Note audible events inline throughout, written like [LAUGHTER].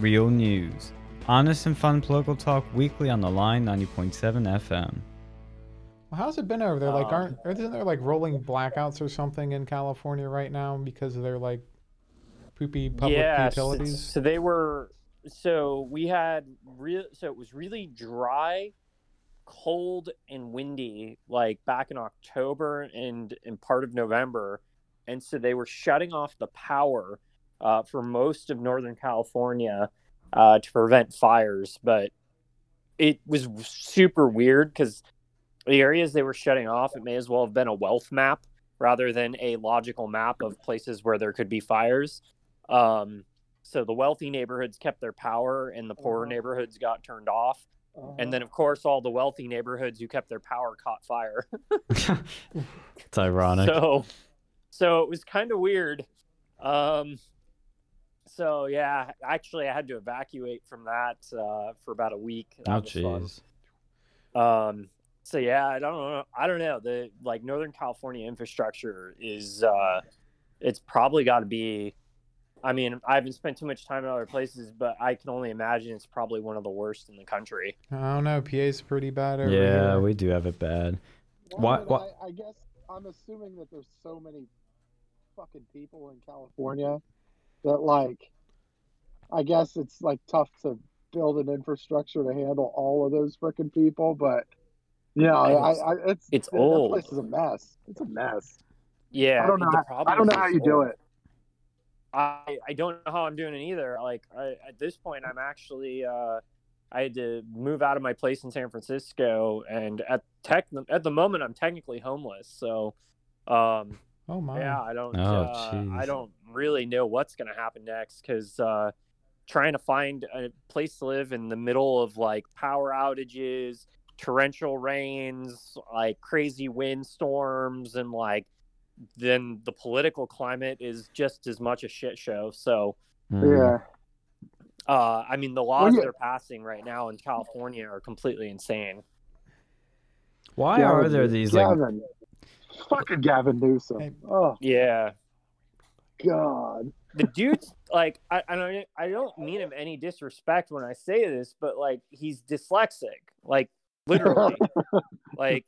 real news. Honest and fun political talk weekly on the line 90.7 FM. Well, how's it been over there? Like, Um, aren't isn't there like rolling blackouts or something in California right now because of their like poopy public yeah, s- utilities? So they were. So we had real. So it was really dry, cold, and windy. Like back in October and and part of November, and so they were shutting off the power uh, for most of Northern California uh, to prevent fires. But it was super weird because the areas they were shutting off, it may as well have been a wealth map rather than a logical map of places where there could be fires. Um, so the wealthy neighborhoods kept their power and the poorer Uh-huh. neighborhoods got turned off. Uh-huh. And then, of course, all the wealthy neighborhoods who kept their power caught fire. [LAUGHS] it's ironic. So, so it was kind of weird. Um, so yeah, actually, I had to evacuate from that uh, for about a week. That oh, jeez. Um, so yeah, I don't know. I don't know. The like Northern California infrastructure is uh it's probably got to be I mean, I haven't spent too much time in other places, but I can only imagine it's probably one of the worst in the country. I don't know. PA's pretty bad over Yeah, here. we do have it bad. Well, Why- why- I, I guess I'm assuming that there's so many fucking people in California that like I guess it's like tough to build an infrastructure to handle all of those freaking people, but yeah, I, It's- I, it's it's old. place is a mess. It's a mess. Yeah, I don't know. How, I don't know how you do it. I I don't know how I'm doing it either. Like I, at this point, I'm actually uh, I had to move out of my place in San Francisco, and at tech at the moment, I'm technically homeless. So, um, Oh my. yeah, I don't Oh, uh, jeez. I don't really know what's gonna happen next because uh, trying to find a place to live in the middle of like power outages, torrential rains, like crazy windstorms, and like then the political climate is just as much a shit show. So, Mm. Yeah. uh, I mean, the laws yeah. they're passing right now in California are completely insane. Why are there New- these like Gavin, fucking Gavin Newsom? Oh Yeah, God. the dude's like, I, I don't, I don't mean him any disrespect when I say this, but like, he's dyslexic, like literally. [LAUGHS] like,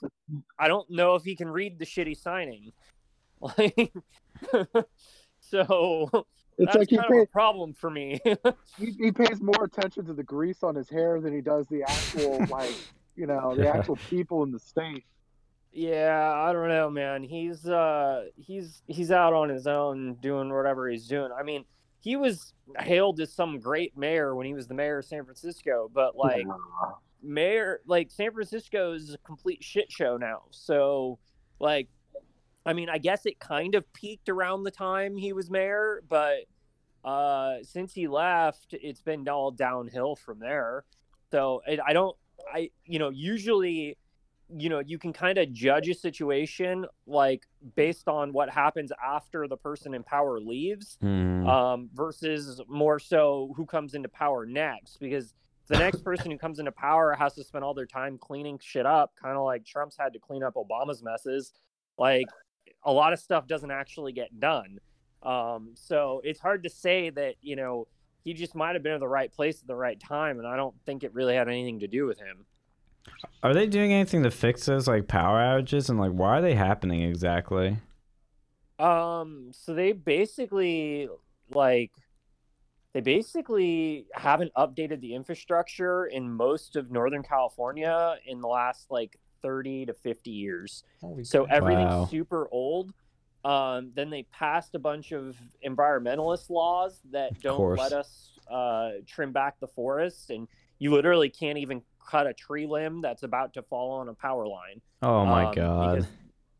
I don't know if he can read the shitty signing. [LAUGHS] Like, [LAUGHS] so It's that's like he, kind of a problem for me. he he pays more attention to the grease on his hair than he does the actual like you know the actual people in the state. Yeah, I don't know, man. He's uh he's he's out on his own doing whatever he's doing. I mean, he was hailed as some great mayor when he was the mayor of San Francisco, but like mayor like San Francisco is a complete shit show now. So like I mean, I guess it kind of peaked around the time he was mayor, but uh since he left, it's been all downhill from there. So it, I don't I you know, usually you know, you can kind of judge a situation like based on what happens after the person in power leaves Mm. um, versus more so who comes into power next. Because the next [LAUGHS] person who comes into power has to spend all their time cleaning shit up, kind of like Trump's had to clean up Obama's messes. Like a lot of stuff doesn't actually get done. Um, so it's hard to say that, you know, he just might have been in the right place at the right time. And I don't think it really had anything to do with him. Are they doing anything to fix those like power outages and like why are they happening exactly? Um, so they basically like they basically haven't updated the infrastructure in most of Northern California in the last like 30 to 50 years. Holy So crap. everything's Wow. super old. Um, then they passed a bunch of environmentalist laws that don't let us uh, trim back the forests, and you literally can't even cut a tree limb that's about to fall on a power line Oh my um, god.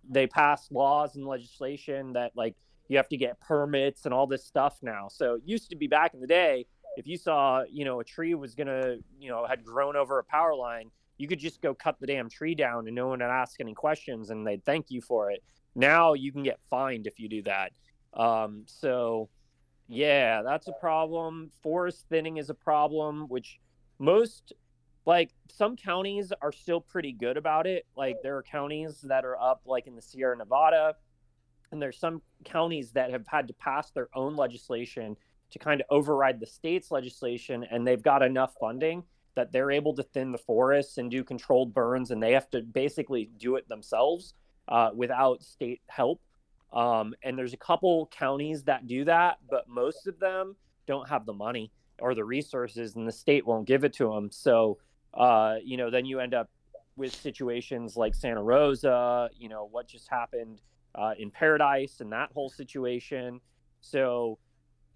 they passed laws and legislation that like you have to get permits and all this stuff now. So it used to be back in the day, if you saw, you know, a tree was gonna, you know, had grown over a power line, you could just go cut the damn tree down and no one would ask any questions and they'd thank you for it. Now you can get fined if you do that. Um, so yeah, that's a problem. Forest thinning is a problem, which most like some counties are still pretty good about it. Like there are counties that are up like in the Sierra Nevada, and there's some counties that have had to pass their own legislation to kind of override the state's legislation, and they've got enough funding that they're able to thin the forests and do controlled burns, and they have to basically do it themselves uh, without state help. Um, and there's a couple counties that do that, but most of them don't have the money or the resources, and the state won't give it to them. So, uh, you know, then you end up with situations like Santa Rosa, you know, what just happened uh, in Paradise and that whole situation. So,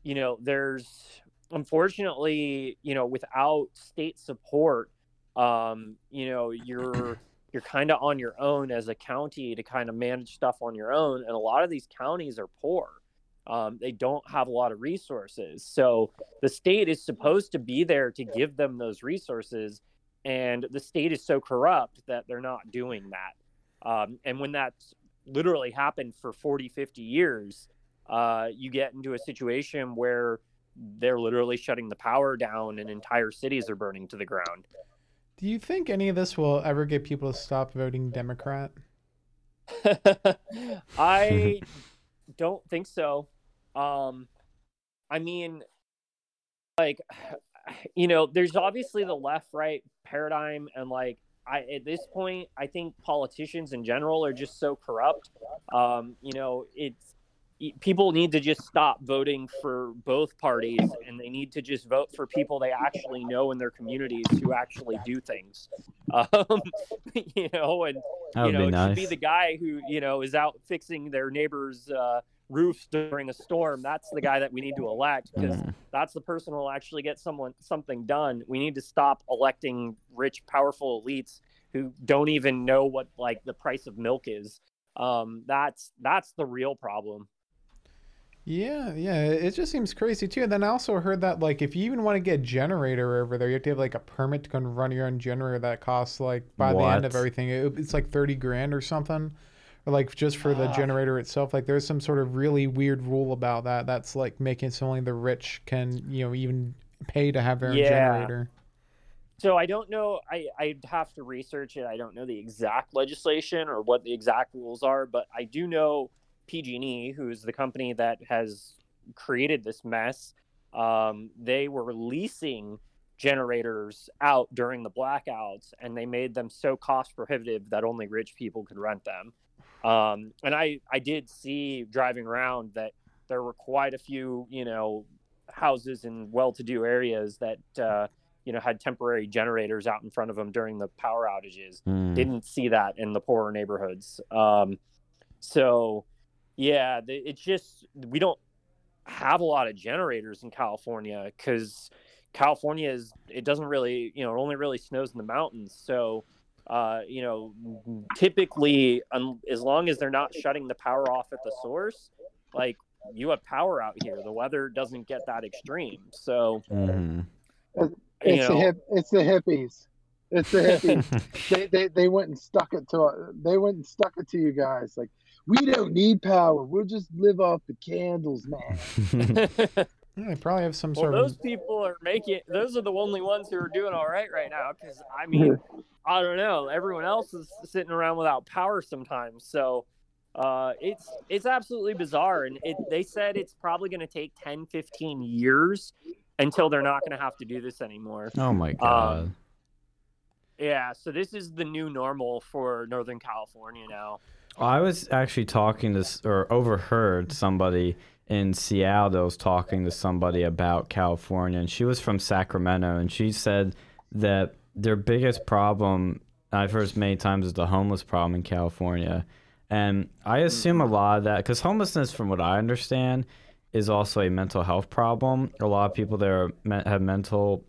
you know, there's unfortunately, you know, without state support, um, you know, you're you're kind of on your own as a county to kind of manage stuff on your own, and a lot of these counties are poor. Um, they don't have a lot of resources, so the state is supposed to be there to give them those resources, and the state is so corrupt that they're not doing that. Um, and when that's literally happened for 40, 50 years, uh, you get into a situation where they're literally shutting the power down and entire cities are burning to the ground. Do you think any of this will ever get people to stop voting Democrat? [LAUGHS] I [LAUGHS] don't think so. Um, I mean, like, you know, there's obviously the left right paradigm, and like, I at this point, I think politicians in general are just so corrupt. Um, you know, it's people need to just stop voting for both parties and they need to just vote for people they actually know in their communities who actually do things [LAUGHS] um, you know and you know it nice. should be the guy who you know is out fixing their neighbor's uh, roofs during a storm that's the guy that we need to elect because mm. that's the person who will actually get someone something done we need to stop electing rich powerful elites who don't even know what like the price of milk is um, that's that's the real problem yeah, yeah, it just seems crazy too. And then I also heard that like if you even want to get a generator over there, you have to have like a permit to go and run your own generator that costs like by what? the end of everything, it, it's like thirty grand or something, or like just for the generator itself. Like there's some sort of really weird rule about that. That's like making so only the rich can you know even pay to have their own yeah. generator. So I don't know. I I'd have to research it. I don't know the exact legislation or what the exact rules are, but I do know PG&E, who's the company that has created this mess, um, they were leasing generators out during the blackouts, and they made them so cost prohibitive that only rich people could rent them. Um, and I I did see driving around that there were quite a few you know houses in well-to-do areas that uh, you know had temporary generators out in front of them during the power outages. Mm. Didn't see that in the poorer neighborhoods. Um, so yeah, it's just we don't have a lot of generators in California because California is it doesn't really you know it only really snows in the mountains. So uh, you know typically um, as long as they're not shutting the power off at the source, like you have power out here. The weather doesn't get that extreme. So mm-hmm. it's the hip, it's the hippies. It's the hippies. [LAUGHS] they, they they went and stuck it to they went and stuck it to you guys like we don't need power. We'll just live off the candles, man. [LAUGHS] [LAUGHS] yeah, they probably have some well, sort of. Those people are making. Those are the only ones who are doing all right right now. Because I mean, I don't know. Everyone else is sitting around without power sometimes. So uh, it's it's absolutely bizarre. And it, they said it's probably going to take 10, 15 years until they're not going to have to do this anymore. Oh my um, god. Um, yeah, so this is the new normal for Northern California now. I was actually talking to or overheard somebody in Seattle that was talking to somebody about California, and she was from Sacramento, and she said that their biggest problem I've heard many times is the homeless problem in California, and I assume a lot of that because homelessness, from what I understand, is also a mental health problem. A lot of people there have mental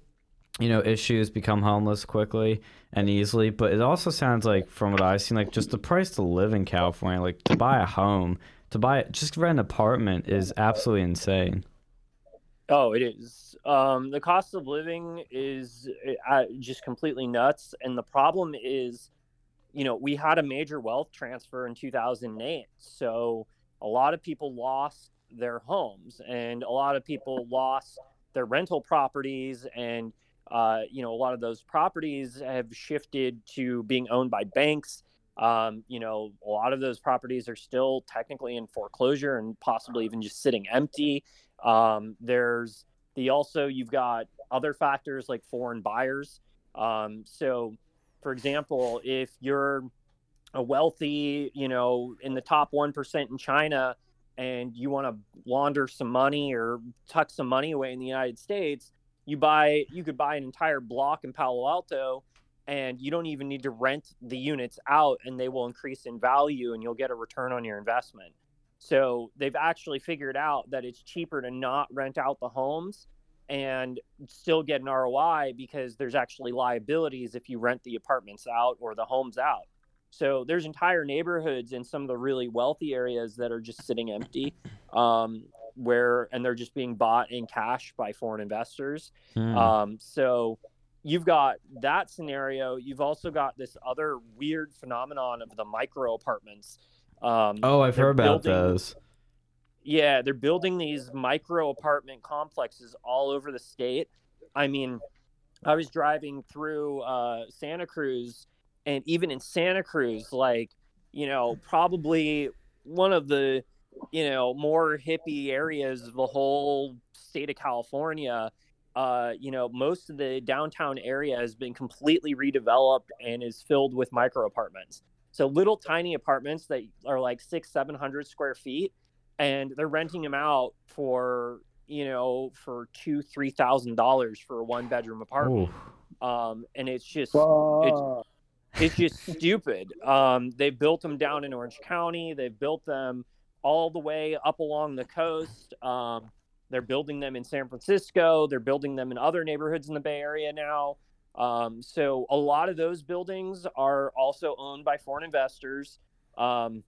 you know, issues become homeless quickly and easily. But it also sounds like, from what I've seen, like just the price to live in California, like to buy a home, to buy it just rent an apartment is absolutely insane. Oh, it is. Um, the cost of living is uh, just completely nuts, and the problem is, you know, we had a major wealth transfer in 2008, so a lot of people lost their homes, and a lot of people lost their rental properties, and uh, you know, a lot of those properties have shifted to being owned by banks. Um, you know, a lot of those properties are still technically in foreclosure and possibly even just sitting empty. Um, there's the also you've got other factors like foreign buyers. Um, so, for example, if you're a wealthy, you know, in the top one percent in China, and you want to launder some money or tuck some money away in the United States, you buy you could buy an entire block in Palo Alto and you don't even need to rent the units out and they will increase in value and you'll get a return on your investment. So they've actually figured out that it's cheaper to not rent out the homes and still get an ROI because there's actually liabilities if you rent the apartments out or the homes out. So there's entire neighborhoods in some of the really wealthy areas that are just sitting empty, [COUGHS] um, where and they're just being bought in cash by foreign investors. Mm. Um, so you've got that scenario. You've also got this other weird phenomenon of the micro apartments. Um, oh, I've heard about building, those. Yeah, they're building these micro apartment complexes all over the state. I mean, I was driving through uh, Santa Cruz and even in Santa Cruz, like you know, probably one of the you know more hippie areas of the whole state of California. Uh, you know, most of the downtown area has been completely redeveloped and is filled with micro apartments. So little tiny apartments that are like six, seven hundred square feet, and they're renting them out for you know for two, three thousand dollars for a one bedroom apartment. Ooh. Um, and it's just it's it's just stupid. Um, they've built them down in Orange County. They've built them all the way up along the coast. Um, they're building them in San Francisco. They're building them in other neighborhoods in the Bay Area now. Um, so a lot of those buildings are also owned by foreign investors. Um,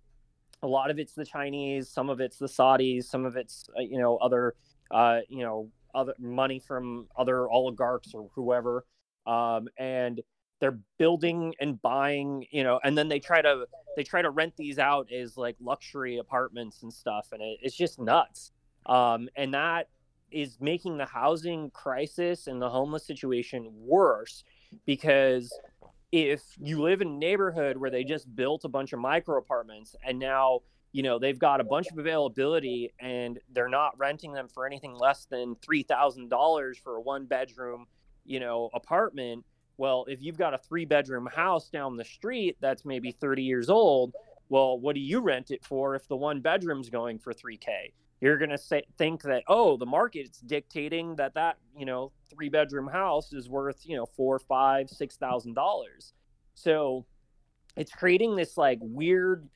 a lot of it's the Chinese, some of it's the Saudis, some of it's uh, you know other uh, you know other money from other oligarchs or whoever. Um, and they're building and buying you know and then they try to they try to rent these out as like luxury apartments and stuff and it, it's just nuts um, and that is making the housing crisis and the homeless situation worse because if you live in a neighborhood where they just built a bunch of micro apartments and now you know they've got a bunch of availability and they're not renting them for anything less than $3000 for a one bedroom you know apartment well, if you've got a three bedroom house down the street that's maybe 30 years old, well, what do you rent it for if the one bedroom's going for 3K? You're going to think that, oh, the market's dictating that that, you know, three bedroom house is worth, you know, four, five, six thousand dollars. So it's creating this like weird,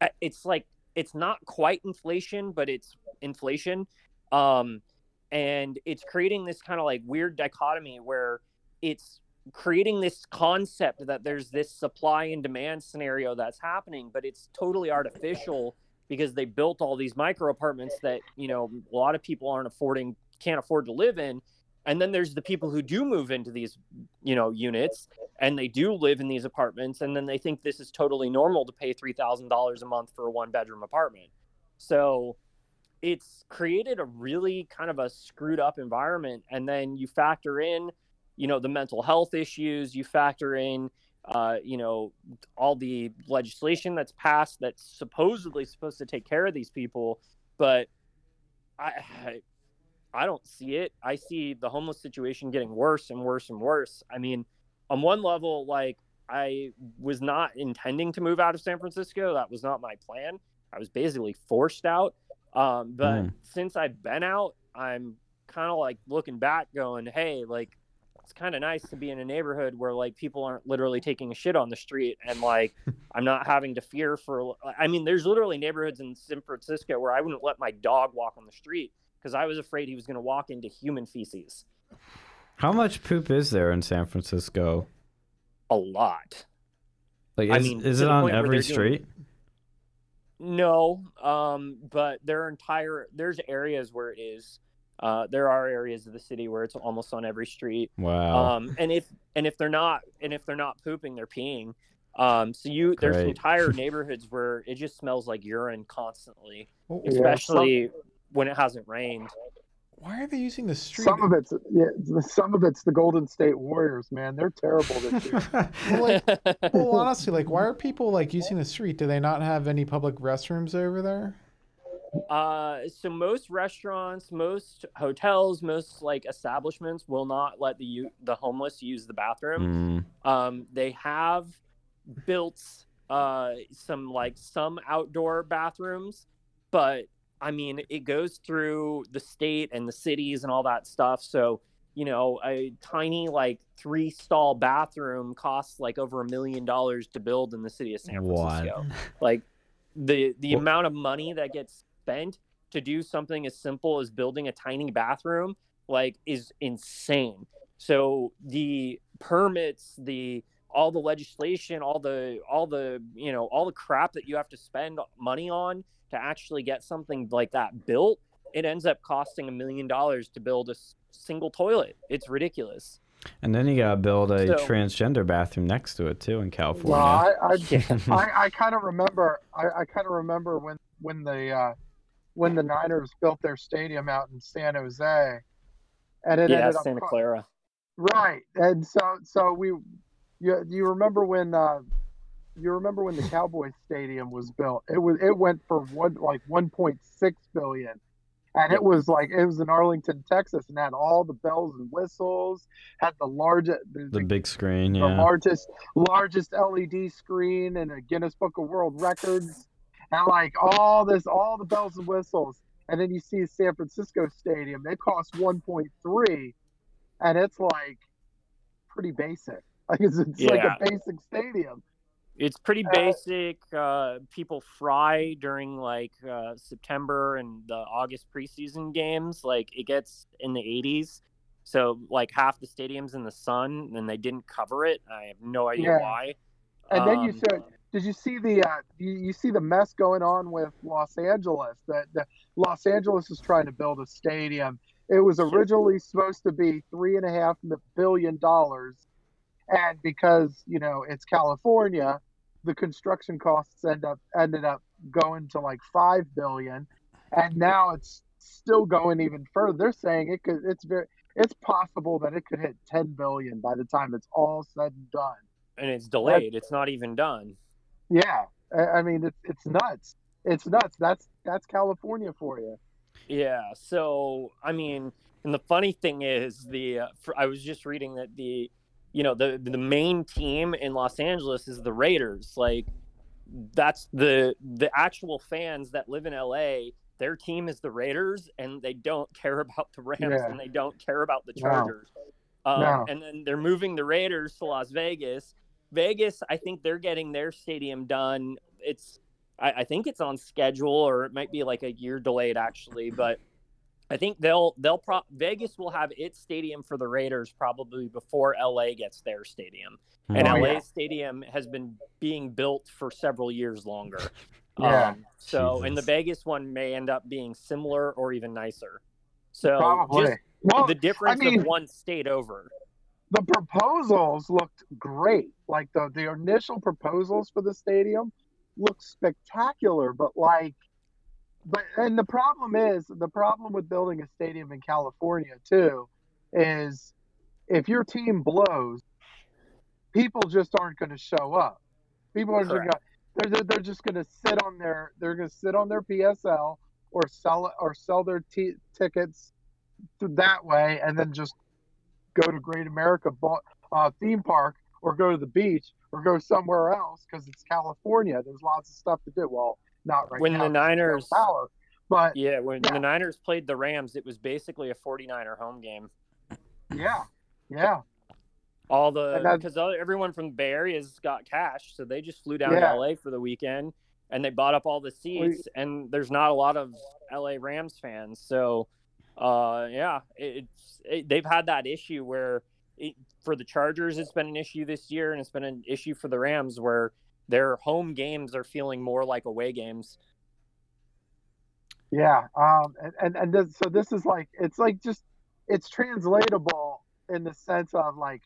uh, it's like, it's not quite inflation, but it's inflation. Um, and it's creating this kind of like weird dichotomy where it's creating this concept that there's this supply and demand scenario that's happening, but it's totally artificial because they built all these micro apartments that, you know, a lot of people aren't affording, can't afford to live in. And then there's the people who do move into these, you know, units and they do live in these apartments. And then they think this is totally normal to pay $3,000 a month for a one bedroom apartment. So it's created a really kind of a screwed up environment. And then you factor in, you know the mental health issues you factor in uh, you know all the legislation that's passed that's supposedly supposed to take care of these people but I, I i don't see it. I see the homeless situation getting worse and worse and worse. I mean on one level like i was not intending to move out of san francisco. That was not my plan. I was basically forced out. Um, but mm. since i've been out i'm kind of like looking back going hey like it's kind of nice to be in a neighborhood where like people aren't literally taking a shit on the street and like [LAUGHS] I'm not having to fear for I mean there's literally neighborhoods in San Francisco where I wouldn't let my dog walk on the street because I was afraid he was going to walk into human feces. How much poop is there in San Francisco? A lot. Like is, I mean, is it on every street? Doing... No, um, but there are entire there's areas where it is. Uh, there are areas of the city where it's almost on every street. Wow. Um, and if and if they're not and if they're not pooping, they're peeing. Um, so you Great. there's entire [LAUGHS] neighborhoods where it just smells like urine constantly, especially yeah, some, when it hasn't rained. Why are they using the street? Some of it's yeah, some of it's the Golden State Warriors, man. They're terrible this year. [LAUGHS] well, like, well, honestly, like, why are people like using the street? Do they not have any public restrooms over there? Uh, so most restaurants, most hotels, most like establishments will not let the the homeless use the bathroom. Mm. Um, they have built uh some like some outdoor bathrooms, but I mean it goes through the state and the cities and all that stuff. So you know, a tiny like three stall bathroom costs like over a million dollars to build in the city of San Francisco. What? Like the the Well- amount of money that gets spent to do something as simple as building a tiny bathroom like is insane. So the permits, the all the legislation, all the all the you know all the crap that you have to spend money on to actually get something like that built, it ends up costing a million dollars to build a single toilet. It's ridiculous. And then you gotta build a So- transgender bathroom next to it too in California. Well, I I, [LAUGHS] I, I kind of remember I, I kind of remember when when the uh, when the Niners built their stadium out in San Jose, and it yeah, ended up Santa co- Clara. right. And so so we you you remember when uh, you remember when the [LAUGHS] Cowboys stadium was built? It was it went for one like 1.6 billion. And it was like it was in Arlington, Texas, and had all the bells and whistles. Had the largest, the, the big screen, the yeah. largest largest LED screen in a Guinness Book of World Records, and like all this, all the bells and whistles. And then you see San Francisco Stadium; it costs 1.3, and it's like pretty basic. [LAUGHS] Like it's, it's like a basic stadium. It's pretty Uh, basic. Uh, people fry during like uh, September and the August preseason games. Like it gets in the 80s. So like half the stadium's in the sun and they didn't cover it. I have no idea Yeah. why. And then you Um, said, did you see the uh, you, you see the mess going on with Los Angeles? That the Los Angeles is trying to build a stadium. It was originally supposed to be three and a half billion dollars, and because you know it's California, the construction costs end up ended up going to like five billion, and now it's still going even further. They're saying it could. It's very. It's possible that it could hit ten billion by the time it's all said and done. and it's delayed. It's not even done. Yeah, I I mean it's it's nuts. It's nuts. That's that's California for you. Yeah. So I mean, and the funny thing is, the uh, for, I was just reading that the, you know, the the main team in Los Angeles is the Raiders. Like, that's the the actual fans that live in LA. Their team is the Raiders, and they don't care about the Rams, Yeah. and they don't care about the No. Chargers. Um, No. And then they're moving the Raiders to Las Vegas. Vegas, I think they're getting their stadium done. It's I, I think it's on schedule, or it might be like a year delayed actually. But I think they'll they'll pro- Vegas will have its stadium for the Raiders probably before LA gets their stadium, and Oh, LA yeah. stadium has been being built for several years longer. [LAUGHS] Yeah. Um, so, and the Vegas one may end up being similar or even nicer. So, Probably. just well, the difference mean- of one state over. The proposals looked great. Like the the initial proposals for the stadium looked spectacular, but like but and the problem is the problem with building a stadium in California too is if your team blows, people just aren't going to show up. People are just gonna, they're, they're they're just going to sit on their they're going to sit on their PSL or sell it or sell their t- tickets that way and then just go to Great America uh, theme park or go to the beach or go somewhere else because it's California. There's lots of stuff to do. Well, not right When now. the 'cause there's no Niners- power, but Yeah, when Yeah. the Niners played the Rams, it was basically a 49er home game. yeah, yeah, All the because everyone from the Bay Area's got cash, so they just flew down Yeah. to LA for the weekend and they bought up all the seats. and there's not a lot of LA Rams fans, so uh, yeah, it's it, they've had that issue where it, for the Chargers, it's been an issue this year, and it's been an issue for the Rams where their home games are feeling more like away games. yeah. Um, and and, and this, so this is like it's like just it's translatable in the sense of like.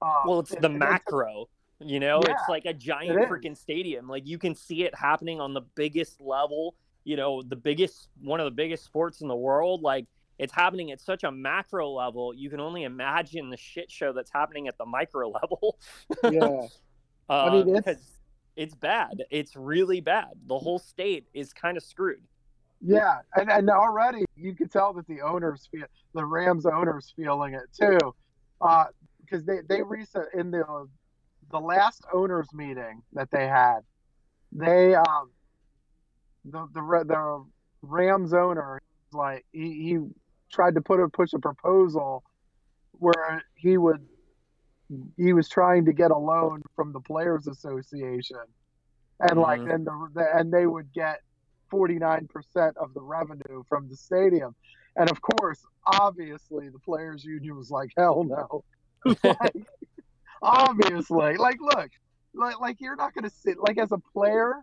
Uh, Well, it's it- the macro. You know, Yeah, it's like a giant freaking stadium. Like you can see it happening on the biggest level. You know, the biggest one of the biggest sports in the world. Like it's happening at such a macro level. You can only imagine the shit show that's happening at the micro [LAUGHS] level. Yeah. [LAUGHS] uh, I mean, it's- it's bad. It's really bad. The whole state is kind of screwed. Yeah, and, and already you can tell that the owners feel the Rams owners feeling it too, because uh, they they recent in the the last owners meeting that they had, they um the the the Rams owner like he, he tried to put a push a proposal where he would he was trying to get a loan from the players association and mm-hmm. like and the and they would get 49% of the revenue from the stadium. And of course, obviously, the players' union was like, hell no. [LAUGHS] like, obviously, like, look, like, like you're not going to sit, like, as a player,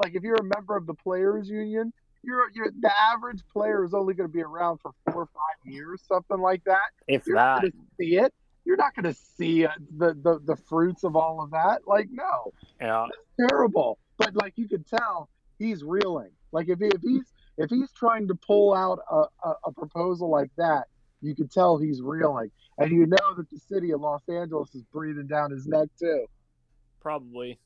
like, if you're a member of the players' union, you're, you're the average player is only going to be around for four or five years, something like that. If you're that. not see it, you're not going to see uh, the, the the fruits of all of that. Like, no, yeah, it's terrible. But like you can tell, he's reeling. Like if, he, if he's if he's trying to pull out a, a, a proposal like that, you can tell he's reeling, and you know that the city of Los Angeles is breathing down his neck too. Probably.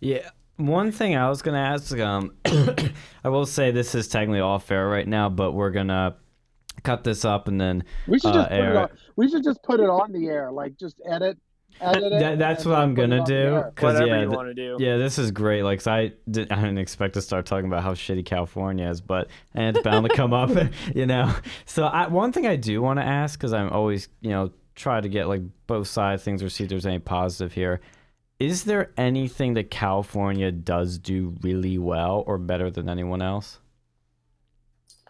Yeah. One thing I was gonna ask, um, [COUGHS] I will say this is technically all fair right now, but we're gonna cut this up and then we should just uh, put it on. We should just put it on the air, like just edit that, that's what I'm gonna do. Cause Whatever yeah, you want to do. Yeah, this is great. Like, I didn't, I didn't expect to start talking about how shitty California is, but and it's bound to come up, [LAUGHS] you know. So, I, one thing I do want to ask, because I'm always, you know, try to get like both sides things or see if there's any positive here. Is there anything that California does do really well or better than anyone else?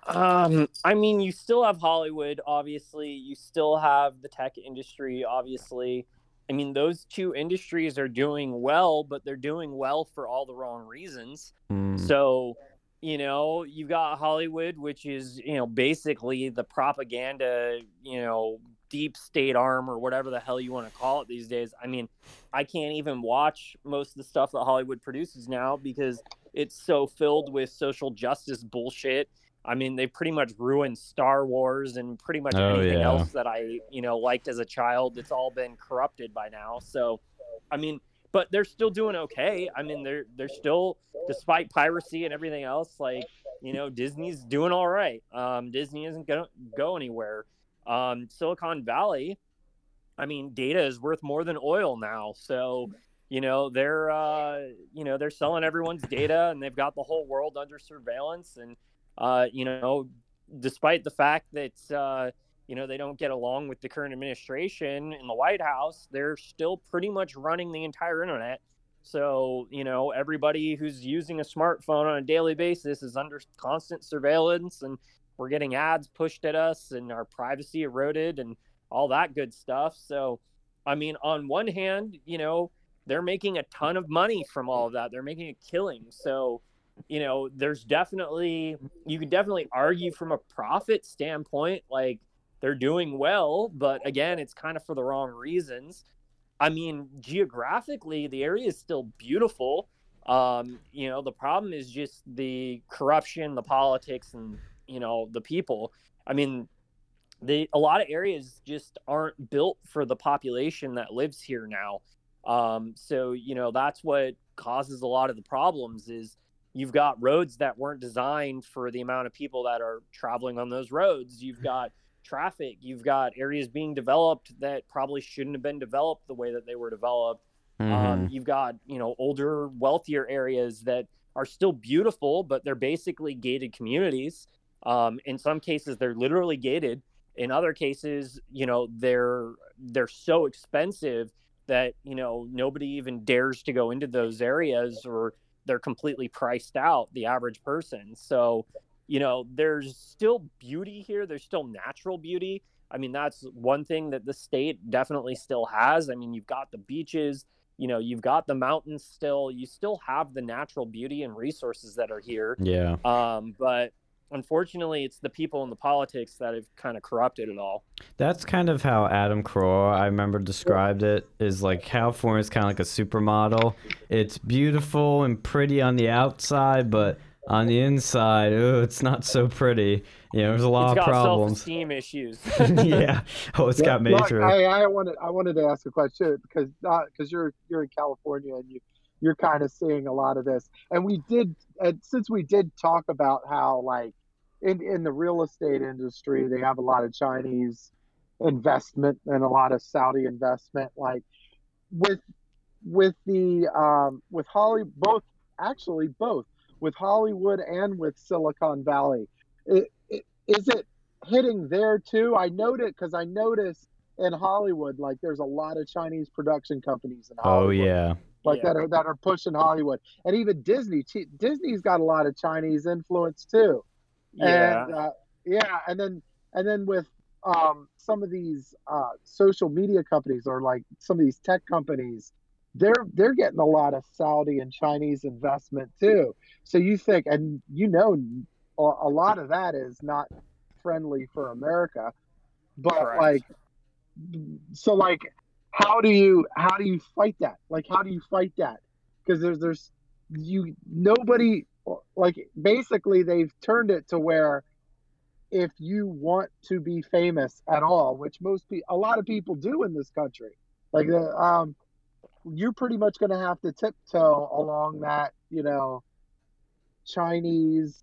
Um, I mean, you still have Hollywood, obviously. You still have the tech industry, obviously. I mean, those two industries are doing well, but they're doing well for all the wrong reasons. Mm. So, you know, you've got Hollywood, which is, you know, basically the propaganda, you know, deep state arm or whatever the hell you want to call it these days. I mean, I can't even watch most of the stuff that Hollywood produces now because it's so filled with social justice bullshit I mean, they pretty much ruined Star Wars and pretty much oh, anything yeah. else that I, you know, liked as a child. It's all been corrupted by now. So, I mean, but they're still doing okay. I mean, they're they're still, despite piracy and everything else, like you know, Disney's doing all right. Um, Disney isn't gonna go anywhere. Um, Silicon Valley, I mean, data is worth more than oil now. So, you know, they're uh, you know they're selling everyone's data and they've got the whole world under surveillance and uh, you know, despite the fact that uh, you know they don't get along with the current administration in the White House, they're still pretty much running the entire internet. So you know, everybody who's using a smartphone on a daily basis is under constant surveillance, and we're getting ads pushed at us, and our privacy eroded, and all that good stuff. So, I mean, on one hand, you know, they're making a ton of money from all of that. They're making a killing. So you know, there's definitely you can definitely argue from a profit standpoint, like they're doing well, but again, it's kind of for the wrong reasons. I mean, geographically, the area is still beautiful. Um, you know, the problem is just the corruption, the politics, and you know, the people. I mean, the a lot of areas just aren't built for the population that lives here now. Um, so you know, that's what causes a lot of the problems is You've got roads that weren't designed for the amount of people that are traveling on those roads. You've got traffic. You've got areas being developed that probably shouldn't have been developed the way that they were developed. Um, mm-hmm. Um, you've got you know older, wealthier areas that are still beautiful, but they're basically gated communities. Um, in some cases, they're literally gated. In other cases, you know they're they're so expensive that you know nobody even dares to go into those areas or they're completely priced out the average person. So you know there's still beauty here. There's still natural beauty. I mean that's one thing that the state definitely still has. I mean you've got the beaches you know you've got the mountains still. You still have the natural beauty and resources that are here. Yeah. Um but unfortunately, it's the people and the politics that have kind of corrupted it all. That's kind of how Adam Carolla, I remember, described it. Is like California is kind of like a supermodel. It's beautiful and pretty on the outside, but on the inside, ooh, it's not so pretty. You know, there's a lot it's of problems. Self-esteem issues. [LAUGHS] [LAUGHS] yeah. Oh, it's yeah, got major. Look, I, I wanted I wanted to ask a question because because uh, you're you're in California and you you're kind of seeing a lot of this. And we did, and since we did talk about how like in in the real estate industry, they have a lot of Chinese investment and a lot of Saudi investment. Like with with the um, with Holly, both actually both with Hollywood and with Silicon Valley. It, it, is it hitting there too? I noted because I noticed in Hollywood, like there's a lot of Chinese production companies in oh, Hollywood. Oh yeah. Like yeah. that are that are pushing Hollywood, and even Disney. Disney's got a lot of Chinese influence too. Yeah. And, uh, yeah, and then and then with um, some of these uh, social media companies or like some of these tech companies, they're they're getting a lot of Saudi and Chinese investment too. So you think, and you know, a lot of that is not friendly for America, but Correct. like, so like, how do you how do you fight that? Like, how do you fight that? Because there's there's you nobody like basically they've turned it to where if you want to be famous at all, which most people, a lot of people do in this country, like the, um, you're pretty much going to have to tiptoe along that, you know, Chinese.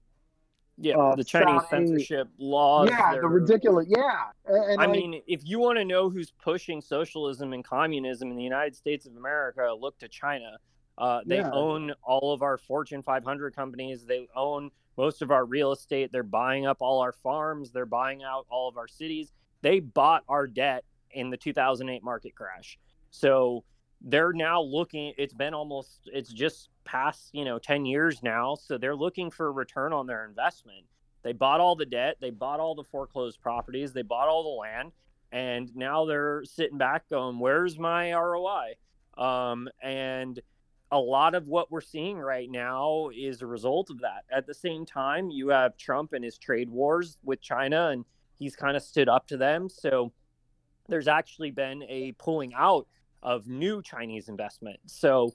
Yeah, uh, the Chinese Saudi, censorship laws. Yeah, the ridiculous. Yeah, and, and I like, mean, if you want to know who's pushing socialism and communism in the United States of America, look to China. Uh, they yeah. own all of our Fortune 500 companies. They own most of our real estate. They're buying up all our farms. They're buying out all of our cities. They bought our debt in the 2008 market crash. So they're now looking, it's been almost, it's just past, you know, 10 years now. So they're looking for a return on their investment. They bought all the debt, they bought all the foreclosed properties, they bought all the land. And now they're sitting back going, where's my ROI? Um, and a lot of what we're seeing right now is a result of that. At the same time, you have Trump and his trade wars with China, and he's kind of stood up to them. So there's actually been a pulling out of new Chinese investment. So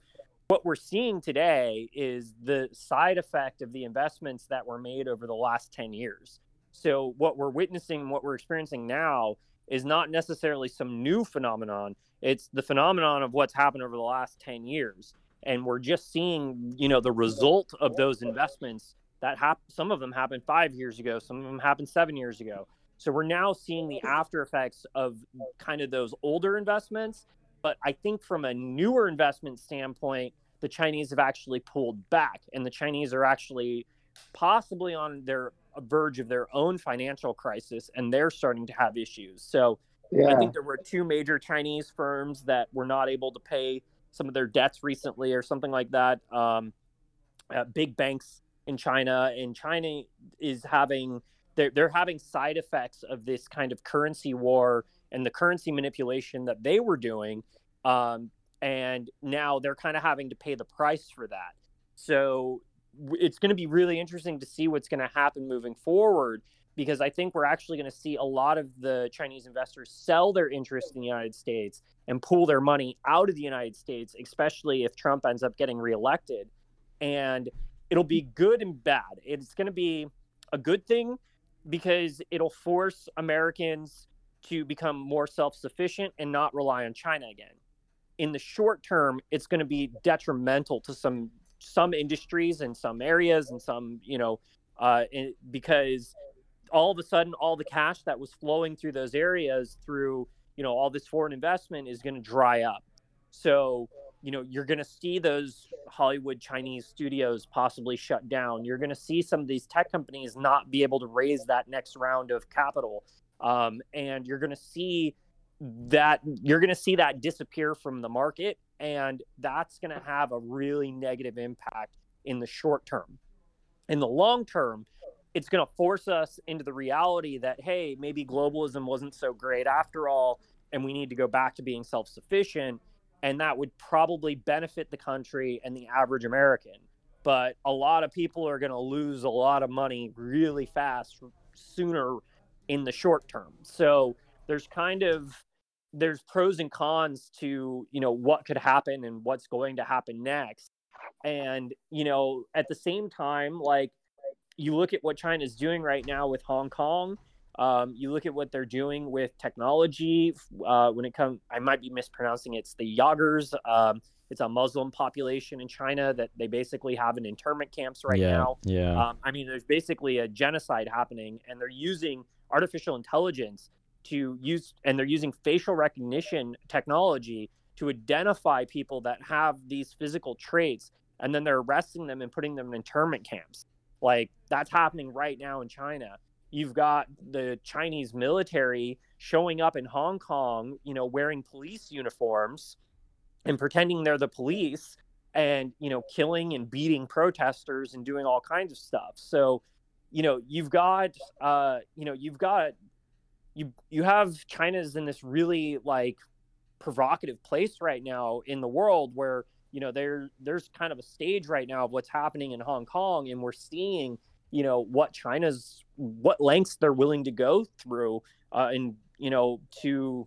what we're seeing today is the side effect of the investments that were made over the last 10 years. So what we're witnessing, what we're experiencing now is not necessarily some new phenomenon. It's the phenomenon of what's happened over the last 10 years and we're just seeing you know the result of those investments that hap- some of them happened five years ago some of them happened seven years ago. So we're now seeing the after effects of kind of those older investments. But i think from a newer investment standpoint the chinese have actually pulled back and the chinese are actually possibly on their verge of their own financial crisis and they're starting to have issues. So yeah. i think there were two major chinese firms that were not able to pay some of their debts recently or something like that. Um, uh, big banks in China, and China is having they're they're having side effects of this kind of currency war and the currency manipulation that they were doing, um, and now they're kind of having to pay the price for that. So it's going to be really interesting to see what's going to happen moving forward because I think we're actually going to see a lot of the Chinese investors sell their interest in the United States and pull their money out of the United States, especially if Trump ends up getting reelected. And it'll be good and bad. It's going to be a good thing because it'll force Americans to become more self sufficient and not rely on China again. In the short term, it's going to be detrimental to some some industries and some areas and some you know uh, because all of a sudden all the cash that was flowing through those areas through you know all this foreign investment is going to dry up. So you know you're going to see those hollywood chinese studios possibly shut down. You're going to see some of these tech companies not be able to raise that next round of capital. Um, and you're going to see that you're going to see that disappear from the market and that's going to have a really negative impact in the short term. In the long term it's going to force us into the reality that hey maybe globalism wasn't so great after all and we need to go back to being self-sufficient and that would probably benefit the country and the average american. But a lot of people are going to lose a lot of money really fast sooner in the short term. So there's kind of there's pros and cons to you know what could happen and what's going to happen next. And you know at the same time like you look at what China is doing right now with Hong Kong. Um, you look at what they're doing with technology uh, when it comes. I might be mispronouncing it. It's the Uyghurs. Um, it's a Muslim population in China that they basically have in internment camps right yeah, now. Yeah. Um, I mean, there's basically a genocide happening, and they're using artificial intelligence to use, and they're using facial recognition technology to identify people that have these physical traits, and then they're arresting them and putting them in internment camps. Like that's happening right now in China. You've got the Chinese military showing up in Hong Kong, you know, wearing police uniforms and pretending they're the police and, you know, killing and beating protesters and doing all kinds of stuff. So, you know, you've got uh, you know, you've got you you have China's in this really like provocative place right now in the world where you know there there's kind of a stage right now of what's happening in Hong Kong and we're seeing you know what China's what lengths they're willing to go through uh, and you know to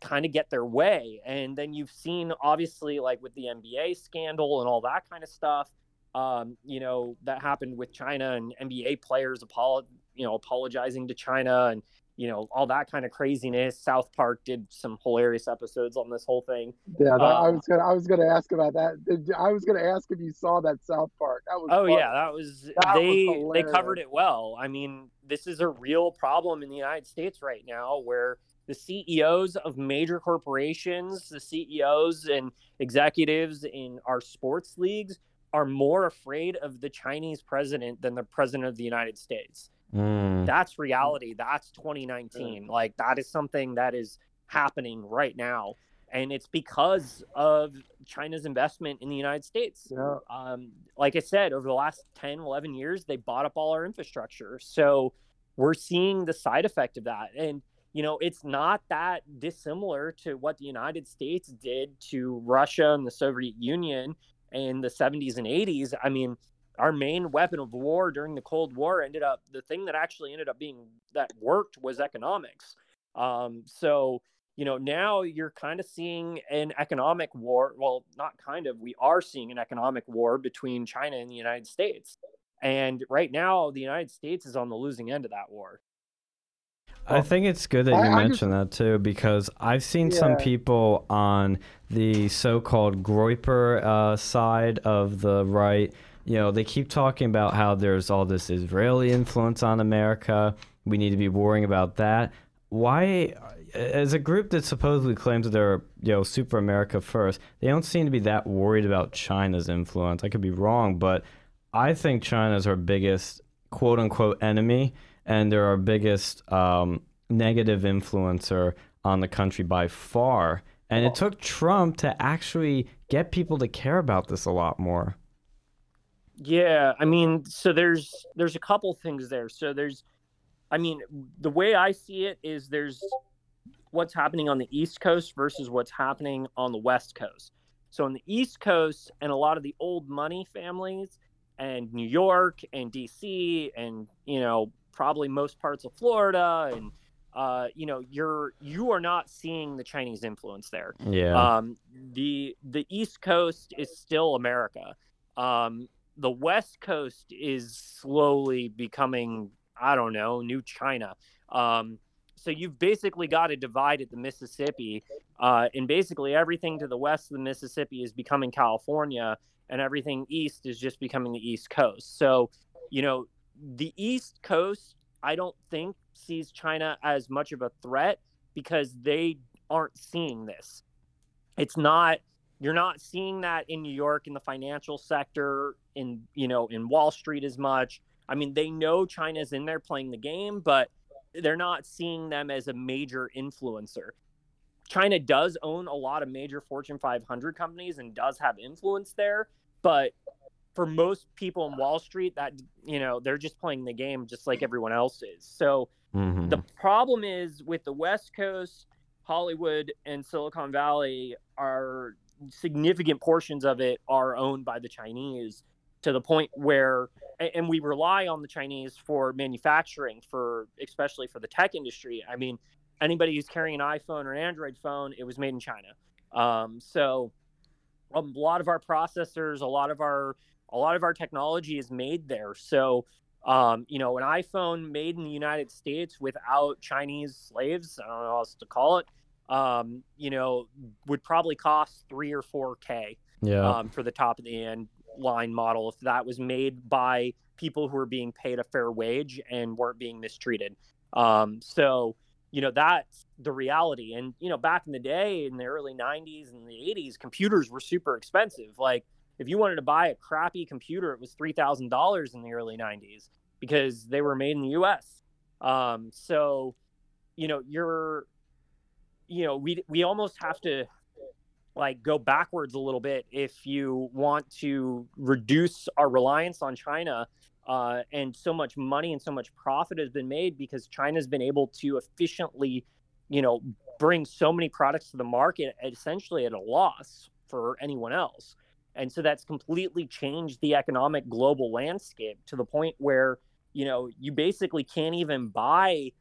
kind of get their way. And then you've seen obviously like with the NBA scandal and all that kind of stuff um, you know that happened with China and NBA players apolo- you know apologizing to China and you know all that kind of craziness. South Park did some hilarious episodes on this whole thing. Yeah, that, uh, I was gonna I was gonna ask about that. I was gonna ask if you saw that South Park. That was oh funny. yeah, that was that they was they covered it well. I mean, this is a real problem in the United States right now where the CEOs of major corporations, the CEOs and executives in our sports leagues are more afraid of the Chinese president than the president of the United States. Mm. That's reality. That's 2019. Like that is something that is happening right now. And it's because of China's investment in the United States. Yeah. Um, like I said, over the last 10, 11 years, they bought up all our infrastructure. So we're seeing the side effect of that. And, you know, it's not that dissimilar to what the United States did to Russia and the Soviet Union in the 70s and 80s. I mean, our main weapon of war during the Cold War ended up the thing that actually ended up being that worked was economics. Um, so you know now you're kind of seeing an economic war. Well, not kind of. We are seeing an economic war between China and the United States, and right now the United States is on the losing end of that war. I think it's good that you I, mentioned just, that too because I've seen yeah. some people on the so-called Groyper uh, side of the right you know, they keep talking about how there's all this Israeli influence on America. We need to be worrying about that. Why, as a group that supposedly claims that they're, you know, super America first, they don't seem to be that worried about China's influence. I could be wrong, but I think China is our biggest quote unquote enemy, and they're our biggest um, negative influencer on the country by far. And it took Trump to actually get people to care about this a lot more. Yeah, I mean, so there's there's a couple things there. So there's I mean, the way I see it is there's what's happening on the East Coast versus what's happening on the West Coast. So on the East Coast and a lot of the old money families and New York and DC and you know probably most parts of Florida and uh, you know you're you are not seeing the Chinese influence there. Yeah. Um, the the East Coast is still America. Um, the West Coast is slowly becoming, I don't know, new China. Um, so you've basically got a divide at the Mississippi, uh, and basically everything to the west of the Mississippi is becoming California, and everything east is just becoming the East Coast. So, you know, the East Coast, I don't think sees China as much of a threat because they aren't seeing this. It's not you're not seeing that in New York in the financial sector, in you know, in Wall Street as much. I mean, they know China's in there playing the game, but they're not seeing them as a major influencer. China does own a lot of major Fortune 500 companies and does have influence there, but for most people in Wall Street, that you know, they're just playing the game just like everyone else is. So mm-hmm. the problem is with the West Coast, Hollywood and Silicon Valley are significant portions of it are owned by the Chinese to the point where and we rely on the Chinese for manufacturing for especially for the tech industry. I mean, anybody who's carrying an iPhone or an Android phone, it was made in China. Um, so a lot of our processors, a lot of our a lot of our technology is made there. So Um, you know, an iPhone made in the United States without Chinese slaves, I don't know how else to call it, um, you know, would probably cost three or four K yeah. um, for the top of the end line model if that was made by people who were being paid a fair wage and weren't being mistreated. Um, so, you know, that's the reality. And, you know, back in the day in the early 90s and the 80s, computers were super expensive. Like, if you wanted to buy a crappy computer, it was $3,000 in the early 90s because they were made in the US. Um, so, you know, you're, you know, we, we almost have to like go backwards a little bit if you want to reduce our reliance on China. Uh, and so much money and so much profit has been made because China's been able to efficiently, you know, bring so many products to the market essentially at a loss for anyone else. And so that's completely changed the economic global landscape to the point where, you know, you basically can't even buy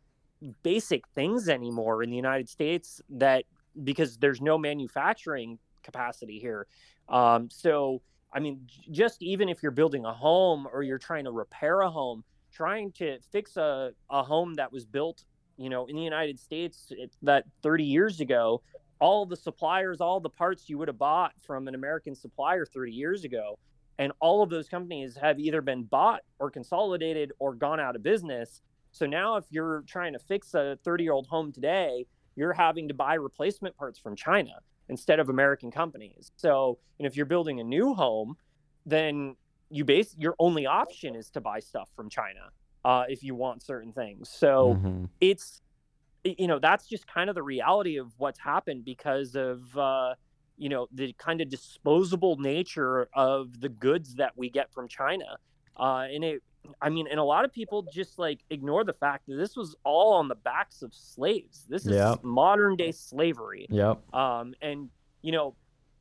basic things anymore in the United States that because there's no manufacturing capacity here. Um, so, I mean, just even if you're building a home or you're trying to repair a home, trying to fix a, a home that was built, you know, in the United States that 30 years ago, all the suppliers, all the parts you would have bought from an American supplier 30 years ago, and all of those companies have either been bought or consolidated or gone out of business. So now, if you're trying to fix a 30 year old home today, you're having to buy replacement parts from China instead of American companies. So, and if you're building a new home, then you base your only option is to buy stuff from China uh, if you want certain things. So mm-hmm. it's you know that's just kind of the reality of what's happened because of uh, you know the kind of disposable nature of the goods that we get from China, uh, and it I mean, and a lot of people just like ignore the fact that this was all on the backs of slaves. This is yep. modern day slavery. Yep. Um, and you know,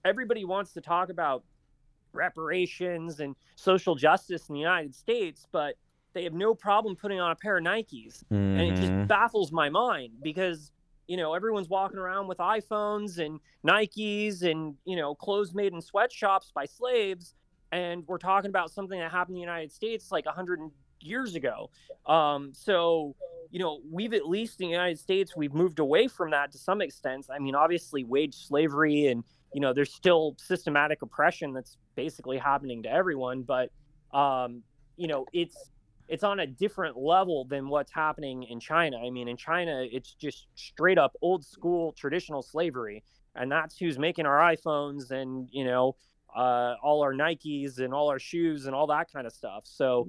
everybody wants to talk about reparations and social justice in the United States, but they have no problem putting on a pair of Nikes, mm-hmm. and it just mm-hmm. baffles my mind because you know everyone's walking around with iPhones and Nikes and you know clothes made in sweatshops by slaves and we're talking about something that happened in the United States like 100 years ago. Um, so, you know, we've at least in the United States, we've moved away from that to some extent. I mean, obviously, wage slavery and, you know, there's still systematic oppression that's basically happening to everyone, but, um, you know, it's, it's on a different level than what's happening in China. I mean, in China, it's just straight up old school traditional slavery. And that's who's making our iPhones and, you know, uh, all our Nikes and all our shoes and all that kind of stuff. So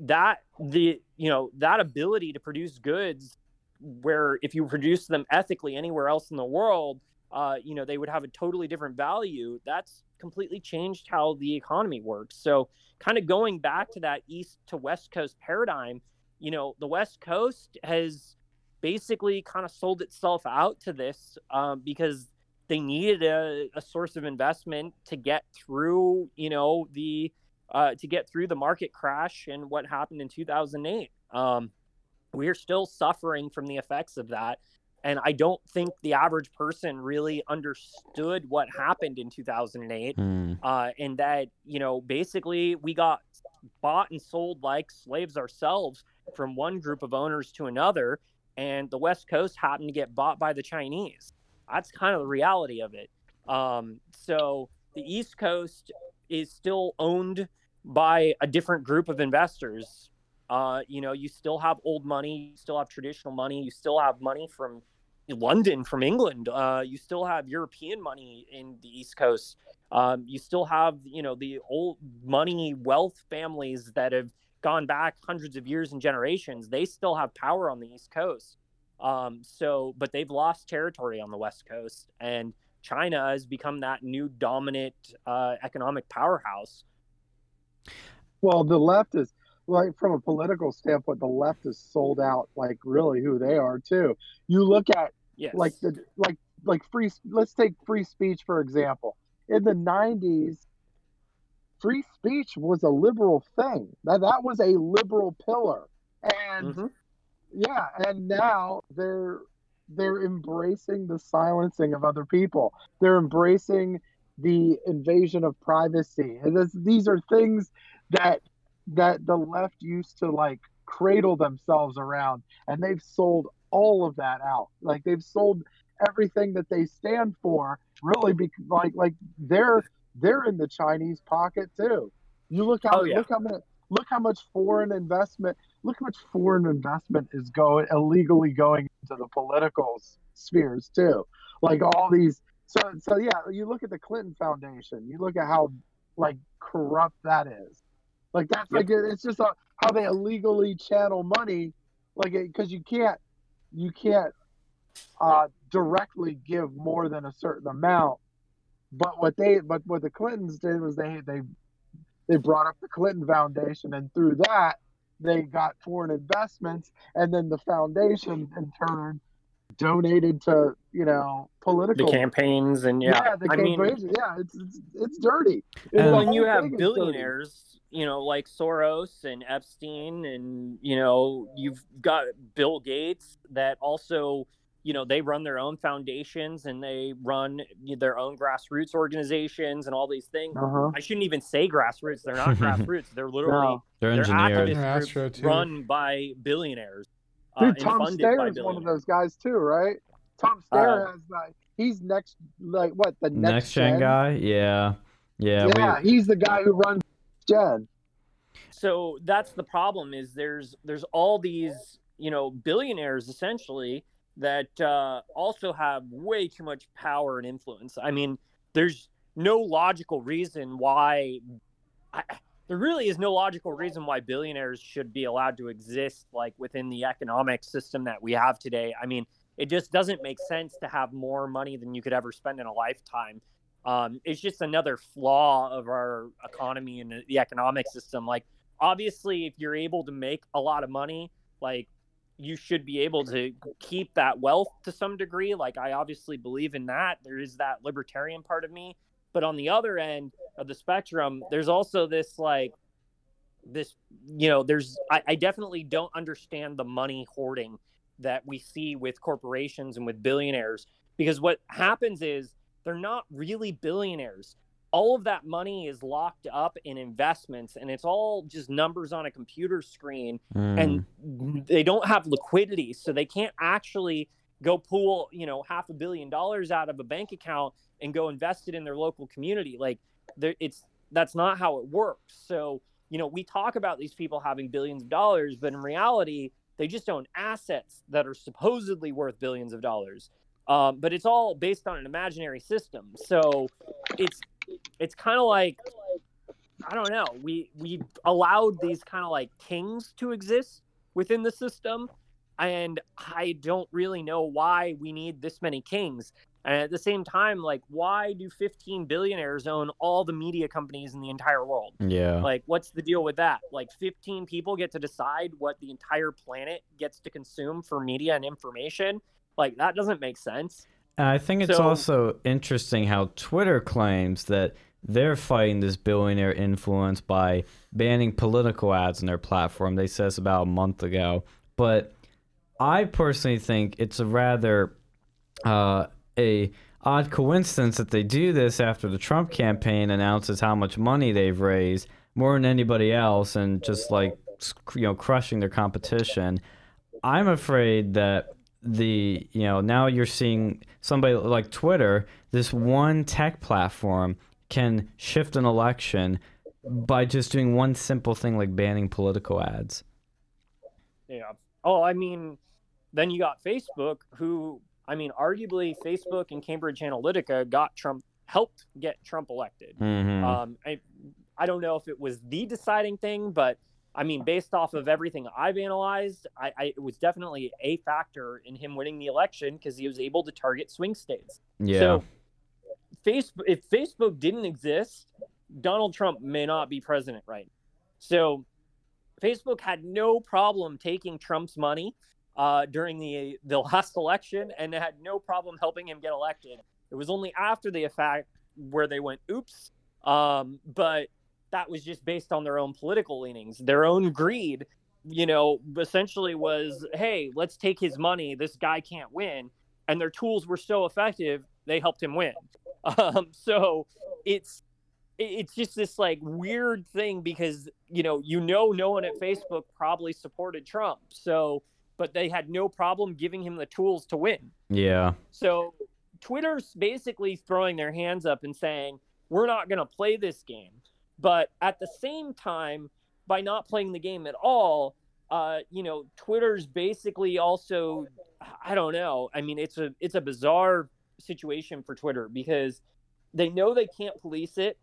that the you know that ability to produce goods where if you produce them ethically anywhere else in the world, uh, you know they would have a totally different value. That's completely changed how the economy works. So kind of going back to that east to west coast paradigm, you know the west coast has basically kind of sold itself out to this um, because they needed a, a source of investment to get through, you know, the uh, to get through the market crash and what happened in 2008. Um, we are still suffering from the effects of that. And I don't think the average person really understood what happened in 2008. Mm. Uh, and that, you know, basically we got bought and sold like slaves ourselves from one group of owners to another. And the West Coast happened to get bought by the Chinese. That's kind of the reality of it. Um, so the East Coast is still owned by a different group of investors. Uh, you know, you still have old money, you still have traditional money, you still have money from London, from England, uh, you still have European money in the East Coast. Um, you still have, you know, the old money wealth families that have gone back hundreds of years and generations. They still have power on the East Coast. Um, so, but they've lost territory on the West Coast, and China has become that new dominant uh, economic powerhouse. Well, the left is like from a political standpoint, the left is sold out like really who they are too. You look at yes. like the like like free. Let's take free speech for example. In the '90s, free speech was a liberal thing. That that was a liberal pillar, and mm-hmm yeah and now they're they're embracing the silencing of other people. They're embracing the invasion of privacy. And this, these are things that that the left used to like cradle themselves around. And they've sold all of that out. Like they've sold everything that they stand for really be like like they're they're in the chinese pocket too. You look how oh, yeah. look how much look how much foreign investment look how much foreign investment is going illegally going into the political spheres too like all these so so yeah you look at the clinton foundation you look at how like corrupt that is like that's yep. like it's just a, how they illegally channel money, like because you can't you can't uh, directly give more than a certain amount. But what they but what the Clintons did was they they they brought up the Clinton Foundation, and through that they got foreign investments, and then the foundation in turn donated to you know political the campaigns and yeah, yeah the I campaigns. Mean, yeah, it's, it's it's dirty. And when you have billionaires you know, like Soros and Epstein, and you know, you've got Bill Gates that also, you know, they run their own foundations and they run their own grassroots organizations and all these things. Uh-huh. I shouldn't even say grassroots; they're not [LAUGHS] grassroots. They're literally no. they're, they're engineers yeah, run by billionaires. Uh, Dude, uh, Tom Steyer is one of those guys too, right? Tom Steyer uh, has like he's next, like what the next, next gen, gen guy? Yeah, yeah. Yeah, we... he's the guy who runs Gen. So that's the problem. Is there's there's all these you know billionaires essentially that uh, also have way too much power and influence. I mean, there's no logical reason why. I, there really is no logical reason why billionaires should be allowed to exist like within the economic system that we have today. I mean, it just doesn't make sense to have more money than you could ever spend in a lifetime um, it's just another flaw of our economy and the economic system. Like, obviously, if you're able to make a lot of money, like you should be able to keep that wealth to some degree. Like, I obviously believe in that. There is that libertarian part of me. But on the other end of the spectrum, there's also this like this, you know, there's I, I definitely don't understand the money hoarding that we see with corporations and with billionaires because what happens is they're not really billionaires. All of that money is locked up in investments and it's all just numbers on a computer screen mm. and they don't have liquidity. So they can't actually go pull, you know, half a billion dollars out of a bank account and go invest it in their local community. Like it's that's not how it works. So, you know, we talk about these people having billions of dollars, but in reality, they just own assets that are supposedly worth billions of dollars. Um, but it's all based on an imaginary system. So it's it's kind of like I don't know. We we allowed these kind of like kings to exist within the system, and I don't really know why we need this many kings. And at the same time, like, why do 15 billionaires own all the media companies in the entire world? Yeah. Like, what's the deal with that? Like, 15 people get to decide what the entire planet gets to consume for media and information. Like that doesn't make sense. I think it's so, also interesting how Twitter claims that they're fighting this billionaire influence by banning political ads on their platform. They said this about a month ago. But I personally think it's a rather uh, a odd coincidence that they do this after the Trump campaign announces how much money they've raised more than anybody else and just like you know crushing their competition. I'm afraid that the you know now you're seeing somebody like Twitter, this one tech platform can shift an election by just doing one simple thing like banning political ads. Yeah. Oh, I mean, then you got Facebook, who I mean, arguably Facebook and Cambridge Analytica got Trump helped get Trump elected. Mm-hmm. Um, I I don't know if it was the deciding thing, but I mean, based off of everything I've analyzed, I, I it was definitely a factor in him winning the election because he was able to target swing states. Yeah. So, Facebook, if Facebook didn't exist, Donald Trump may not be president right. So, Facebook had no problem taking Trump's money uh, during the the [LAUGHS] last election, and had no problem helping him get elected. It was only after the fact where they went, "Oops." Um, but that was just based on their own political leanings, their own greed. You know, essentially was, hey, let's take his money. This guy can't win, and their tools were so effective they helped him win. [LAUGHS] Um, so it's it's just this like weird thing because you know you know no one at Facebook probably supported Trump, so but they had no problem giving him the tools to win. Yeah. So Twitter's basically throwing their hands up and saying we're not going to play this game, but at the same time, by not playing the game at all, uh, you know, Twitter's basically also, I don't know. I mean, it's a it's a bizarre situation for Twitter because they know they can't police it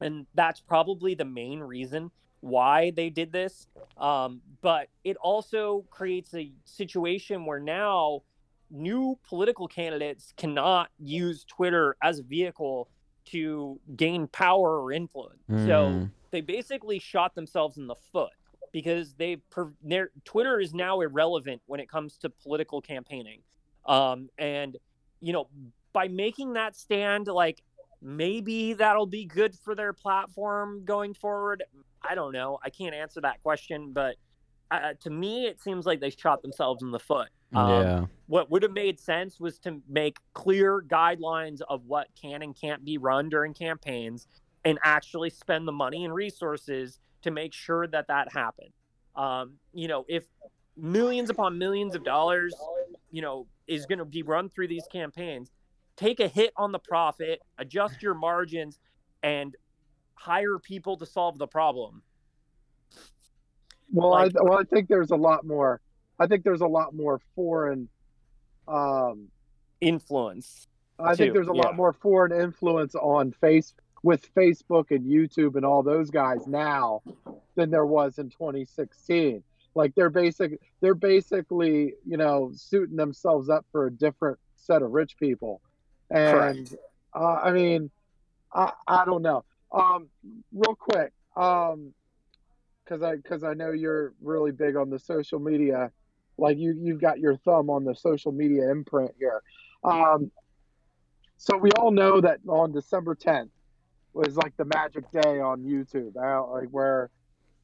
and that's probably the main reason why they did this. Um, but it also creates a situation where now new political candidates cannot use Twitter as a vehicle to gain power or influence. Mm. So hmm. they basically shot themselves in the foot because they their Twitter is now irrelevant when it comes to political campaigning. Um, and you know, by making that stand, like maybe that'll be good for their platform going forward. I don't know. I can't answer that question, but uh, to me, it seems like they shot themselves in the foot. Um, yeah. What would have made sense was to make clear guidelines of what can and can't be run during campaigns and actually spend the money and resources to make sure that that happened. Um, you know, if millions upon millions of dollars, you know, is going to be run through these campaigns, take a hit on the profit, adjust your margins, and hire people to solve the problem. Well, like, I, well, I think there's a lot more. I think there's a lot more foreign um, influence. I too. think there's a yeah. lot more foreign influence on face with Facebook and YouTube and all those guys now than there was in 2016. Like they're basic, they're basically you know suiting themselves up for a different set of rich people and uh, I mean, I, I don't know. Um, real quick, um, because I because I know you're really big on the social media, like you you've got your thumb on the social media imprint here. Um, so we all know that on December 10th was like the magic day on YouTube, out like where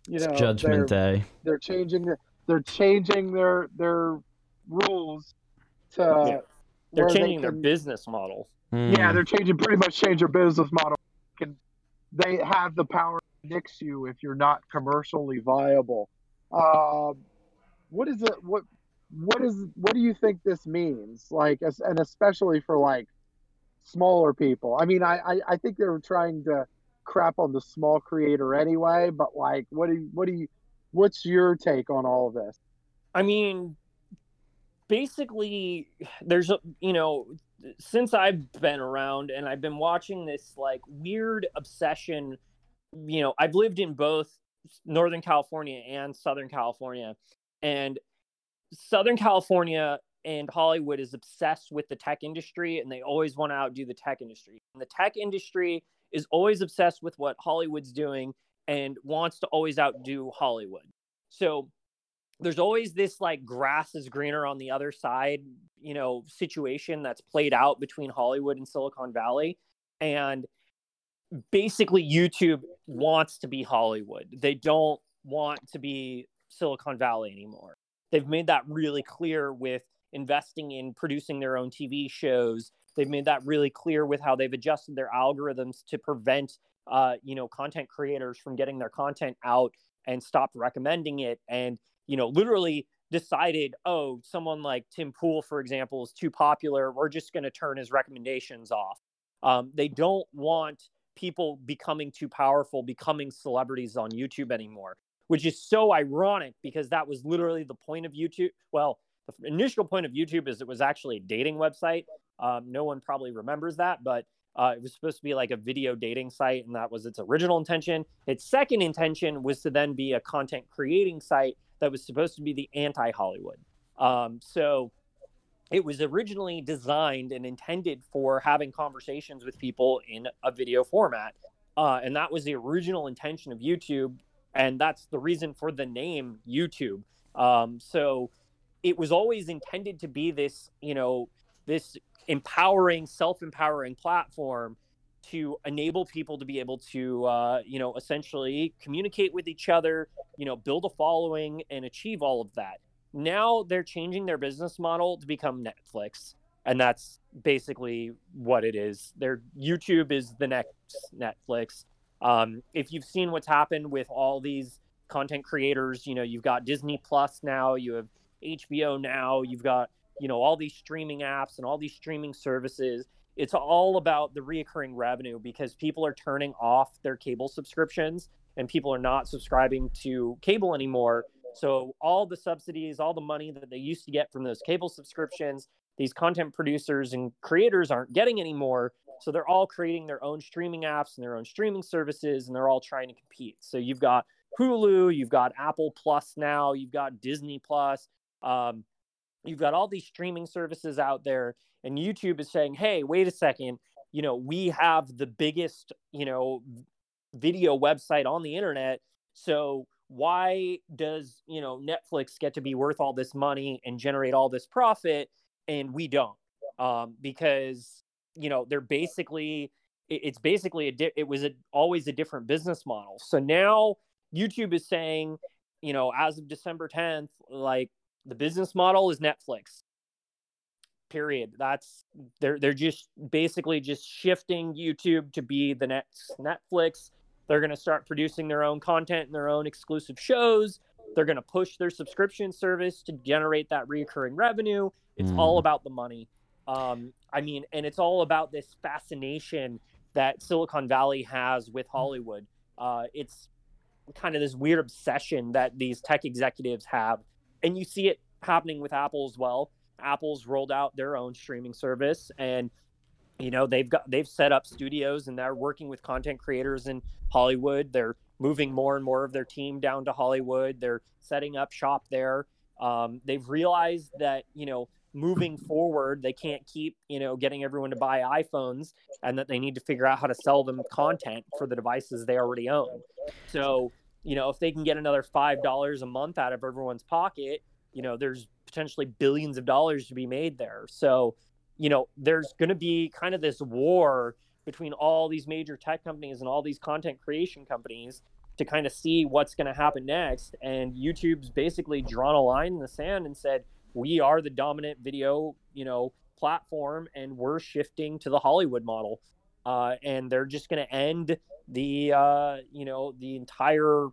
you know it's Judgment they're, Day. They're changing they're changing their their rules to yeah. They're changing they can, their business model. Mm. Yeah, they're changing pretty much change their business model. Can they have the power to nix you if you're not commercially viable? Um, what is it? What what is what do you think this means? Like, and especially for like smaller people. I mean, I I, I think they're trying to crap on the small creator anyway. But like, what do you, what do you what's your take on all of this? I mean, basically there's a you know since i've been around and i've been watching this like weird obsession you know i've lived in both northern california and southern california and southern california and hollywood is obsessed with the tech industry and they always want to outdo the tech industry and the tech industry is always obsessed with what hollywood's doing and wants to always outdo hollywood so there's always this like grass is greener on the other side, you know, situation that's played out between Hollywood and Silicon Valley. And basically, YouTube wants to be Hollywood. They don't want to be Silicon Valley anymore. They've made that really clear with investing in producing their own TV shows. They've made that really clear with how they've adjusted their algorithms to prevent, uh, you know, content creators from getting their content out and stop recommending it. And you know, literally decided, oh, someone like Tim Pool, for example, is too popular. We're just going to turn his recommendations off. Um, they don't want people becoming too powerful, becoming celebrities on YouTube anymore, which is so ironic because that was literally the point of YouTube. Well, the initial point of YouTube is it was actually a dating website. Um, no one probably remembers that, but uh, it was supposed to be like a video dating site, and that was its original intention. Its second intention was to then be a content creating site that was supposed to be the anti Hollywood. Um, so it was originally designed and intended for having conversations with people in a video format. Uh, and that was the original intention of YouTube. And that's the reason for the name YouTube. Um, so it was always intended to be this, you know, this empowering, self empowering platform to enable people to be able to uh, you know essentially communicate with each other you know build a following and achieve all of that now they're changing their business model to become netflix and that's basically what it is. Their YouTube is the next Netflix. Um, if you've seen what's happened with all these content creators, you know, you've got Disney Plus now, you have HBO now, you've got, you know, all these streaming apps and all these streaming services. It's all about the reoccurring revenue because people are turning off their cable subscriptions and people are not subscribing to cable anymore. So all the subsidies, all the money that they used to get from those cable subscriptions, these content producers and creators aren't getting anymore. So they're all creating their own streaming apps and their own streaming services, and they're all trying to compete. So you've got Hulu, you've got Apple Plus now, you've got Disney Plus, um, you've got all these streaming services out there, and YouTube is saying, "Hey, wait a second, you know, we have the biggest, you know, video website on the internet, so." why does you know netflix get to be worth all this money and generate all this profit and we don't um, because you know they're basically it's basically a di- it was a, always a different business model. So now youtube is saying you know as of december 10th like the business model is netflix. Period. That's they're they're just basically just shifting youtube to be the next netflix. They're going to start producing their own content and their own exclusive shows. They're going to push their subscription service to generate that recurring revenue. It's mm. all about the money. Um, I mean, and it's all about this fascination that Silicon Valley has with Hollywood. Uh, it's kind of this weird obsession that these tech executives have, and you see it happening with Apple as well. Apple's rolled out their own streaming service, and you know they've got they've set up studios and they're working with content creators in Hollywood. They're moving more and more of their team down to Hollywood. They're setting up shop there. Um, they've realized that you know moving forward they can't keep you know getting everyone to buy iphones and that they need to figure out how to sell them content for the devices they already own. So you know if they can get another five dollars a month out of everyone's pocket you know there's potentially billions of dollars to be made there. So you know there's going to be kind of this war between all these major tech companies and all these content creation companies to kind of see what's going to happen next. And youtube's basically drawn a line in the sand and said we are the dominant video, you know, platform, and we're shifting to the Hollywood model. Uh, and they're just going to end the, uh, you know, the entire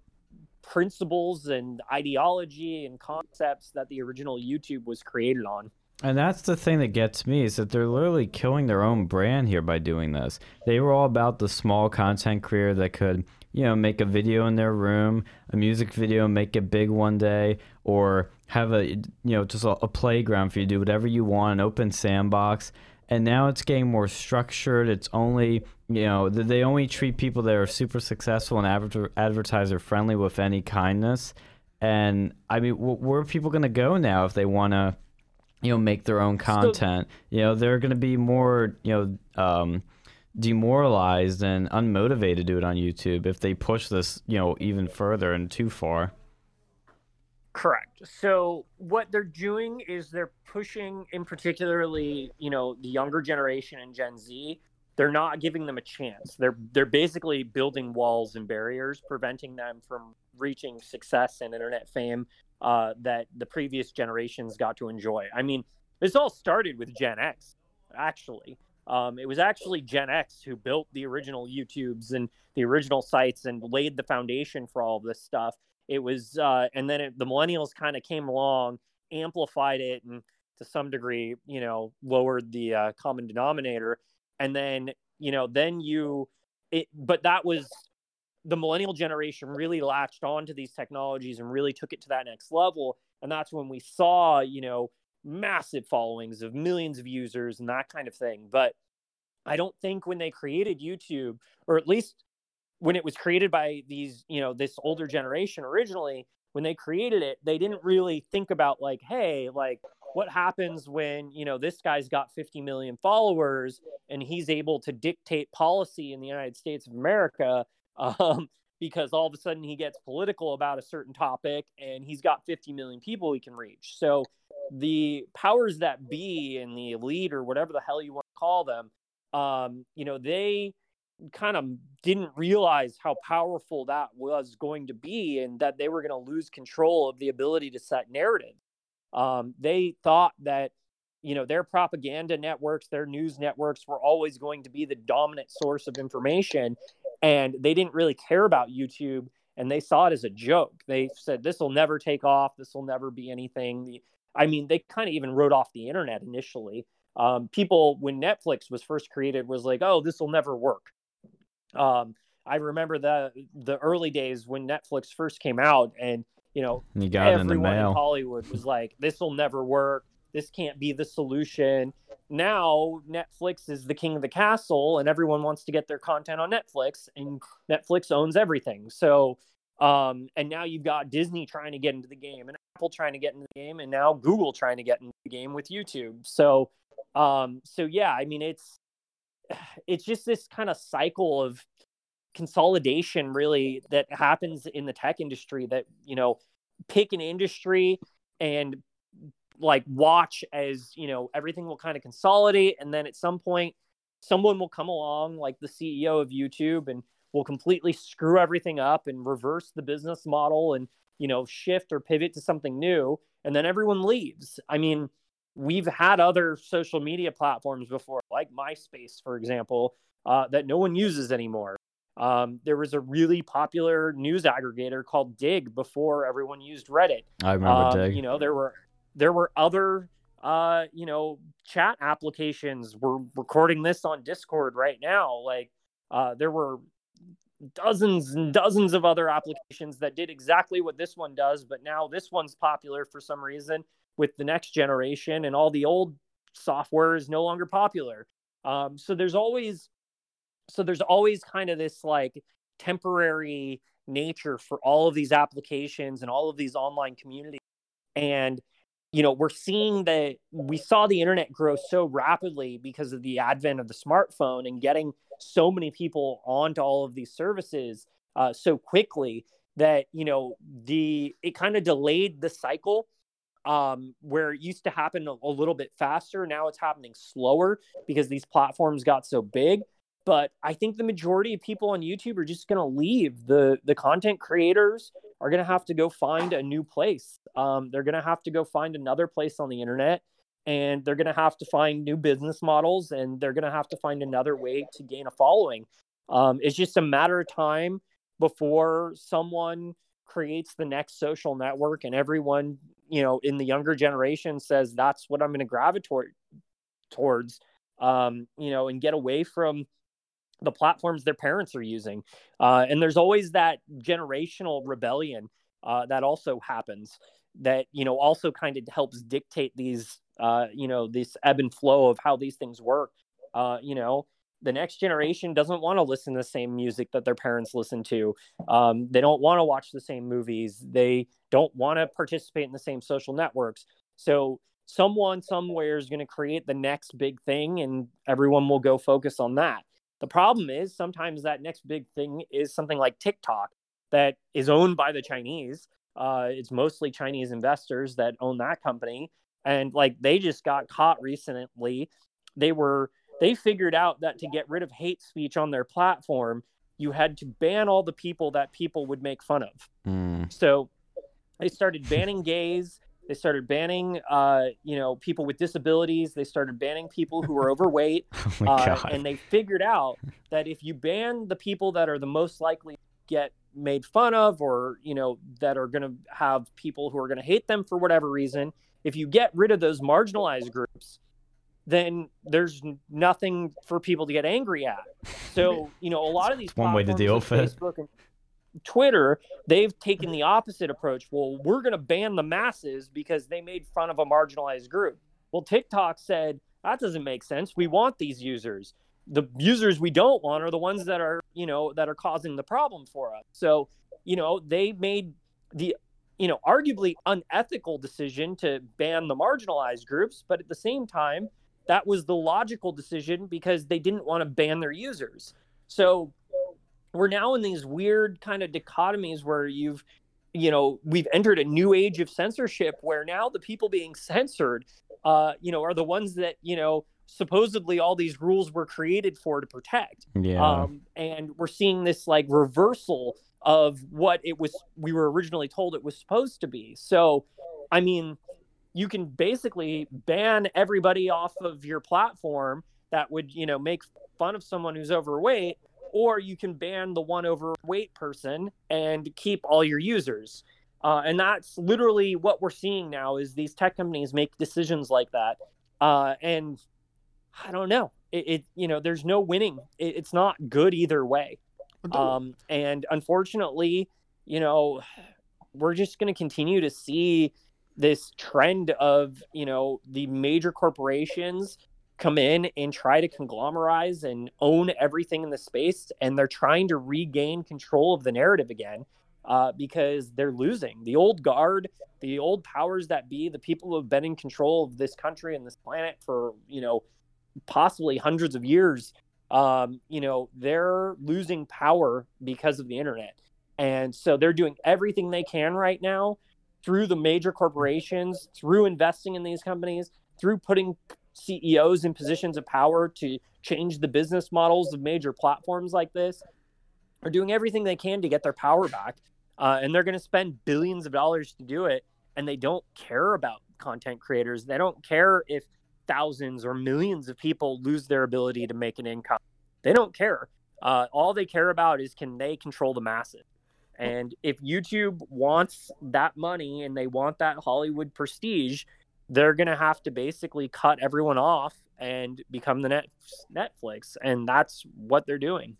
principles and ideology and concepts that the original YouTube was created on. And that's the thing that gets me is that they're literally killing their own brand here by doing this. They were all about the small content creator that could, you know, make a video in their room, a music video, make it big one day, or have a you know just a, a playground for you to do whatever you want, an open sandbox. And now it's getting more structured. It's only you know they only treat people that are super successful and adver- advertiser friendly with any kindness. And I mean, where are people going to go now if they want to? you know make their own content so, you know they're going to be more you know um, demoralized and unmotivated to do it on youtube if they push this you know even further and too far correct so what they're doing is they're pushing in particularly you know the younger generation and gen z they're not giving them a chance they're they're basically building walls and barriers preventing them from reaching success and internet fame uh, that the previous generations got to enjoy. I mean, this all started with Gen X, actually. Um, it was actually Gen X who built the original YouTubes and the original sites and laid the foundation for all of this stuff. It was, uh, and then it, the millennials kind of came along, amplified it, and to some degree, you know, lowered the uh, common denominator. And then, you know, then you, it, but that was the millennial generation really latched onto these technologies and really took it to that next level and that's when we saw you know massive followings of millions of users and that kind of thing but i don't think when they created youtube or at least when it was created by these you know this older generation originally when they created it they didn't really think about like hey like what happens when you know this guy's got 50 million followers and he's able to dictate policy in the united states of america [LAUGHS] um, because all of a sudden he gets political about a certain topic and he's got 50 million people he can reach. So the powers that be and the elite or whatever the hell you want to call them, um, you know, they kind of didn't realize how powerful that was going to be and that they were going to lose control of the ability to set narrative. Um, they thought that you know, their propaganda networks, their news networks were always going to be the dominant source of information. And they didn't really care about YouTube and they saw it as a joke. They said, this will never take off. This will never be anything. I mean, they kind of even wrote off the internet initially. Um, people, when Netflix was first created, was like, oh, this will never work. Um, I remember the the early days when Netflix first came out, and you know, you got everyone in, in Hollywood was [LAUGHS] like, "This will never work. This can't be the solution." Now Netflix is the king of the castle, and everyone wants to get their content on Netflix, and Netflix owns everything. So, um, and now you've got Disney trying to get into the game, and Apple trying to get into the game, and now Google trying to get into the game with YouTube. So, um, so yeah, I mean, it's it's just this kind of cycle of consolidation really that happens in the tech industry that you know pick an industry and like watch as you know everything will kind of consolidate and then at some point someone will come along like the CEO of YouTube and will completely screw everything up and reverse the business model and you know shift or pivot to something new and then everyone leaves. I mean we've had other social media platforms before like myspace for example uh, that no one uses anymore um, there was a really popular news aggregator called Digg before everyone used Reddit. I remember um, Digg. You know, there were there were other uh, you know chat applications. We're recording this on Discord right now. Like uh, there were dozens and dozens of other applications that did exactly what this one does, but now this one's popular for some reason with the next generation, and all the old software is no longer popular. Um, so there's always so there's always kind of this like temporary nature for all of these applications and all of these online communities and you know we're seeing that we saw the internet grow so rapidly because of the advent of the smartphone and getting so many people onto all of these services uh, so quickly that you know the it kind of delayed the cycle um, where it used to happen a, a little bit faster now it's happening slower because these platforms got so big but I think the majority of people on YouTube are just going to leave. The the content creators are going to have to go find a new place. Um, they're going to have to go find another place on the internet, and they're going to have to find new business models, and they're going to have to find another way to gain a following. Um, it's just a matter of time before someone creates the next social network, and everyone, you know, in the younger generation says that's what I'm going to gravitate towards. Um, you know, and get away from the platforms their parents are using. Uh, and there's always that generational rebellion uh, that also happens that, you know, also kind of helps dictate these, uh, you know, this ebb and flow of how these things work. Uh, you know, the next generation doesn't want to listen to the same music that their parents listen to. Um, they don't want to watch the same movies. They don't want to participate in the same social networks. So someone somewhere is going to create the next big thing and everyone will go focus on that the problem is sometimes that next big thing is something like TikTok that is owned by the Chinese. Uh, it's mostly Chinese investors that own that company. And like they just got caught recently. They were they figured out that to get rid of hate speech on their platform, you had to ban all the people that people would make fun of. Mm. So they started banning gays. They started banning, uh, you know, people with disabilities. They started banning people who were [LAUGHS] overweight, oh uh, and they figured out that if you ban the people that are the most likely to get made fun of, or you know, that are going to have people who are going to hate them for whatever reason, if you get rid of those marginalized groups, then there's nothing for people to get angry at. So, [LAUGHS] you know, a lot of these one way to deal with it. Facebook and Twitter, they've taken the opposite approach. Well, we're going to ban the masses because they made fun of a marginalized group. Well, TikTok said that doesn't make sense. We want these users. The users we don't want are the ones that are, you know, that are causing the problem for us. So, you know, they made the, you know, arguably unethical decision to ban the marginalized groups, but at the same time, that was the logical decision because they didn't want to ban their users. So we're now in these weird kind of dichotomies where you've you know we've entered a new age of censorship where now the people being censored uh you know are the ones that you know supposedly all these rules were created for to protect. Yeah. Um and we're seeing this like reversal of what it was we were originally told it was supposed to be. So i mean you can basically ban everybody off of your platform that would, you know, make fun of someone who's overweight, or you can ban the one overweight person and keep all your users. Uh, and that's literally what we're seeing now is these tech companies make decisions like that. Uh, and I don't know. It, it, you know, there's no winning. It, it's not good either way. Um, and unfortunately, you know, we're just going to continue to see this trend of, you know, the major corporations come in and try to conglomerize and own everything in the space. And they're trying to regain control of the narrative again uh, because they're losing. The old guard, the old powers that be, the people who have been in control of this country and this planet for, you know, possibly hundreds of years, um, you know, they're losing power because of the internet. And so they're doing everything they can right now through the major corporations, through investing in these companies, through putting CEOs in positions of power to change the business models of major platforms like this, are doing everything they can to get their power back. Uh, and they're going to spend billions of dollars to do it. And they don't care about content creators. They don't care if thousands or millions of people lose their ability to make an income. They don't care. Uh, all they care about is can they control the masses. And if YouTube wants that money and they want that Hollywood prestige, they're going to have to basically cut everyone off and become the net Netflix. And that's what they're doing.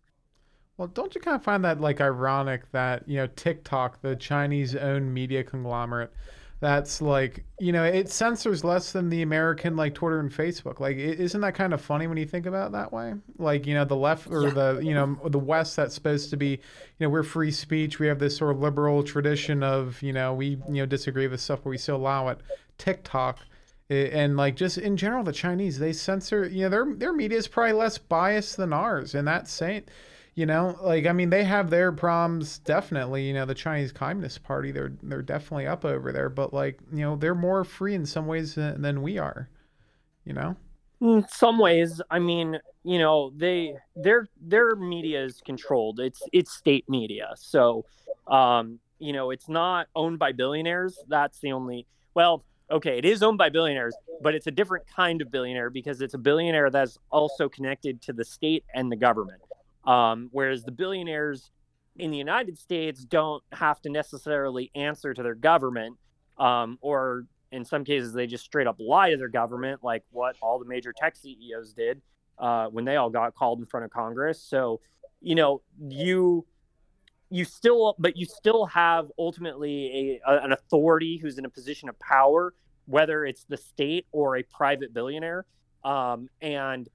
Well, don't you kind of find that like ironic that, you know, TikTok, the Chinese owned media conglomerate, that's like you know it censors less than the american like twitter and facebook. Like isn't that kind of funny when you think about it that way? Like you know the left or yeah. the you know the west that's supposed to be you know we're free speech we have this sort of liberal tradition of you know we you know disagree with stuff but we still allow it. Tiktok and like just in general the chinese they censor you know their their media is probably less biased than ours and that's saying you know like i mean they have their problems definitely you know the chinese communist party they're they're definitely up over there but like you know they're more free in some ways than, than we are you know? In some ways i mean you know they their their media is controlled. It's it's state media. So um you know it's not owned by billionaires. That's the only well okay it is owned by billionaires but it's a different kind of billionaire because it's a billionaire that's also connected to the state and the government um, whereas the billionaires in the United States don't have to necessarily answer to their government, um, or in some cases, they just straight up lie to their government, like what all the major tech CEOs did uh, when they all got called in front of Congress. So, you know, you you still, but you still have ultimately a, an authority who's in a position of power, whether it's the state or a private billionaire. Um, and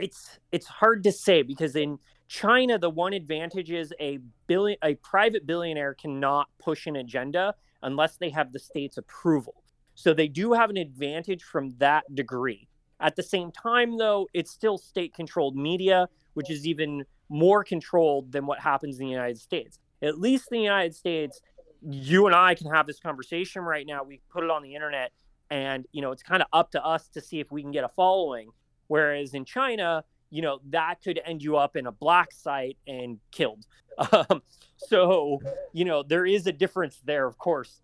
it's it's hard to say because in China the one advantage is a billion a private billionaire cannot push an agenda unless they have the state's approval. So they do have an advantage from that degree. At the same time though, it's still state controlled media, which is even more controlled than what happens in the United States. At least in the United States, you and I can have this conversation right now. We put it on the internet and you know, it's kind of up to us to see if we can get a following Whereas in China, you know, that could end you up in a black site and killed. [LAUGHS] Um, so, you know, there is a difference there, of course.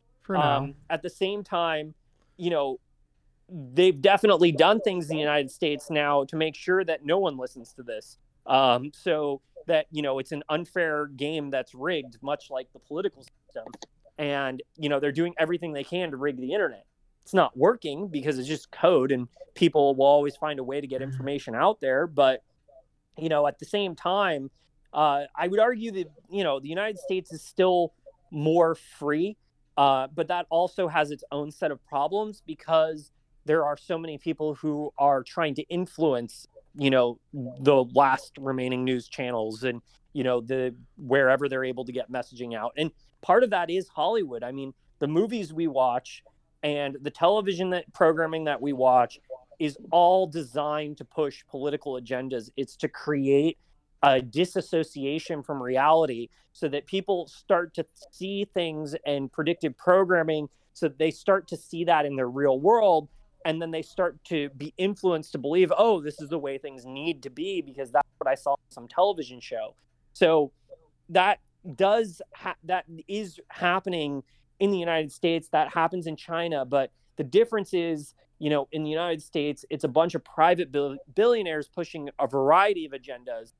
Um, at the same time, you know, they've definitely done things in the United States now to make sure that no one listens to this. Um, so that, you know, it's an unfair game that's rigged, much like the political system. And, you know, they're doing everything they can to rig the internet it's not working because it's just code and people will always find a way to get mm-hmm. information out there. But you know at the same time uh, i would argue that you know the united states is still more free uh, but that also has its own set of problems because there are so many people who are trying to influence you know the last remaining news channels and you know the wherever they're able to get messaging out. And part of that is hollywood. I mean the movies we watch and the television that programming that we watch is all designed to push political agendas. It's to create a disassociation from reality so that people start to see things and predictive programming so they start to see that in their real world and then they start to be influenced to believe oh this is the way things need to be because that's what i saw on some television show. So that does ha- that is happening in the United States, that happens in China, but The difference is, you know, in the United States, it's a bunch of private bill- billionaires pushing a variety of agendas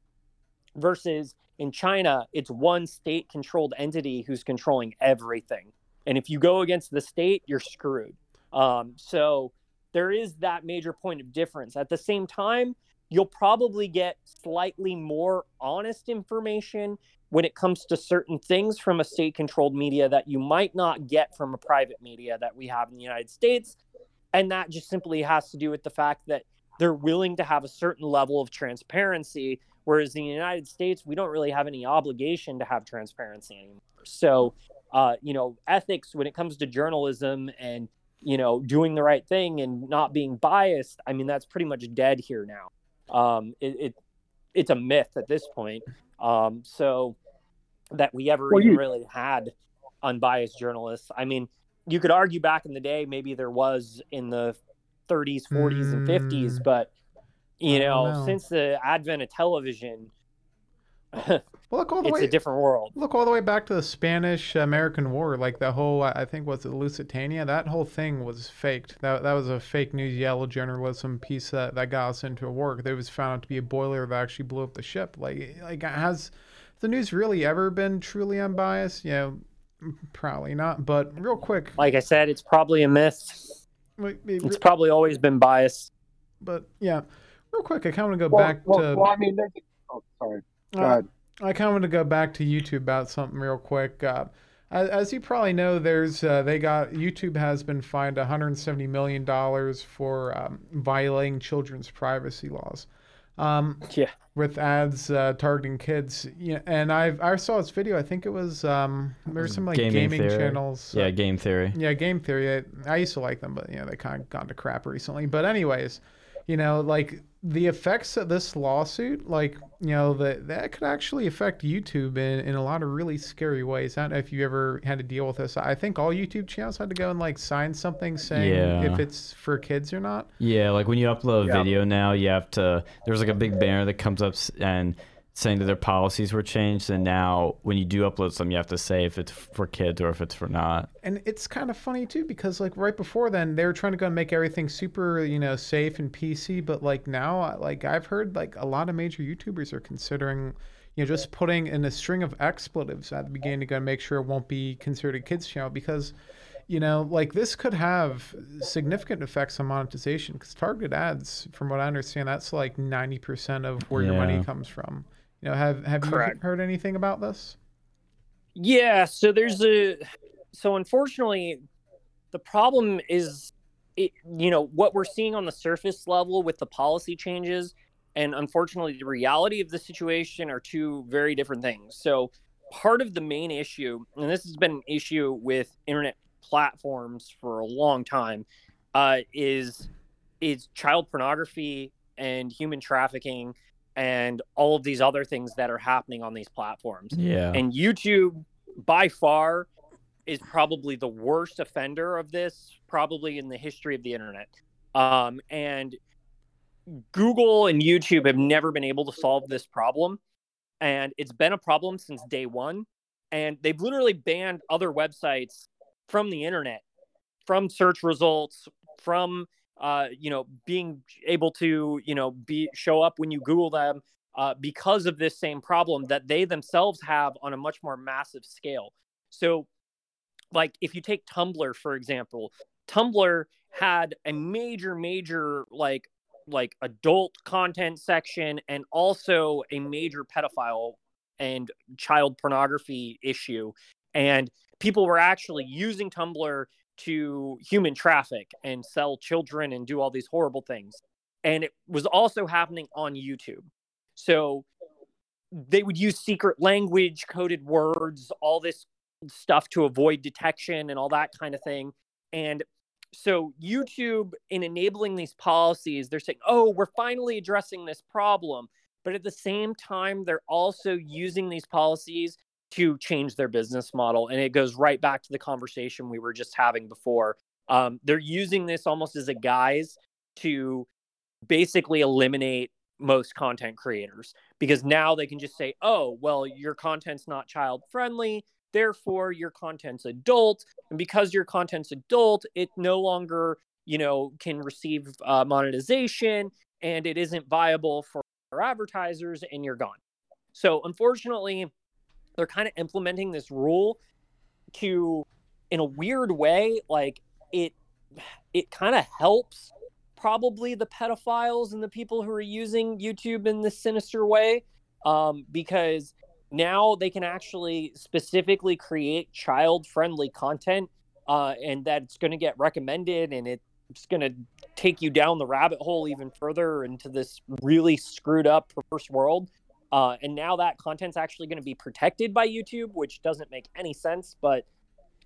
versus in China, it's one state controlled entity who's controlling everything. And if you go against the state, you're screwed. Um, so there is that major point of difference. At the same time, you'll probably get slightly more honest information when it comes to certain things from a state controlled media that you might not get from a private media that we have in the United States. And that just simply has to do with the fact that they're willing to have a certain level of transparency. Whereas in the United States, we don't really have any obligation to have transparency anymore. So, uh, you know, ethics when it comes to journalism and, you know, doing the right thing and not being biased, I mean, that's pretty much dead here now. Um, it, it it's a myth at this point. Um, so that we ever well, even you... really had unbiased journalists. I mean, you could argue back in the day, maybe there was in the 30s, 40s, mm. and 50s, but you know, know, since the advent of television, [LAUGHS] well, look all the it's way, a different world. Look all the way back to the Spanish American War, like the whole I think was it Lusitania. That whole thing was faked. That that was a fake news yellow journalism piece that, that got us into a war. That was found out to be a boiler that actually blew up the ship. Like like has the news really ever been truly unbiased? You know, probably not. But real quick, like I said, it's probably a myth. Wait, wait, it's probably always been biased. But yeah, real quick, I kind of want to go well, back well, to. Well, I mean, oh, sorry. Go uh, ahead. I kind of want to go back to YouTube about something real quick. Uh, as, as, you probably know, there's uh, they got YouTube has been fined 170 million dollars for um, violating children's privacy laws. Um, [LAUGHS] yeah. With ads uh, targeting kids, yeah, and I I saw this video. I think it was um, there's some like gaming, gaming channels. Yeah, Game Theory. Yeah, Game Theory. I, I used to like them, but you know they kind of gone to crap recently. But anyways, you know, like the effects of this lawsuit, like, you know, that that could actually affect YouTube in, in a lot of really scary ways. I don't know if you ever had to deal with this. I think all YouTube channels had to go and like sign something saying yeah. if it's for kids or not. Yeah, like when you upload a yeah. video now, you have to there's like a big banner that comes up and saying that their policies were changed and now when you do upload something you have to say if it's for kids or if it's for not and it's kind of funny too because like right before then they were trying to go and make everything super you know safe and pc but like now uh, like i've heard like a lot of major youtubers are considering you know just putting in a string of expletives at the beginning to go and make sure it won't be considered a kids channel because you know like this could have significant effects on monetization because targeted ads from what i understand that's like 90% of where yeah. your money comes from you know, have have Correct. you heard anything about this? Yeah, so there's a so unfortunately the problem is it, you know what we're seeing on the surface level with the policy changes and unfortunately the reality of the situation are two very different things. So part of the main issue and this has been an issue with internet platforms for a long time uh, is is child pornography and human trafficking and all of these other things that are happening on these platforms. Yeah. And YouTube by far is probably the worst offender of this probably in the history of the internet. Um, and Google and YouTube have never been able to solve this problem. And it's been a problem since day one. And they've literally banned other websites from the internet, from search results, from uh, you know, being able to, you know, be show up when you Google them uh, because of this same problem that they themselves have on a much more massive scale. So, like if you take Tumblr for example, Tumblr had a major, major like like adult content section and also a major pedophile and child pornography issue and people were actually using tumblr to human traffic and sell children and do all these horrible things. And it was also happening on YouTube. So they would use secret language, coded words, all this stuff to avoid detection and all that kind of thing. And so YouTube, in enabling these policies, they're saying, oh, we're finally addressing this problem. But at the same time, they're also using these policies to change their business model. And it goes right back to the conversation we were just having before. Um, they're using this almost as a guise to basically eliminate most content creators because now they can just say, oh, well, your content's not child friendly. therefore your content's adult and because your content's adult it no longer you know can receive uh, monetization and it isn't viable for advertisers and you're gone so unfortunately they're kind of implementing this rule to in a weird way like it it kind of helps probably the pedophiles and the people who are using youtube in this sinister way um, because now they can actually specifically create child friendly content uh, and that's going to get recommended and it's going to take you down the rabbit hole even further into this really screwed up perverse world uh, and now that content's actually going to be protected by youtube which doesn't make any sense but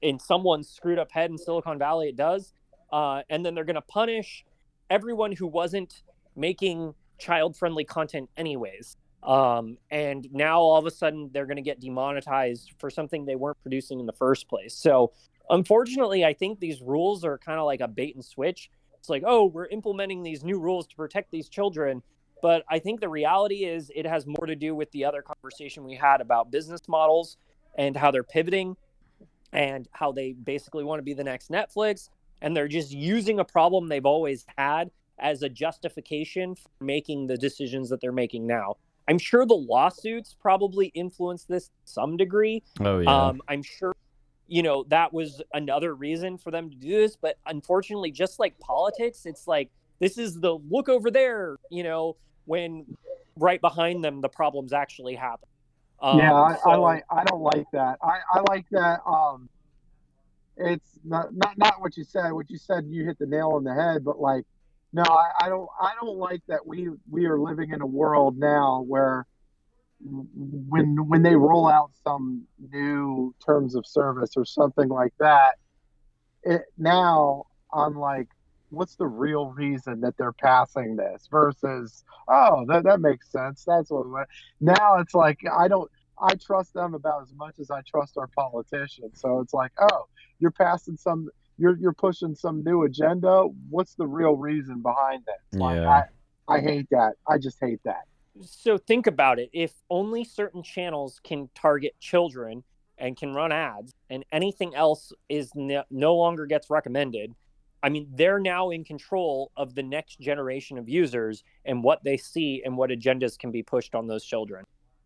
in someone's screwed up head in silicon valley it does uh, and then they're going to punish everyone who wasn't making child friendly content anyways um, and now all of a sudden they're going to get demonetized for something they weren't producing in the first place. So, unfortunately, I think these rules are kind of like a bait and switch. It's like, oh, we're implementing these new rules to protect these children. But I think the reality is it has more to do with the other conversation we had about business models and how they're pivoting and how they basically want to be the next Netflix. And they're just using a problem they've always had as a justification for making the decisions that they're making now. I'm sure the lawsuits probably influenced this some degree. Oh yeah. Um, I'm sure, you know, that was another reason for them to do this. But unfortunately, just like politics, it's like this is the look over there. You know, when right behind them the problems actually happen. Um, yeah, I, so... I, like. I don't like that. I, I like that. Um, it's not, not not what you said. What you said, you hit the nail on the head. But like no, I, I don't. I don't like that we we are living in a world now where when when they roll out some new terms of service or something like that, it now I'm like, what's the real reason that they're passing this versus oh that that makes sense. That's what now it's like I don't. I trust them about as much as I trust our politicians. So it's like, oh, you're passing some you're you're pushing some new agenda. What's the real reason behind that? Like, yeah. I, I hate that. I just hate that. So think about it. If only certain channels can target children and can run ads, and anything else is no, no longer gets recommended, I mean, they're now in control of the next generation of users and what they see and what agendas can be pushed on those children.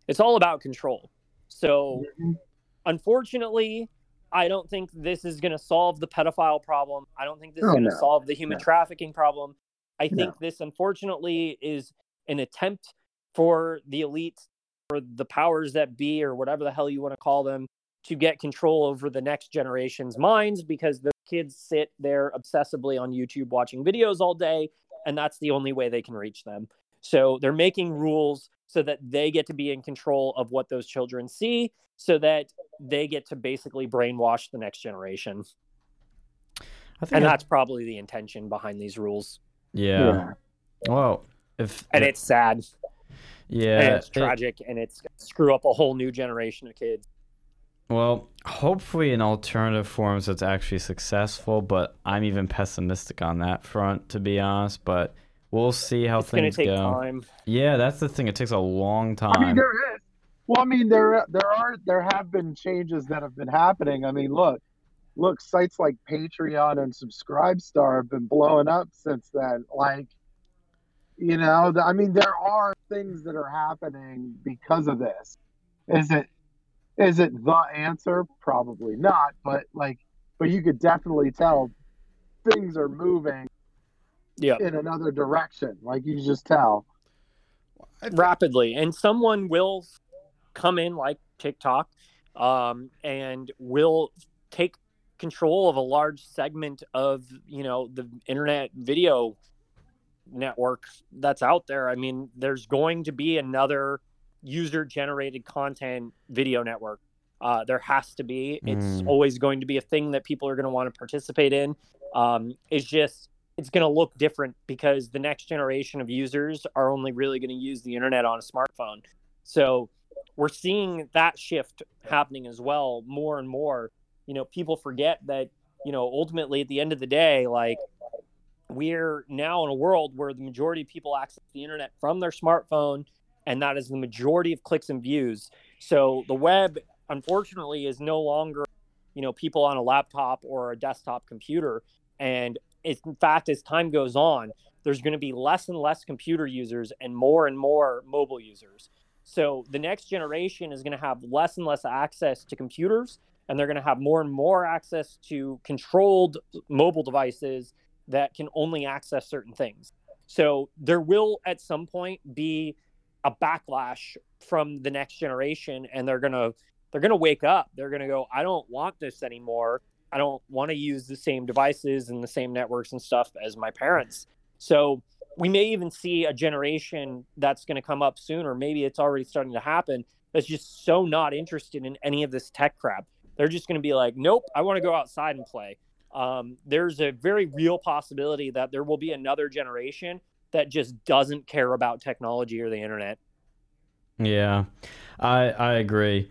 It's all about control. So, mm-hmm. unfortunately, I don't think this is going to solve the pedophile problem. I don't think this is oh, going to no. solve the human no. trafficking problem. I think no. this, unfortunately, is an attempt for the elites or the powers that be, or whatever the hell you want to call them, to get control over the next generation's minds because the kids sit there obsessively on YouTube watching videos all day, and that's the only way they can reach them. So they're making rules so that they get to be in control of what those children see so that they get to basically brainwash the next generation. and that's probably the intention behind these rules. Yeah. yeah. Well, if and it's sad. Yeah, and it's tragic, it, and it's screw up a whole new generation of kids. Well, hopefully in alternative forms it's actually successful, but I'm even pessimistic on that front, to be honest. But We'll see how it's things go. Time. Yeah, that's the thing. It takes a long time. I mean, there is. Well, I mean, there there are there have been changes that have been happening. I mean, look, look, sites like Patreon and Subscribestar have been blowing up since then. Like, you know, I mean, there are things that are happening because of this. Is it is it the answer? Probably not. But like, but you could definitely tell things are moving yeah. in another direction. Like you just tell. Rapidly. And someone will come in like TikTok um, and will take control of a large segment of, you know, the internet video network that's out there. I mean, there's going to be another user generated content video network. Uh, there has to be. It's mm. always going to be a thing that people are going to want to participate in. Um, it's just it's going to look different because the next generation of users are only really going to use the internet on a smartphone. So we're seeing that shift happening as well more and more. You know, people forget that, you know, ultimately at the end of the day, like we're now in a world where the majority of people access the internet from their smartphone and that is the majority of clicks and views. So the web unfortunately is no longer, you know, people on a laptop or a desktop computer. And in fact, as time goes on, there's going to be less and less computer users and more and more mobile users. So the next generation is going to have less and less access to computers, and they're going to have more and more access to controlled mobile devices that can only access certain things. So there will at some point be a backlash from the next generation and they're going to they're going to wake up. They're going to go, I don't want this anymore. I don't want to use the same devices and the same networks and stuff as my parents. So we may even see a generation that's going to come up soon, or maybe it's already starting to happen, that's just so not interested in any of this tech crap. They're just going to be like, nope, I want to go outside and play. Um, there's a very real possibility that there will be another generation that just doesn't care about technology or the internet. Yeah, I I agree.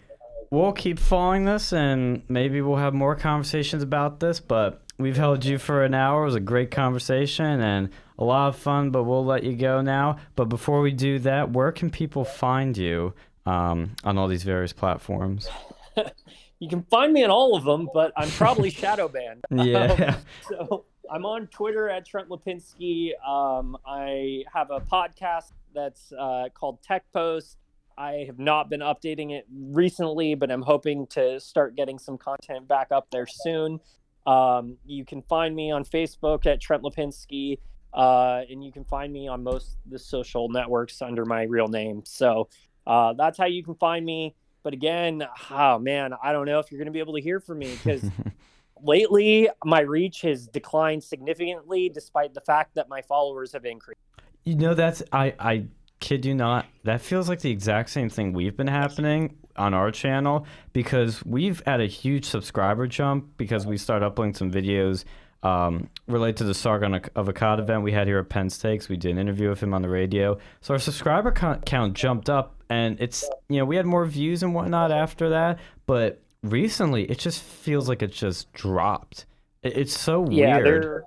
We'll keep following this, and maybe we'll have more conversations about this. But we've held you for an hour. It was a great conversation and a lot of fun. But we'll let you go now. But before we do that, where can people find you um, on all these various platforms? [LAUGHS] you can find me on all of them, but I'm probably [LAUGHS] shadow banned. yeah. Um, so I'm on Twitter at Trent Lapinski. Um, I have a podcast that's uh, called Tech Post. I have not been updating it recently, but I'm hoping to start getting some content back up there soon. Um, you can find me on Facebook at Trent Lapinski, uh, and you can find me on most the social networks under my real name. So uh, that's how you can find me. But again, oh man, I don't know if you're going to be able to hear from me because [LAUGHS] lately my reach has declined significantly, despite the fact that my followers have increased. You know, that's I I kid you not. That feels like the exact same thing we've been happening on our channel because we've had a huge subscriber jump because we started uploading some videos um, related to the Sargon of Akkad event we had here at Penn State. We did an interview with him on the radio. So our subscriber count jumped up, and it's, you know, we had more views and whatnot after that. But recently, it just feels like it just dropped. It's so yeah, weird. They're,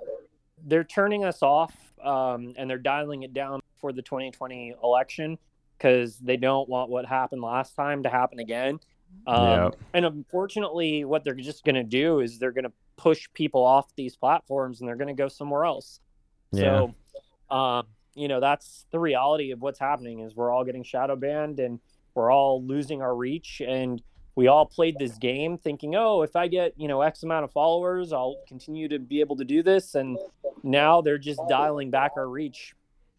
they're turning us off um, and they're dialing it down for the 2020 election because they don't want what happened last time to happen again. Um, yep. And unfortunately, what they're just going to do is they're going to push people off these platforms and they're going to go somewhere else. Yeah. So, um, you know, that's the reality of what's happening is we're all getting shadow banned and we're all losing our reach. And we all played this game thinking, oh, if I get, you know, X amount of followers, I'll continue to be able to do this. And now they're just dialing back our reach.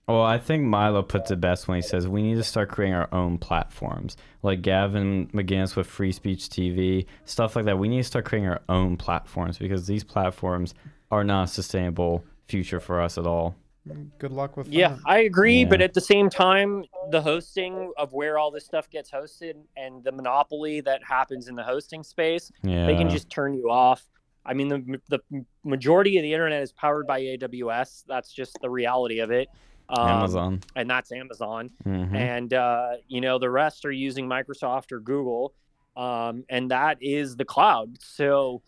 Well, I think Milo puts it best when he says we need to start creating our own platforms, like Gavin McInnes with Free Speech TV, stuff like that. We need to start creating our own platforms because these platforms are not a sustainable future for us at all. Good luck with yeah, that. I agree, yeah. but at the same time, the hosting of where all this stuff gets hosted and the monopoly that happens in the hosting space, yeah. they can just turn you off. I mean, the the majority of the internet is powered by AWS. That's just the reality of it. Um, Amazon. And that's Amazon. Mm-hmm. And, uh, you know, the rest are using Microsoft or Google. Um, and that is the cloud. So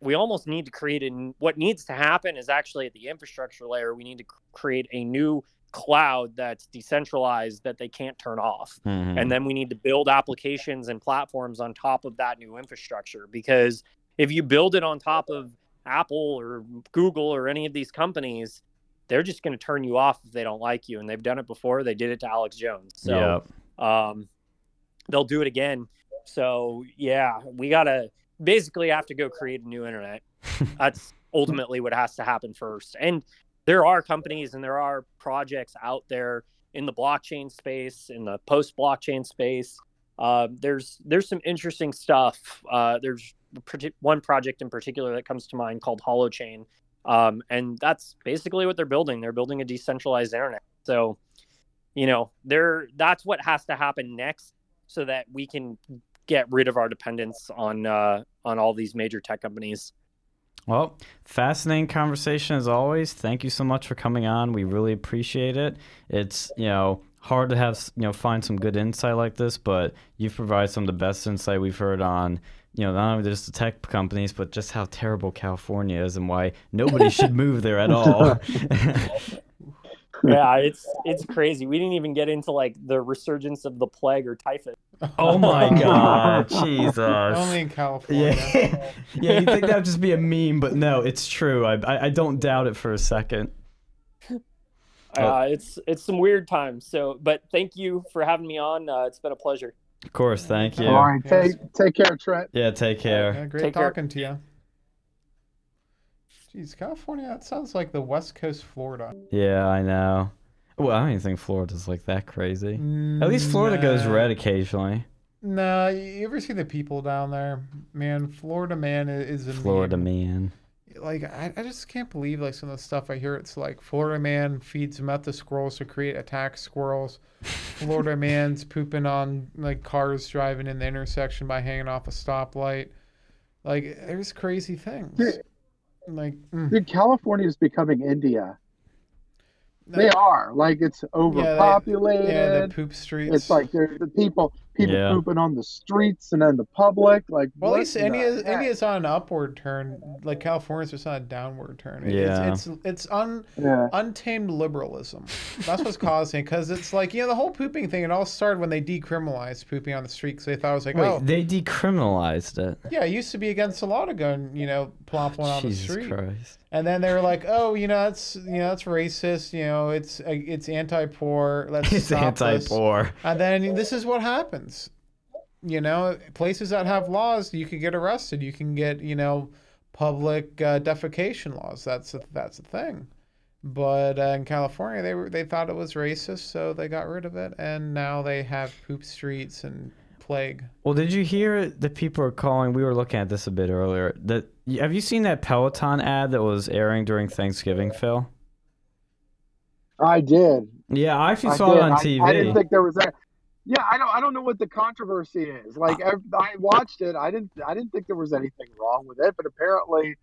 we almost need to create a, what needs to happen is actually at the infrastructure layer, we need to create a new cloud that's decentralized that they can't turn off. Mm-hmm. And then we need to build applications and platforms on top of that new infrastructure. Because if you build it on top of Apple or Google or any of these companies, they're just going to turn you off if they don't like you. And they've done it before. They did it to Alex Jones. So yep. um, they'll do it again. So yeah, we got to basically have to go create a new internet. [LAUGHS] That's ultimately what has to happen first. And there are companies and there are projects out there in the blockchain space, in the post blockchain space. Uh, there's there's some interesting stuff. Uh, there's one project in particular that comes to mind called Holochain, um, and that's basically what they're building. They're building a decentralized internet. So, you know, they're that's what has to happen next so that we can get rid of our dependence on uh, on all these major tech companies. Well, fascinating conversation as always. Thank you so much for coming on. We really appreciate it. It's you know hard to have you know find some good insight like this, but you've provided some of the best insight we've heard on you know, not only just the tech companies, but just how terrible California is and why nobody [LAUGHS] should move there at all. [LAUGHS] yeah, it's it's crazy. We didn't even get into like the resurgence of the plague or typhus. Oh my [LAUGHS] god, [LAUGHS] Jesus. Only in California. Yeah, [LAUGHS] yeah. You think that would just be a meme, but no, it's true. I, I, I don't doubt it for a second. Uh, it's it's some weird times. So, but thank you for having me on. Uh, it's been a pleasure. Of course, thank you. All right, take take care, Trent. Yeah, take care. Yeah, great Take care. talking to you. Jeez, California, that sounds like the West Coast Florida. Yeah, I know. Well, I don't even think Florida's like that crazy. At least Florida goes red occasionally. Nah, you ever see the people down there? Man, Florida man is a Florida meme. man. Like, I, I just can't believe like some of the stuff I hear. It's like Florida man feeds meth squirrels to create attack squirrels. Florida [LAUGHS] man's pooping on like cars driving in the intersection by hanging off a stoplight. Like, there's crazy things. Dude, Like, mm. dude, California is becoming India. They are like it's overpopulated. yeah, the poop streets. it's like there's the people people Yeah. pooping on the streets and in the public. Like, Well, at what least the India. India's on an upward turn. Like California's just on a downward turn. It- Yeah. It's it's it's un, Yeah. untamed liberalism. That's what's [LAUGHS] causing. Because it's like you know the whole pooping thing. It all started when they decriminalized pooping on the street. Because they thought it was like, Wait, oh, they decriminalized it. yeah, it used to be against the law to go and you know plop one on Jesus the street. Christ. And then they were like, oh, you know that's you know that's racist. You know it's uh, it's anti-poor. Let's [LAUGHS] It's stop this. anti-poor. And then this is what happens. You know, places that have laws, you can get arrested. You can get, you know, public uh, defecation laws. That's a, that's a thing. But uh, in California, they were they thought it was racist, so they got rid of it, and now they have poop streets and plague. Well, did you hear the people are calling? We were looking at this a bit earlier. That have you seen that Peloton ad that was airing during Thanksgiving, Phil? I did. Yeah, I actually I saw did. it on TV. I, didn't think there was a. Yeah, I don't. I don't know what the controversy is. Like, uh-huh. I, I watched it. I didn't. I didn't think there was anything wrong with it, but apparently,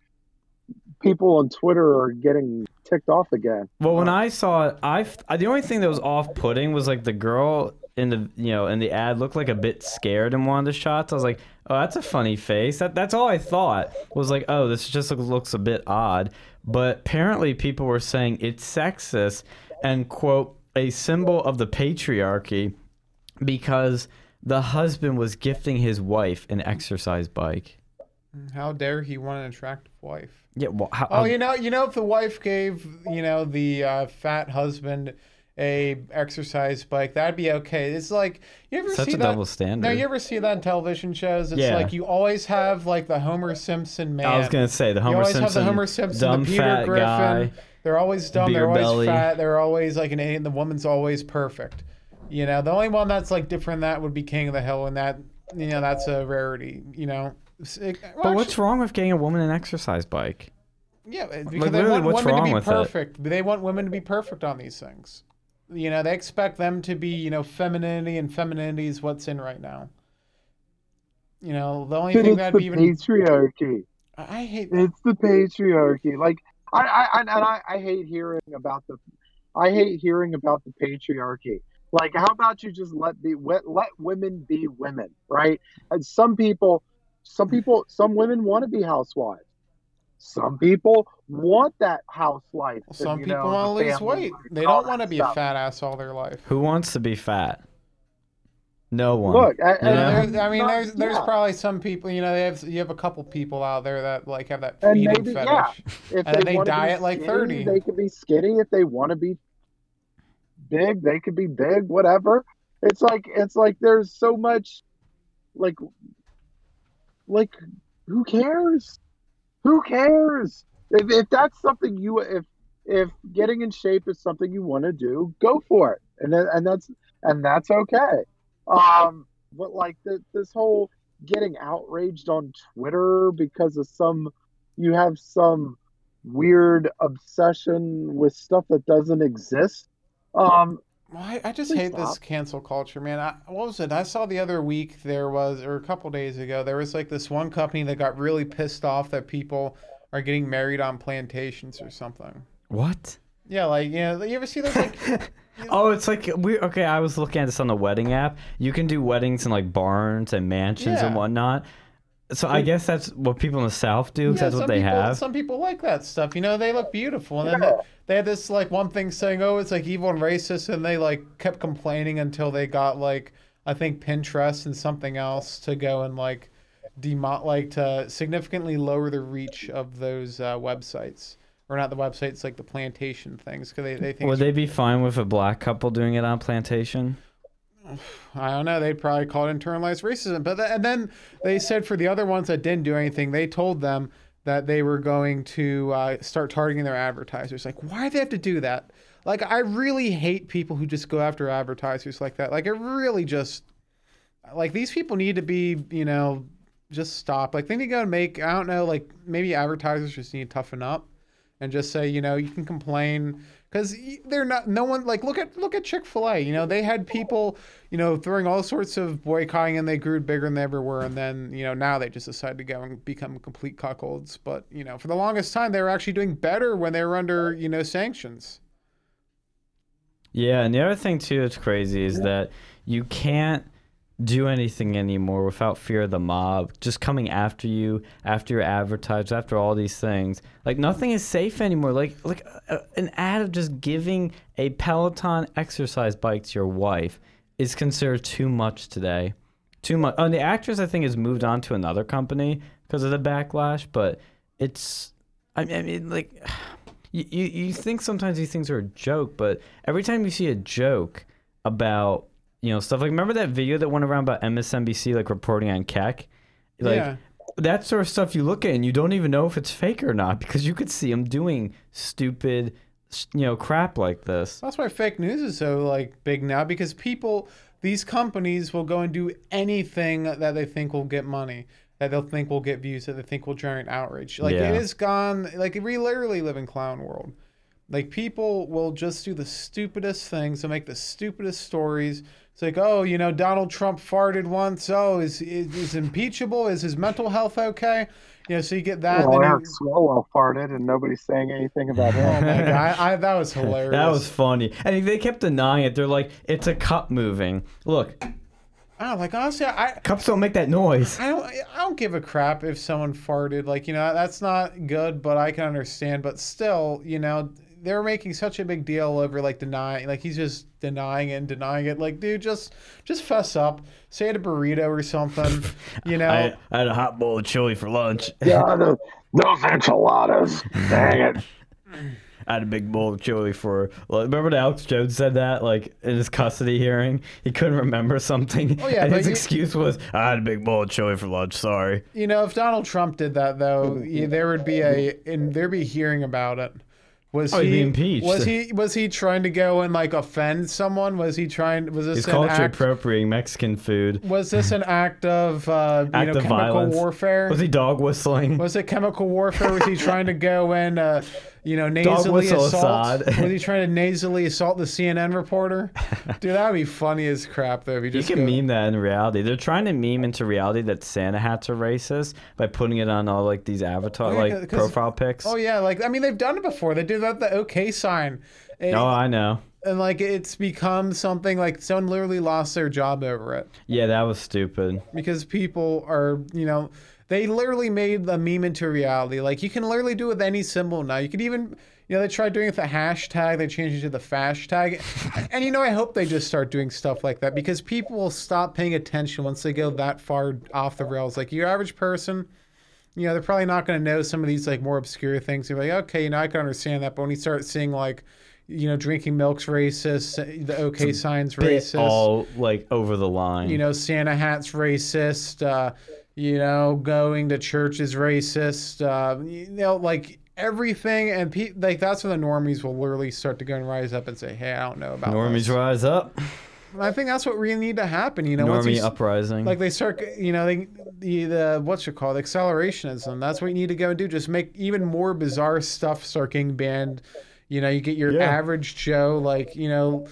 people on Twitter are getting ticked off again. Well, when I saw it, I. the only thing that was off-putting was like the girl in the you know in the ad looked like a bit scared in one of the shots. I was like, oh, that's a funny face. That that's all I thought was like, oh, this just looks a bit odd. But apparently, people were saying it's sexist and quote a symbol of the patriarchy because the husband was gifting his wife an exercise bike. How dare he want an attractive wife? Yeah, well, how, Oh, you know, you know, if the wife gave, you know, the uh, fat husband a exercise bike, that'd be okay. It's like you ever such see a that? double standard. No, you ever see that in television shows? It's Yeah. like you always have like the Homer Simpson man. I was gonna say the you Homer always Simpson, have the Homer Simpson, dumb the Peter fat Griffin. guy. They're always dumb. they're always belly. fat. They're always like an and the woman's always perfect. You know, the only one that's like different than that would be King of the Hill, and that you know that's a rarity. You know, it- well, But what's wrong with getting a woman an exercise bike? Yeah, because they literally, want what's women to be with it? perfect. They want women to be perfect on these things. You know, they expect them to be, you know, femininity, and femininity is what's in right now. You know, the only Dude, thing it's that'd the be even. patriarchy. I I hate. It's the patriarchy. Like I, I, and I, I hate hearing about the, I hate hearing about the patriarchy. Like, how about you just let be let, let women be women, right? And some people, some people, some women want to be housewives. Some people want that house life. and, Some you people know, want to lose weight. life They don't want to that be a fat ass all their life. Who wants to be fat? No one. Look, I, You know? I mean, not- there's there's yeah. probably some people. You know, they have you have a couple people out there that like have that And feeding maybe, fetish. yeah. if And then they wanna be die at, like, skinny, 30. They could be skinny if they want to be big. They could be big, whatever. It's like it's like there's so much, like, like who cares? Who cares? If if that's something you if if getting in shape is something you want to do, go for it, and then, and that's and that's okay. Um, but like the, this whole getting outraged on Twitter because of some you have some weird obsession with stuff that doesn't exist. Um, I, I just Please hate this cancel culture, man. I, what was it? I saw the other week there was, or a couple days ago, there was like this one company that got really pissed off that people are getting married on plantations or something. What? Yeah, like you know, you ever see those like? [LAUGHS] Oh, it's like we okay. I was looking at this on the wedding app. You can do weddings in like barns and mansions and whatnot. So I guess that's what people in the South do. Yeah, that's what some they people, have. Some people like that stuff. You know, they look beautiful, and then Yeah. they, they had this like one thing saying, "Oh, it's like evil and racist," and they like kept complaining until they got like I think Pinterest and something else to go and like demo like to significantly lower the reach of those uh, websites or not the websites like the plantation things because they, they think Would they be fine with a black couple doing it on plantation? [SIGHS] I don't know. They'd probably call it internalized racism. But th- and then they said for the other ones that didn't do anything, they told them that they were going to uh, start targeting their advertisers. Like, why do they have to do that? Like, I really hate people who just go after advertisers like that. Like, it really just like these people need to be, you know, just stop. Like, they need to go and make. I don't know. Like, maybe advertisers just need to toughen up and just say, you know, you can complain because they're not no one like look at look at chick-fil-a you know they had people you know throwing all sorts of boycotting and they grew bigger than they ever were. And then you know now they just decided to go and become complete cuckolds. But you know for the longest time they were actually doing better when they were under you know sanctions. Yeah and the other thing too that's crazy is that you can't do anything anymore without fear of the mob just coming after you after your advertisers after all these things. Like nothing is safe anymore. Like like a, an ad of just giving a peloton exercise bike to your wife is considered too much today. Too much and the actress i think has moved on to another company because of the backlash but it's i mean, I mean like [SIGHS] you you think sometimes these things are a joke but every time you see a joke about you know stuff like remember that video that went around about MSNBC like reporting on Kek, like yeah that sort of stuff you look at and you don't even know if it's fake or not because you could see them doing stupid, you know, crap like this. That's why fake news is so like big now because people, these companies will go and do anything that they think will get money, that they'll think will get views, that they think will generate outrage. Like Yeah. it is gone. Like we literally live in clown world. Like people will just do the stupidest things to make the stupidest stories. It's like, oh, you know, Donald Trump farted once. Oh, is is, is impeachable? Is his mental health okay? You know, so you get that. Well, then Eric you- Swalwell farted, and nobody's saying anything about oh him. my god, I, that was hilarious. That was funny, and they kept denying it. They're like, "It's a cup moving." Look, Oh, like honestly, I cups don't make that noise. I don't I don't give a crap if someone farted. Like, you know, that's not good, but I can understand. But still, you know, they're making such a big deal over like denying like he's just denying it and denying it. Like, dude, just just fess up. Say it a burrito or something. You [LAUGHS] know. I, I had a hot bowl of chili for lunch. [LAUGHS] yeah, the, those enchiladas. Dang it. I had a big bowl of chili for. Well, remember that Alex Jones said that like in his custody hearing, he couldn't remember something. Oh, yeah, and his you- excuse was, "I had a big bowl of chili for lunch. Sorry." You know, if Donald Trump did that though, [LAUGHS] there would be a and there'd be hearing about it. Was Oh, he impeached. Was he was he trying to go and like offend someone? Was he trying? Was this He's an culture act? appropriating Mexican food. Was this an act of uh, you know of chemical violence. warfare? Was he dog whistling? Was it chemical warfare? Was he trying to go and, uh, you know, nasally assault? [LAUGHS] Was he trying to nasally assault the CNN reporter? [LAUGHS] Dude, that'd be funny as crap, though. If you You just can go, meme that in reality. They're trying to meme into reality that Santa hats are racist by putting it on all like these avatar Oh, yeah, like profile pics. Oh yeah, like I mean, they've done it before. They do that the OK sign, and, Oh, I know. and like it's become something like someone literally lost their job over it Yeah, that was stupid. because people are, you know. They literally made the meme into reality. Like you can literally do it with any symbol now. You could even, you know, they tried doing it with the hashtag. They changed it to the fashtag. [LAUGHS] and you know, I hope they just start doing stuff like that because people will stop paying attention once they go that far off the rails. Like your average person, you know, they're probably not going to know some of these like more obscure things. You're like, okay, you know, I can understand that. But when you start seeing like, you know, drinking milk's racist, the OK signs racist all like over the line. you know, Santa hat's racist. Uh, you know, going to church is racist. Uh, you know, like everything, and pe- like that's when the normies will literally start to go and rise up and say, "Hey, I don't know about Normies this." rise up. I think that's what really need to happen. You know, once you Normie uprising. like they start, you know, they the, the what's it called, accelerationism. That's what you need to go and do. Just make even more bizarre stuff start getting banned. You know, you get your Yeah. average Joe, like you know,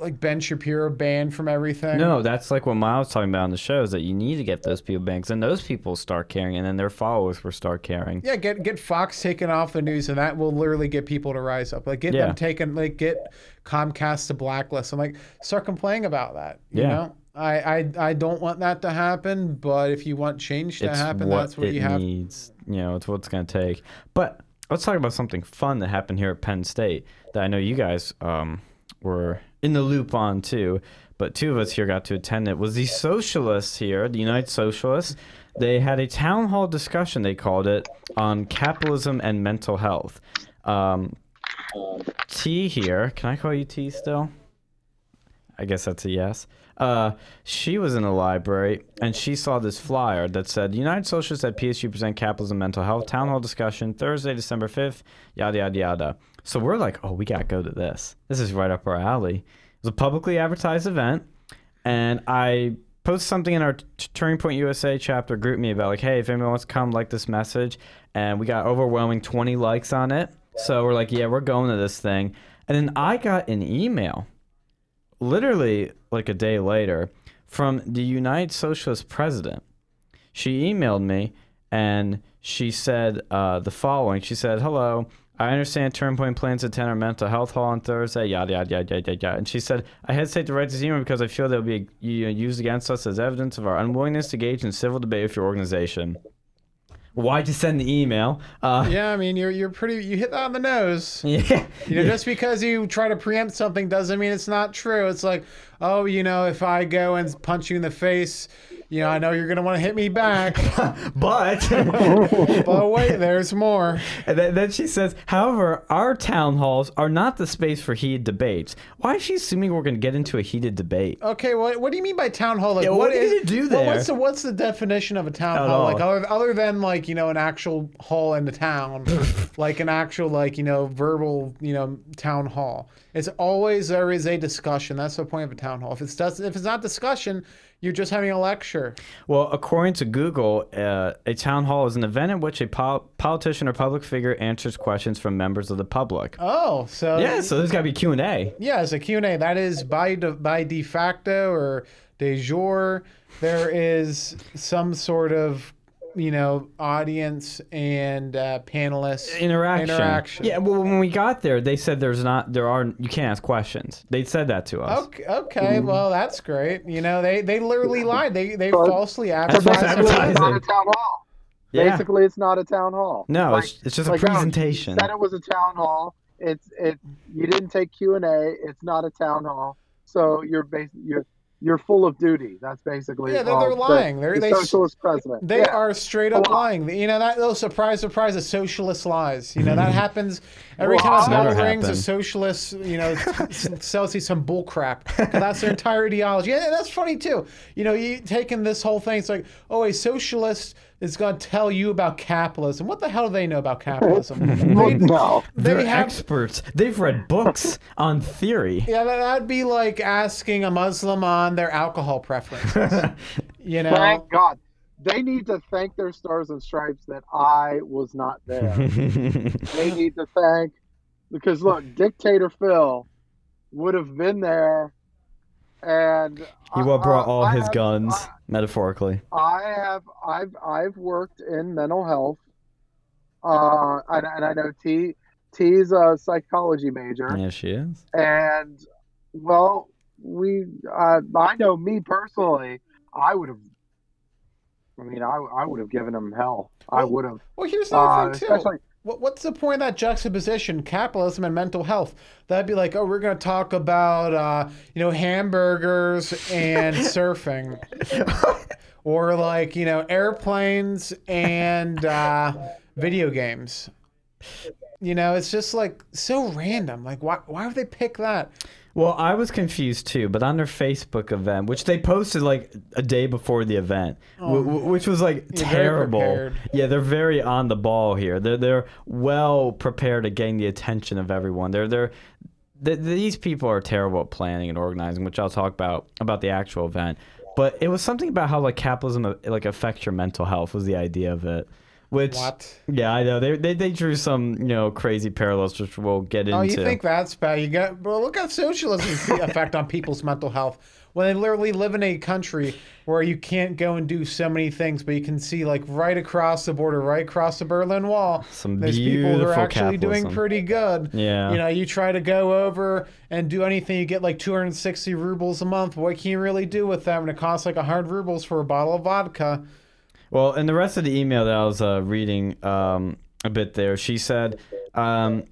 like Ben Shapiro banned from everything. no, that's like what Miles was talking about on the show is that you need to get those people banned, and those people start caring and then their followers will start caring. Yeah, get get Fox taken off the news, and that will literally get people to rise up. Like get Yeah. them taken, like get Comcast to blacklist. I'm like, start complaining about that. You Yeah. know, I, I I don't want that to happen, but if you want change to it's happen, what that's what you have. needs. You know, it's what it's going to take. But let's talk about something fun that happened here at Penn State that I know you guys um, were in the loop on too. but two of us here got to attend it. Was the socialists here, the United Socialists? They had a town hall discussion. They called it on capitalism and mental health. Um, T here. Can I call you T still? I guess that's a yes. Uh, she was in the library and she saw this flyer that said United Socialists at PSU present capitalism mental health town hall discussion Thursday, December 5th, yada, yada, yada. So we're like, oh, we got to go to this. This is right up our alley. It was a publicly advertised event. And I posted something in our Turning Point USA chapter GroupMe about like, hey, if anyone wants to come, like this message. And we got overwhelming 20 likes on it. So we're like, yeah, we're going to this thing. And then I got an email literally like a day later from the United Socialist president. She emailed me and she said uh, the following. She said, "Hello, I understand Turning Point plans to attend our mental health hall on Thursday. Yada yada yada yada yada." And she said, "I hesitate to write this email because I feel they'll be used against us as evidence of our unwillingness to engage in civil debate with your organization." Why'd you send the email? Uh, yeah, I mean, you're you're pretty. You hit that on the nose. [LAUGHS] Yeah. You know, just because you try to preempt something doesn't mean it's not true. It's like, oh, you know, if I go and punch you in the face, you know, I know you're going to want to hit me back. [LAUGHS] but. [LAUGHS] but wait, there's more. And then, then, she says, however, our town halls are not the space for heated debates. Why is she assuming we're going to get into a heated debate? Okay, what what do you mean by town hall? Like, yeah, what, what is, it do there? what's the what's the definition of a town At hall? All. Like other, other than like you know an actual hall in the town, [LAUGHS] like an actual like you know verbal you know town hall. It's always there is a discussion. That's the point of a town hall. If it's does if it's not discussion, you're just having a lecture. Well, according to Google, uh, a town hall is an event in which a pol- politician or public figure answers questions from members of the public. Oh, so yeah, so there's got to be Q and A. Yeah, it's a Q and A. That is by de, by de facto or de jure. There is some sort of you know, audience and uh, panelists interaction. Interaction. Yeah. Well, when we got there, they said there's not, there are, you can't ask questions. They said that to us. Okay. Okay. Mm-hmm. Well, that's great. You know, they they literally lied. They they falsely advertised. Advertising. It's not a town hall. Yeah. Basically, it's not a town hall. No, like, it's, it's just like, a presentation. No, said it was a town hall. It's it. You didn't take Q and A. It's not a town hall. So you're basically you're you're full of duty. That's basically yeah. They're, they're lying. The, they're the they, socialist president. They yeah. are straight up lying. You know that those surprise, surprise, a socialist lies. You know that [LAUGHS] happens every well, time a bell rings. A socialist, you know, [LAUGHS] sells you some bull crap. That's their entire ideology. And that's funny too. You know, you taking this whole thing. It's like, oh, a socialist is going to tell you about capitalism. What the hell do they know about capitalism? [LAUGHS] they, no. They are experts. They've read books [LAUGHS] on theory. Yeah, that'd be like asking a Muslim on their alcohol preferences. [LAUGHS] you know? Thank God. They need to thank their stars and stripes that I was not there. they need to thank, because look, Dictator Phil would have been there and he will brought all I his have, guns, I, metaphorically. I have, I've, I've worked in mental health, uh, and, and I know T, T's a psychology major. Yeah, she is. And well, we, uh, I know me personally, I would have. I mean, I, I would have given him hell. Well, I would have. Well, here's the uh, thing too. Especially, what's the point of that juxtaposition capitalism and mental health? That'd be like oh we're going to talk about uh, you know hamburgers and [LAUGHS] surfing. Or like you know airplanes and uh, video games. You know it's just like so random. Like why, why would they pick that well, I was confused too, but on their Facebook event, which they posted like a day before the event, oh, which was like terrible. Yeah, they're very on the ball here. They're they're well prepared to gain the attention of everyone. They're they're these people are terrible at planning and organizing, which I'll talk about about the actual event. But it was something about how like capitalism uh, like affects your mental health was the idea of it. Which what? Yeah, I know they, they they drew some you know crazy parallels, which we'll get into. Oh, you think that's bad? You got well, look at socialism's [LAUGHS] effect on people's mental health when they literally live in a country where you can't go and do so many things, but you can see like right across the border, right across the Berlin Wall, some there's people who are actually capitalism. doing pretty good. Yeah, you know, you try to go over and do anything, you get like 260 rubles a month. What can you really do with that when it costs like 100 rubles for a bottle of vodka? Well, in the rest of the email that I was uh, reading um, a bit there, she said um,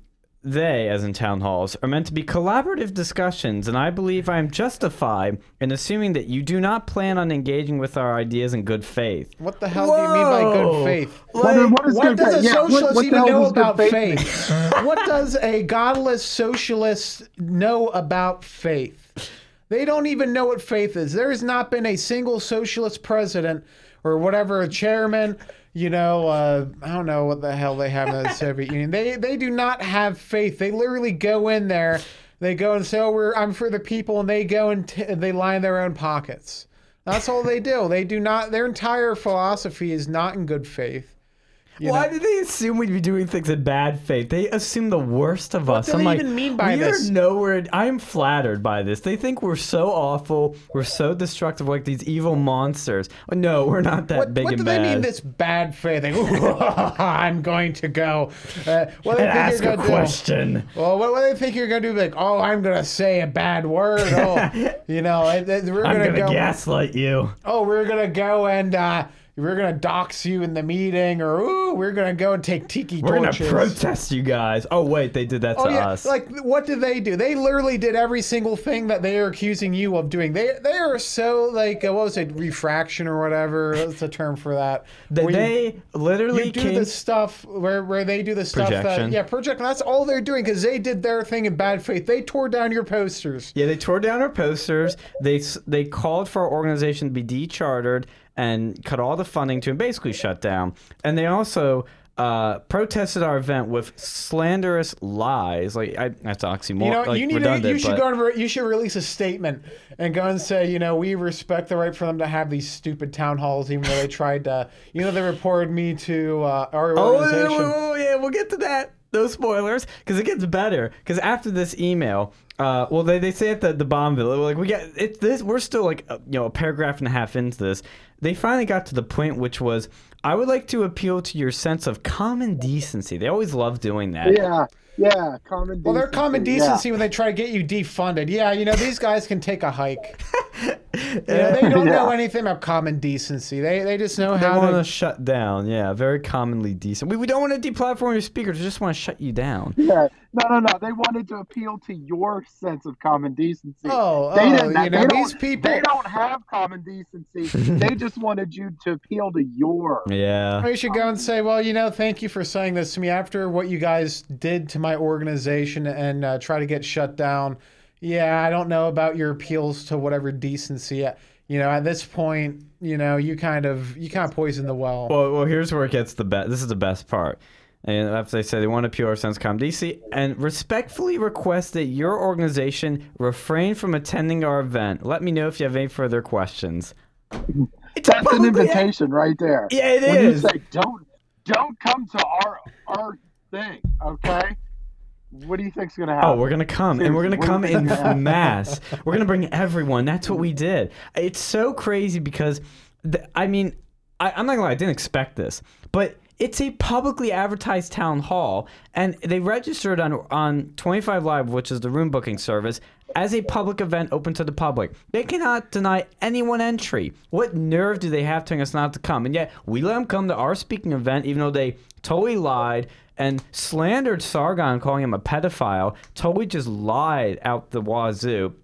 they, as in town halls, are meant to be collaborative discussions, and I believe I am justified in assuming that you do not plan on engaging with our ideas in good faith. What the hell do you mean by good Whoa! faith? What- what is What does faith? a Yeah, socialist what even know about faith faith? what does a godless socialist know about faith? They don't even know what faith is. There has not been a single socialist president or whatever, a chairman, you know, uh, I don't know what the hell they have in the Soviet Union. They they do not have faith. They literally go in there, they go and say, "Oh, we're I'm for the people," and they go and t- they line their own pockets. That's all they do. They do not. Their entire philosophy is not in good faith. You Why know? do they assume we'd be doing things in bad faith? They assume the worst of us. What do I'm they like, even mean by we this? are nowhere. I am flattered by this. They think we're so awful. We're so destructive, like these evil monsters. No, we're not that What, big what and do they mean this bad faith? They, [LAUGHS] I'm going to go. Uh, what do they think Ask you're a gonna do? question. Well, what, what do they think you're gonna do? Like, oh, I'm gonna say a bad word. Oh, [LAUGHS] you know, and we're I'm gonna, gonna go. gaslight you. Oh, we're gonna go and uh, we're gonna dox you in the meeting, or ooh, we're gonna go and take tiki We're gonna protest you guys. Oh wait, they did that to Oh yeah, us. like what did they do? They literally did every single thing that they are accusing you of doing. They they are so like uh, what was it, refraction or whatever? What's the term for that? [LAUGHS] They, they literally you do the stuff where, where they do the stuff Projection. that yeah project that's all they're doing because they did their thing in bad faith they tore down your posters Yeah, they tore down our posters. They they called for our organization to be dechartered and cut all the funding to and basically shut down. And they also uh, protested our event with slanderous lies. Like I, that's oxymoron. you know like, you need to, you should but- go and re- you should release a statement and go and say you know we respect the right for them to have these stupid town halls even though they tried to you know they reported me to uh, our Oh, organization yeah, oh, yeah, we'll get to that. No spoilers, because it gets better. Because after this email, uh, well, they, they say at the the Bombville, like we got it's this. We're still like uh, you know a paragraph and a half into this. They finally got to the point, which was, I would like to appeal to your sense of common decency. They always love doing that. Yeah, yeah, common. well they're common yeah. decency when they try to get you defunded yeah you know these guys can take a hike [LAUGHS] You know, they [LAUGHS] don't know anything about common decency they, they just know They how want to to shut down. Yeah, very commonly decent. We, we don't want to deplatform your speakers. We just want to shut you down. Yeah, no, no, no. They wanted to appeal to your sense of common decency. Oh, they oh, didn't. you they know, don't, these people- They don't have common decency. [LAUGHS] they just wanted you to appeal to your. Yeah. We should go and say, well, you know, thank you for saying this to me after what you guys did to my organization and uh, try to get shut down. Yeah, I don't know about your appeals to whatever decency. Uh, you know, at this point, you know, you kind of you kind of poison the well. Well, well, here's where it gets the best. This is the best part. And after they say they want to appeal our sense of common decency and respectfully request that your organization refrain from attending our event. Let me know if you have any further questions. It's That's an publicly- invitation right there. Yeah, it when is. you say don't don't come to our our thing, okay? What do you think's gonna happen? Oh, we're gonna come, and we're gonna come what do you in [LAUGHS] happen? mass. We're gonna bring everyone. That's what we did. It's so crazy because, th- I mean, I, I'm not gonna lie, I didn't expect this, but it's a publicly advertised town hall, and they registered on on 25 Live, which is the room booking service, as a public event open to the public. They cannot deny anyone entry. What nerve do they have telling us not to come? And yet we let them come to our speaking event, even though they totally lied and slandered Sargon, calling him a pedophile. Totally just lied out the wazoo.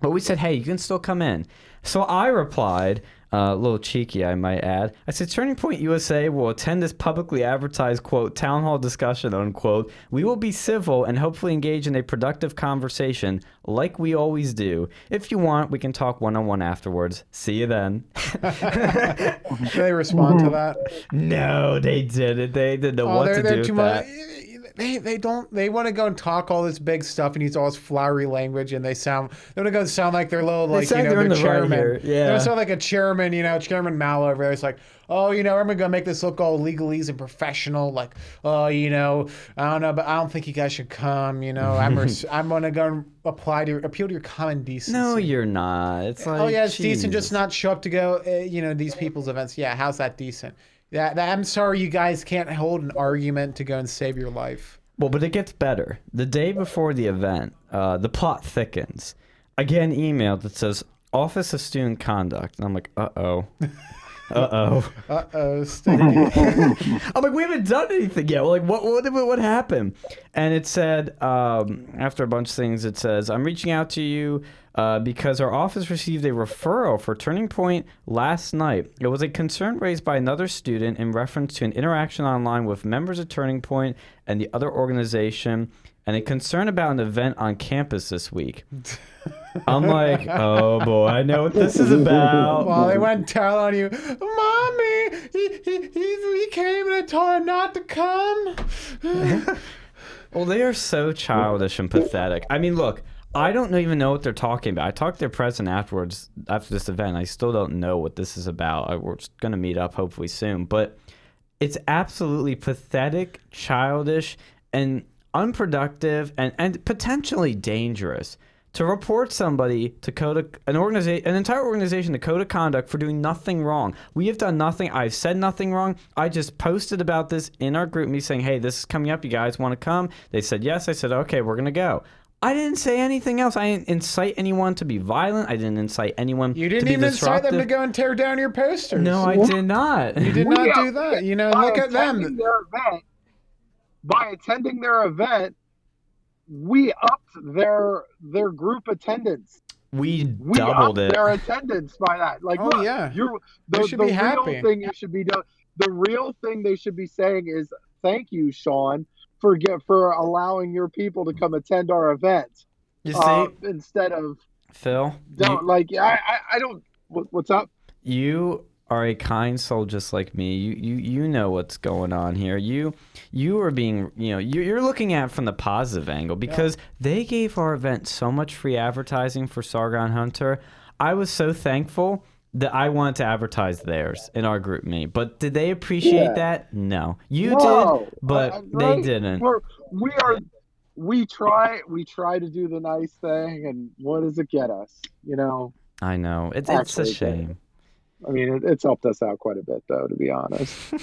But we said, hey, you can still come in. So I replied, uh, a little cheeky, I might add. I said, Turning Point USA will attend this publicly advertised, quote, town hall discussion, unquote. We will be civil and hopefully engage in a productive conversation like we always do. If you want, we can talk one on one afterwards. See you then. [LAUGHS] They respond to that? [LAUGHS] no, they didn't. They didn't know Oh, what they're, to they're do too with much. They, they don't they want to go and talk all this big stuff and use all this flowery language and they sound they want to go and sound like they're little like you know they're the the right chairman here, they sound like a chairman you know Chairman Mao over there. It's like oh you know I'm gonna make this look all legalese and professional like oh you know I don't know but I don't think you guys should come you know. I'm res- [LAUGHS] I'm gonna go and apply to appeal to your common decency. No, you're not. It's like oh yeah it's decent just not show up to go uh, you know these people's events. Yeah how's that decent yeah that, I'm sorry you guys can't hold an argument to go and save your life. Well, but it gets better. The day before the event, uh, the plot thickens. I get an email that says Office of Student Conduct. And I'm like, uh oh. Uh oh. Uh oh. I'm like, we haven't done anything yet. We're like, what, what, what happened? And it said, um, after a bunch of things, it says, I'm reaching out to you uh, because our office received a referral for Turning Point last night. It was a concern raised by another student in reference to an interaction online with members of Turning Point and the other organization, and a concern about an event on campus this week. [LAUGHS] I'm like, oh boy, I know what this is about. Well, they went tell on you, mommy. He he he, he came and I told him not to come. [LAUGHS] well, they are so childish and pathetic. I mean, look. I don't even know what they're talking about. I talked to their president afterwards after this event. I still don't know what this is about. We're going to meet up hopefully soon, but it's absolutely pathetic, childish, and unproductive, and, and potentially dangerous to report somebody to code an organization, an entire organization to code of conduct for doing nothing wrong. We have done nothing. I've said nothing wrong. I just posted about this in our GroupMe saying, "Hey, this is coming up. You guys want to come?" They said yes. I said, "Okay, we're gonna go." I didn't say anything else. I didn't incite anyone to be violent. I didn't incite anyone. You didn't even incite them to go and tear down your posters. No, I did not. You did not do that. You know, look at them. Their event, by attending their event, we upped their their group attendance. We, we doubled it. Their attendance by that. Like, oh look, yeah, you're the, you should the be real happy. thing you should be doing. The real thing they should be saying is thank you, Sean, for get for allowing your people to come attend our event. You see, uh, instead of Phil, don't you, like I, I I don't. What, what's up? You are a kind soul just like me. You you you know what's going on here. You you are being you know you, you're looking at it from the positive angle because yeah. they gave our event so much free advertising for Sargon Hunter. I was so thankful that I wanted to advertise theirs in our GroupMe. But did they appreciate yeah. that? No. You no. did, but uh, right? they didn't. We're, we are we try we try to do the nice thing and what does it get us? You know? I know. It's it's a shame. I mean, it, it's helped us out quite a bit, though, to be honest.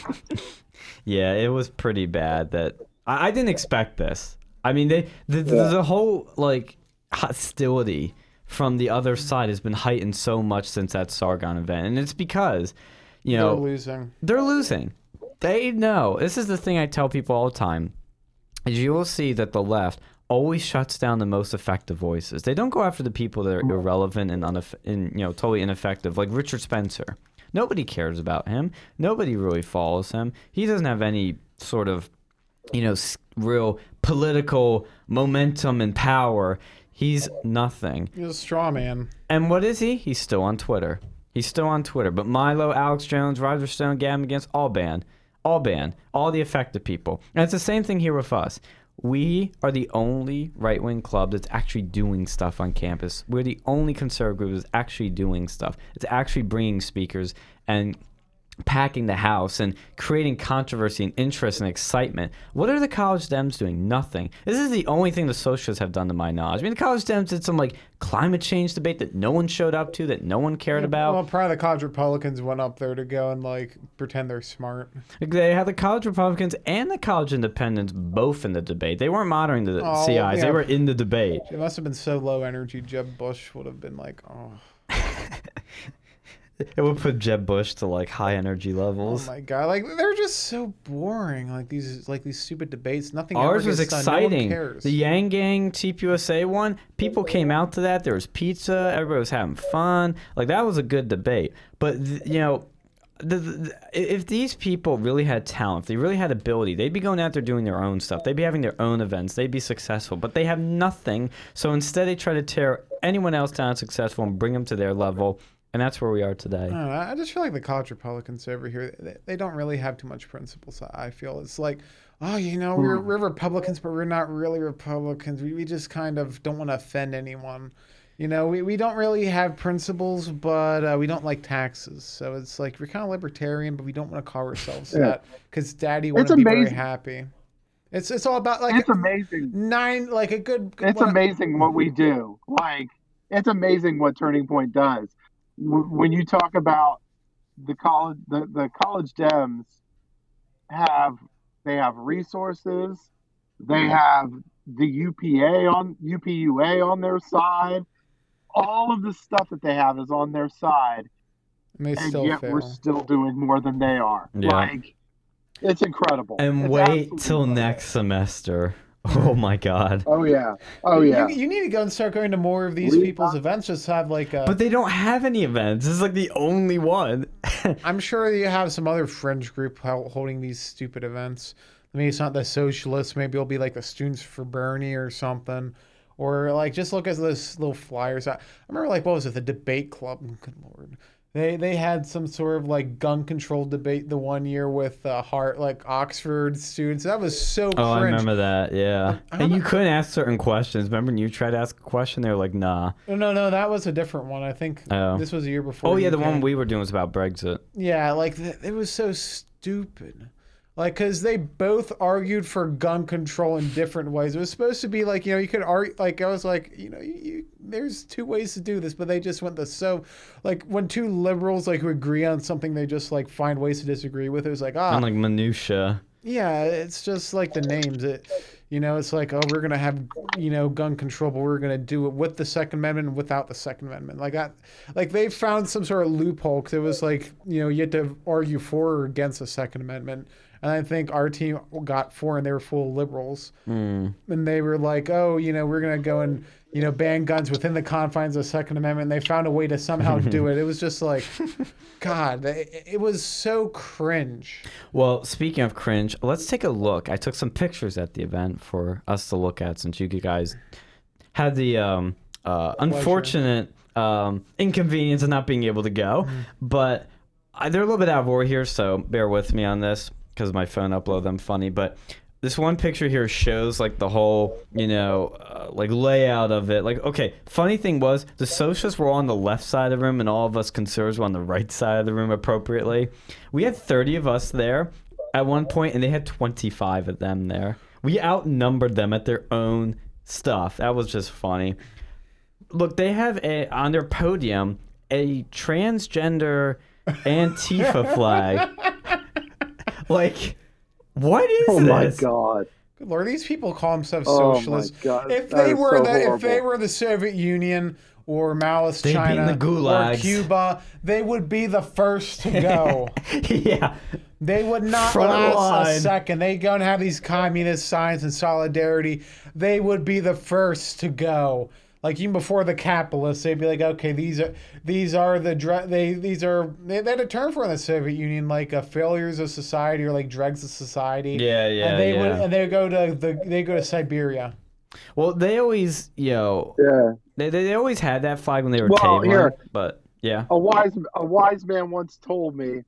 [LAUGHS] yeah, it was pretty bad. That I, I didn't expect this. I mean, they the, yeah. the, the whole like hostility from the other side has been heightened so much since that Sargon event, and it's because you know they're losing. They're losing. They know. This is the thing I tell people all the time. Is you will see that the left always shuts down the most effective voices. They don't go after the people that are irrelevant and, uneff- and you know totally ineffective, like Richard Spencer. Nobody cares about him. Nobody really follows him. He doesn't have any sort of you know real political momentum and power. He's nothing. He's a straw man. And what is he? He's still on Twitter. He's still on Twitter. But Milo, Alex Jones, Roger Stone, Gavin McInnes all banned. All banned. All the affected people. And it's the same thing here with us. We are the only right wing club that's actually doing stuff on campus. We're the only conservative group that's actually doing stuff. It's actually bringing speakers and packing the house and creating controversy and interest and excitement. What are the college Dems doing? Nothing. This is the only thing the socialists have done to my knowledge. I mean, the college Dems did some like climate change debate that no one showed up to, that no one cared about. Well, probably the college Republicans went up there to go and like pretend they're smart. They had the college Republicans and the college Independents both in the debate. They weren't monitoring the oh, CIs. Yeah. They were in the debate. It must have been so low energy. Jeb Bush would have been like, oh. [LAUGHS] it would put Jeb Bush to like high energy levels. Oh my god! Like they're just so boring. Like these, like these stupid debates. Nothing. Ours was exciting. No the Yang Gang TPUSA one. People came out to that. There was pizza. Everybody was having fun. Like that was a good debate. But you know, the, the, if these people really had talent, if they really had ability, they'd be going out there doing their own stuff. They'd be having their own events. They'd be successful. But they have nothing. So instead, they try to tear anyone else down successful and bring them to their level and that's where we are today. I, I just feel like the college Republicans over here, they, they, don't really have too much principles. I feel it's like, oh, you know, we're, we're Republicans, but we're not really Republicans. We, we just kind of don't want to offend anyone. You know, we, we don't really have principles, but uh, we don't like taxes. So it's like we're kind of libertarian, but we don't want to call ourselves yeah. that because Daddy wants to be very happy. It's it's all about like it's amazing nine like a good. It's amazing what we do. Like it's amazing what Turning Point does when you talk about the college, the, the college Dems have they have resources, they have the UPA on UPUA on their side. All of the stuff that they have is on their side. And they and still yet fail. we're still doing more than they are. Yeah. Like, it's incredible. And It's wait till incredible. next semester. Oh my god. Oh yeah. Oh You- yeah. You, need to go and start going to more of these We- people's events. Just have like a. But they don't have any events. This is like the only one. [LAUGHS] I'm sure you have some other fringe group hel- holding these stupid events. Maybe it's not the socialists. Maybe it'll be like the Students for Bernie or something. Or like just look at those little flyers. I, I remember like what was it, the debate club? Good lord, they they had some sort of like gun control debate the one year with uh, Hart like Oxford students. That was so Oh, I remember that. Yeah. And you couldn't ask certain questions. Remember when you tried to ask a question? They were like, nah. No, no, no, that was a different one. I think Oh. this was a year before. Oh, yeah, the one we were doing was about Brexit. Yeah, like th- it was so stupid. Like, cause they both argued for gun control in different ways. It was supposed to be like you know you could argue like I was like you know you, you, there's two ways to do this, but they just went the so like when two liberals like who agree on something, they just like find ways to disagree with. It was like ah And like minutia. yeah, it's just like the names. It, you know, it's like, oh, we're gonna have, you know, gun control, but we're gonna do it with the Second Amendment and without the Second Amendment. Like that, like they found some sort of loophole because it was like, you know, you had to argue for or against the Second Amendment. And I think our team got four and they were full of liberals, Mm. and they were like, oh, you know, we're gonna go and, you know, ban guns within the confines of the Second Amendment. And they found a way to somehow do [LAUGHS] it. It was just like, God, it, it was so cringe. Well, speaking of cringe, let's take a look. I took some pictures at the event for us to look at since you guys had the um, uh, unfortunate um, inconvenience of not being able to go. But I, they're a little bit out of order here, so bear with me on this because my phone uploaded them funny. But this one picture here shows like the whole, you know, uh, like layout of it. Like, okay, funny thing was the socialists were on the left side of the room, and all of us conservatives were on the right side of the room appropriately. We had 30 of us there at one point, and they had 25 of them there. We outnumbered them at their own stuff. That was just funny. Look, they have a on their podium a transgender [LAUGHS] Antifa flag. Like, what is Oh this? my god. Good lord, these people call themselves Oh socialists. my god. if That they is were so the if they were the Soviet Union or Maoist They'd China the or Cuba, they would be the first to go. [LAUGHS] yeah. they would not Front last line. a second. They go and have these communist signs and solidarity. They would be the first to go. Like even before the capitalists, they'd be like, okay, these are these are the dre- they these are they, they had a term for it in the Soviet Union like uh, failures of society or like dregs of society. Yeah, yeah, and they yeah. would and they go to the they go to Siberia. Well, they always, you know, Yeah. they, they, they always had that flag when they were Well, tabling, here. but yeah. A wise a wise man once told me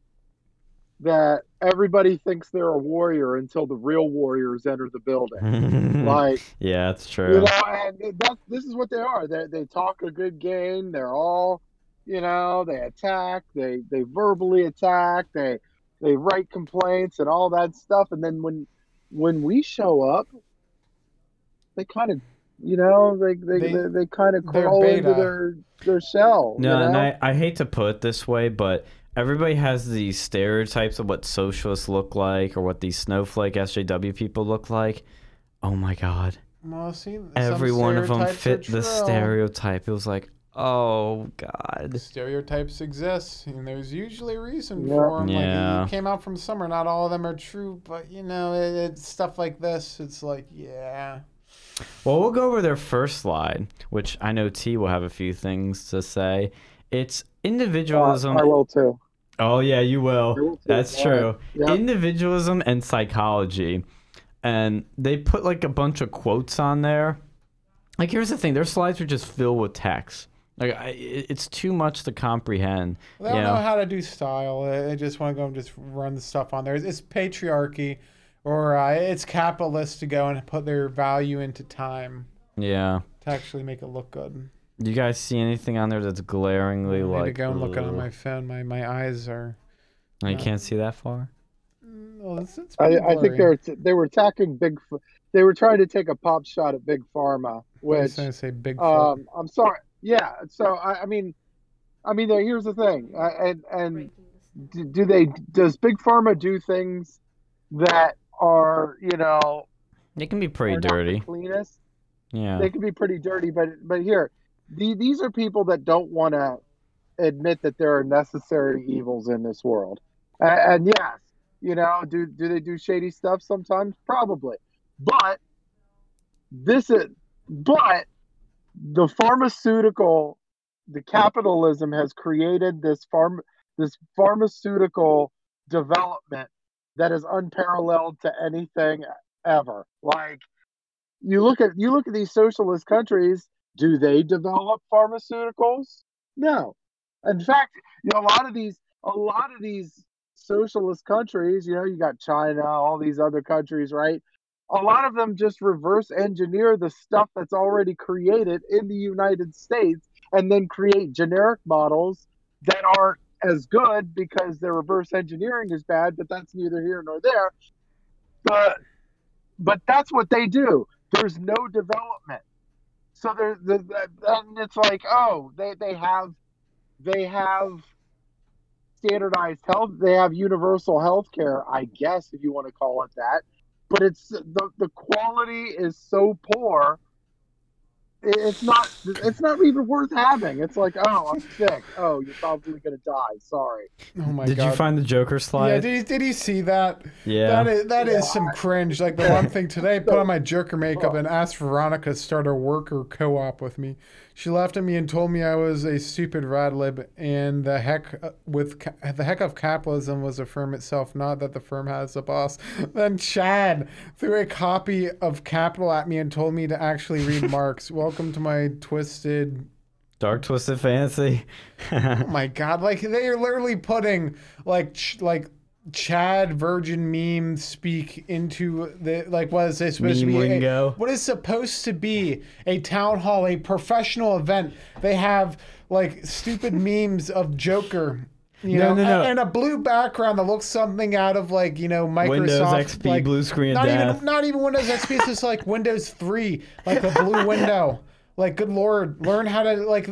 that everybody thinks they're a warrior until the real warriors enter the building. [LAUGHS] like yeah, that's you true. know, and that this is what they are. They they talk a good game. They're all, you know, they attack. They they verbally attack. They they write complaints and all that stuff. And then when when we show up, they kind of, you know, they they They- they, they, kind of they're crawl into their their shell. No, you know? and I, I hate to put it this way, but everybody has these stereotypes of what socialists look like or what these snowflake SJW people look like. Oh my god. Well, see, Every one of them fit the stereotype. It was like, oh god. Stereotypes exist, and there's usually a reason Yeah. for them. Yeah. Like, you came out from somewhere. Not all of them are true, but you know, it, it's stuff like this. It's like, yeah. Well, we'll go over their first slide, which I know T will have a few things to say. It's individualism. Uh, I will too. Oh yeah, you will. I will too. That's Yeah. true. Yeah. Individualism and psychology. And they put like a bunch of quotes on there. Like here's the thing, their slides are just filled with text. Like I, it's too much to comprehend. They don't you know know? how to do style. They they just want to go and just run the stuff on there. It's, it's patriarchy, or uh, it's capitalist to go and put their value into time Yeah. to actually make it look good. Do you guys see anything on there that's glaringly I need like to go and look at on my phone. My my eyes are. Oh, you no. can't see that far? Mm, Well, it's, it's I, I think blurry. they're they were attacking big. Ph- They were trying to take a pop shot at big pharma, I was which going to say Bigfoot. um, I'm sorry. Yeah. So I, I mean, I mean, here's the thing, uh, and and do, do they does big pharma do things that are you know It can be pretty are the dirty. cleanest? Yeah. They can be pretty dirty, but but here, the, these are people that don't want to admit that there are necessary evils in this world. And, and yes, you know, do do they do shady stuff sometimes? Probably. But this is but the pharmaceutical the capitalism has created this farm this pharmaceutical development that is unparalleled to anything ever. Like you look at you look at these socialist countries, do they develop pharmaceuticals? No. In fact, you know a lot of these a lot of these socialist countries, you know, you got China, all these other countries, right? A lot of them just reverse engineer the stuff that's already created in the United States and then create generic models that aren't as good because their reverse engineering is bad, but that's neither here nor there. But but that's what they do. There's no development. So the, and it's like, oh, they, they have they have standardized health. They have universal health care, I guess, if you want to call it that. But it's the, the quality is so poor it's not it's not even worth having. It's like, oh, I'm sick. Oh, you're probably gonna die. Sorry. Oh my Did god. you find the Joker slide? Yeah, did, did you see that? Yeah. That is that Yeah. is some cringe. Like the one thing today, I put on [LAUGHS] my Joker makeup and asked Veronica to start a worker co-op with me. She laughed at me and told me I was a stupid radlib, and the heck uh, with the heck of capitalism was the firm itself, not that the firm has a boss. [LAUGHS] Then Chad threw a copy of Capital at me and told me to actually read [LAUGHS] Marx. Welcome to my twisted Dark Twisted Fantasy. [LAUGHS] Oh my god! Like they are literally putting like ch- like Chad Virgin meme speak into the like what is this supposed Meme to be? a- what is supposed to be a town hall, a professional event? They have like stupid [LAUGHS] memes of Joker. You No, know, no, no. And, and a blue background that looks something out of like you know Microsoft Windows XP like, blue screen not death. even not even Windows XP. It's just like Windows three, like the blue [LAUGHS] window. Like, good lord, learn how to like.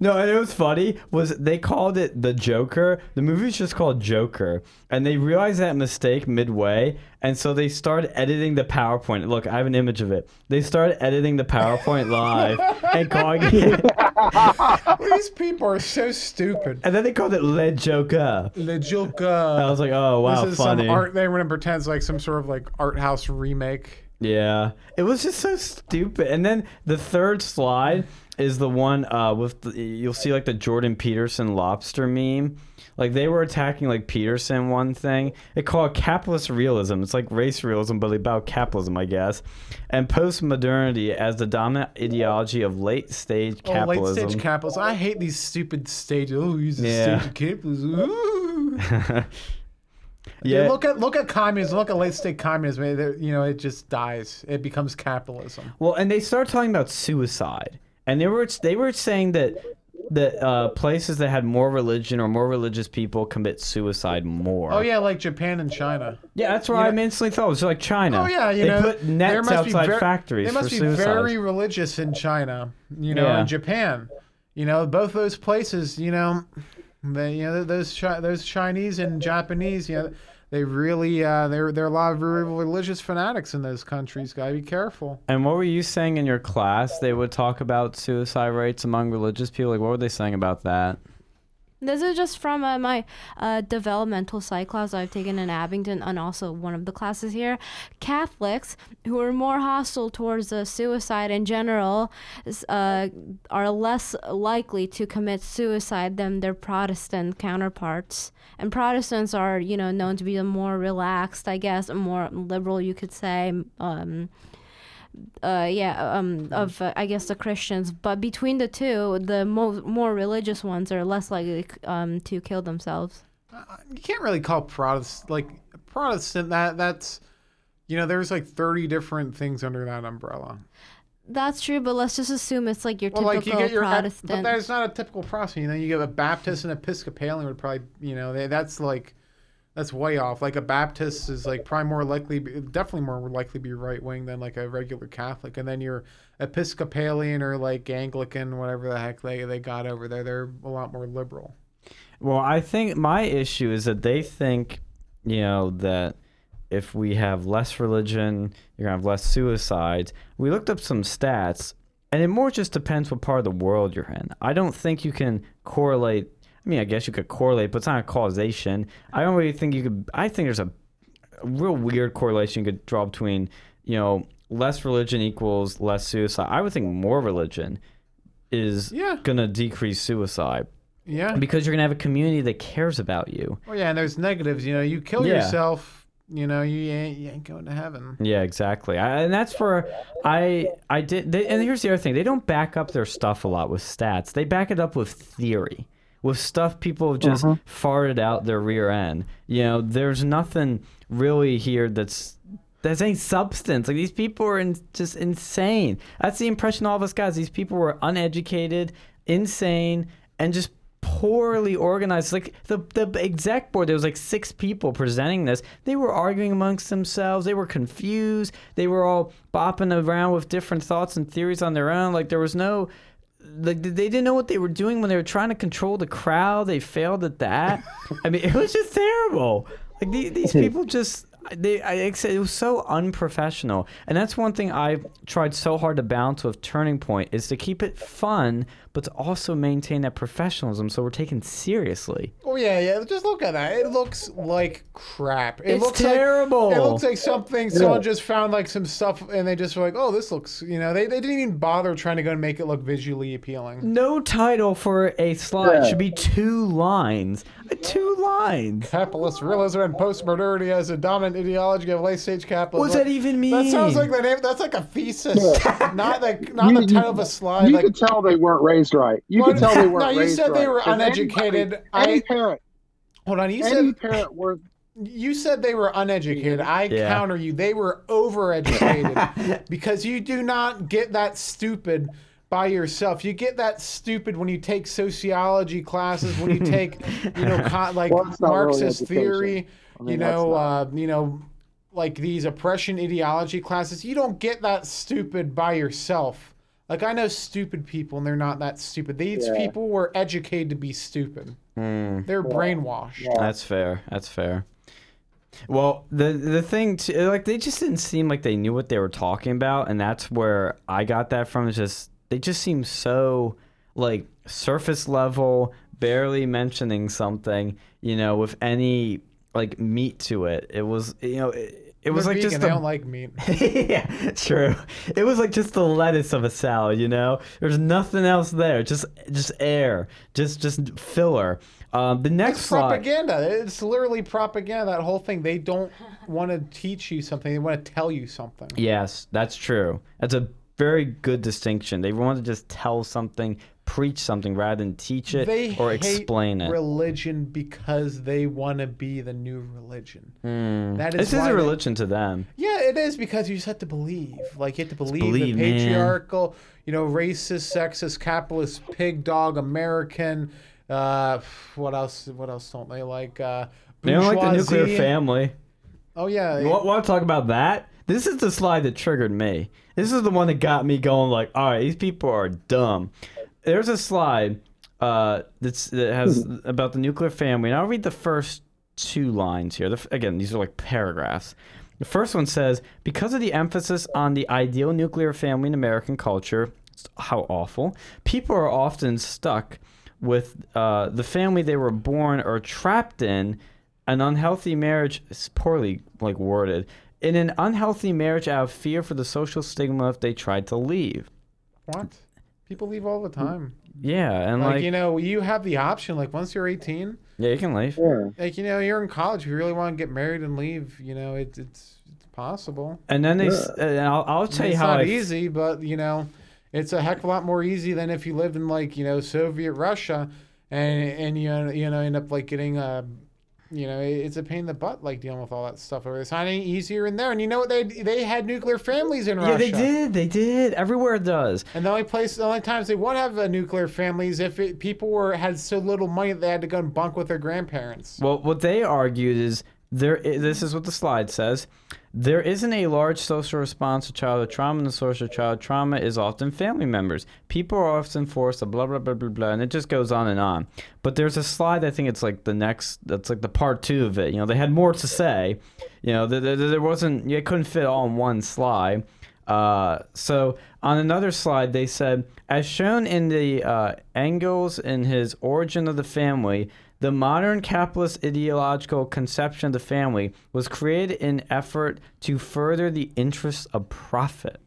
No, and it was funny was they called it the Joker. The movie's just called Joker, and they realized that mistake midway, and so they started editing the PowerPoint. Look, I have an image of it. They started editing the PowerPoint [LAUGHS] live and calling it, [LAUGHS] These people are so stupid. and then they called it Le Joker. Le Joker. I was like, oh wow, this is funny. some art. They were gonna pretend it's like some sort of like art house remake. Yeah, it was just so stupid. And then the third slide is the one uh, with the, you'll see like the Jordan Peterson lobster meme. Like they were attacking like Peterson one thing. They call it capitalist realism. It's like race realism, but about capitalism, I guess. And postmodernity as the dominant ideology of late stage Oh, late capitalism. stage capitalism. I hate these stupid stages. Oh, he's a Yeah. stage of capitalism. [LAUGHS] [LAUGHS] Yeah, Look at look at communism. Look at late state communism. It- You know, it just dies. It becomes capitalism. Well, and they start talking about suicide, and they were they were saying that that uh, places that had more religion or more religious people commit suicide more. Oh yeah, like Japan and China. yeah. That's what You I know- instantly thought. It was like China. Oh yeah, you they know, put nets outside factories They must be suicide. very religious in China, you know, Yeah. and Japan. You know, both those places, you know, they, you know, those those Chinese and Japanese, you know, they really uh, there are a lot of religious fanatics in those countries. Gotta be careful. And what were you saying in your class? They would talk about suicide rates among religious people. Like, what were they saying about that? This is just from uh, my uh, developmental psych class I've taken in Abington and also one of the classes here. Catholics who are more hostile towards uh, suicide in general uh, are less likely to commit suicide than their Protestant counterparts. And Protestants are, you know, known to be the more relaxed, I guess, more liberal, you could say. Um, uh, yeah, um, of uh, I guess the Christians, but between the two, the mo- more religious ones are less likely um, to kill themselves. You can't really call Protestant like Protestant that that's you know there's like 30 different things under that umbrella. That's true, but let's just assume it's like your Well, typical like you your, but Protestant. that's not a typical Protestant. You know, you get a Baptist and Episcopalian would probably, you know, they, that's like, that's way off. Like a Baptist is like probably more likely, definitely more likely to be right wing than like a regular Catholic. And then your Episcopalian or like Anglican, whatever the heck they they got over there, they're a lot more liberal. Well, I think my issue is that they think, you know, that if we have less religion, you're gonna have less suicides. We looked up some stats, and it more just depends what part of the world you're in. I don't think you can correlate. I mean, I guess you could correlate, but it's not a causation. I don't really think you could. I think there's a, a real weird correlation you could draw between, you know, less religion equals less suicide. I would think more religion is Yeah. gonna decrease suicide Yeah. because you're gonna have a community that cares about you. Well, yeah, and there's negatives. You know, you kill Yeah. yourself. You know, you ain't, you ain't going to heaven. Yeah, exactly. I, and that's for I I did. They, and here's the other thing: they don't back up their stuff a lot with stats. They back it up with theory, with stuff people have just mm-hmm. farted out their rear end. You know, there's nothing really here that's there's any substance. Like these people are in, just insane. That's the impression all of us got. These people were uneducated, insane, and just poorly organized. Like the the exec board, there was like six people presenting this. They were arguing amongst themselves. They were confused. They were all bopping around with different thoughts and theories on their own. Like there was no. Like they didn't know what they were doing when they were trying to control the crowd. They failed at that. [LAUGHS] I mean, it was just terrible. Like these, these [LAUGHS] people just they I like I said it was so unprofessional, and that's one thing I've tried so hard to balance with Turning Point is to keep it fun, but to also maintain that professionalism, so we're taken seriously. Oh yeah, yeah. Just look at that. It looks like crap. It It's looks terrible. Like, it looks like something someone just found like some stuff, and they just were like, "Oh, this looks." You know, they, they didn't even bother trying to go and make it look visually appealing. No title for a slide Yeah. should be two lines. Two lines. Capitalist realism and post-modernity as a dominant ideology of late-stage capitalism. What does that even mean? That sounds like the name. That's like a thesis, not like not You- the title of a slide. You like, could tell they weren't raised right. You Well, could tell they weren't no, you raised said they right. were 'Cause uneducated. Any, I- any parent, hold on. You any said parent worth [LAUGHS] You said they were uneducated. I Yeah. counter you. They were overeducated [LAUGHS] because you do not get that stupid by yourself. You get that stupid when you take sociology classes, when you take, you know, [LAUGHS] con- like Well, it's not really Marxist theory, I mean, you know, not- uh, you know, like these oppression ideology classes. You don't get that stupid by yourself. Like I know stupid people, and they're not that stupid. These Yeah. people were educated to be stupid. Hmm. They're brainwashed. Yeah. That's fair. That's fair. Well, the the thing too, like they just didn't seem like they knew what they were talking about, and that's where I got that from. Is just they just seem so like surface level, barely mentioning something, you know, with any like meat to it. It was, you know, it, it was like vegan, just they the don't like meat. [LAUGHS] yeah, true. It was like just the lettuce of a salad, you know. There's nothing else there, just just air, just just filler. Um, the next It's propaganda. It's literally propaganda. That whole thing. They don't want to teach you something. They want to tell you something. Yes, that's true. That's a very good distinction. They want to just tell something, preach something rather than teach it They or explain it. religion because they want to be the new religion. Hmm. That is this is a they- religion to them. Yeah, it is because you just have to believe. Like you have to believe, believe, the man. patriarchal, you know, racist, sexist, capitalist, pig dog, American. Uh, what else? What else don't they like? Uh, They don't like the nuclear family. Oh yeah, You want, want to talk about that? This is the slide that triggered me. This is the one that got me going. Like, all right, these people are dumb. There's a slide uh, that's that has about the nuclear family, and I'll read the first two lines here. The, again, these are like paragraphs. The first one says, because of the emphasis on the ideal nuclear family in American culture, how awful, people are often stuck with uh, the family they were born or trapped in an unhealthy marriage is poorly like worded in an unhealthy marriage out of fear for the social stigma if they tried to leave what? People leave all the time. yeah and Like, like, you know, you have the option. Like once you're 18, yeah you can leave Yeah. like you know, you're in college. If you really want to get married and leave, you know, it's it's it's possible. and then they s and I'll, I'll tell you how it's how not I, easy, but you know, it's a heck of a lot more easy than if you lived in like you know Soviet Russia, and and you know, you know end up like getting a, you know, it's a pain in the butt like dealing with all that stuff over there. It's not any easier in there. And you know what? They they had nuclear families in yeah Russia. Yeah, they did they did everywhere it does And the only place, the only times they would have a nuclear families if it, people were had so little money that they had to go and bunk with their grandparents. Well, what they argued is there. This is what the slide says. There isn't a large social response to childhood trauma, and the source of childhood trauma is often family members. People are often forced to blah blah blah blah blah, and it just goes on and on. But there's a slide. I think it's like the next. That's like the part two of it. You know, they had more to say. You know, there, there, there wasn't. it couldn't fit all in one slide. Uh, so on another slide, they said, as shown in the uh, in his Origin of the Family, the modern capitalist ideological conception of the family was created in effort to further the interests of profit.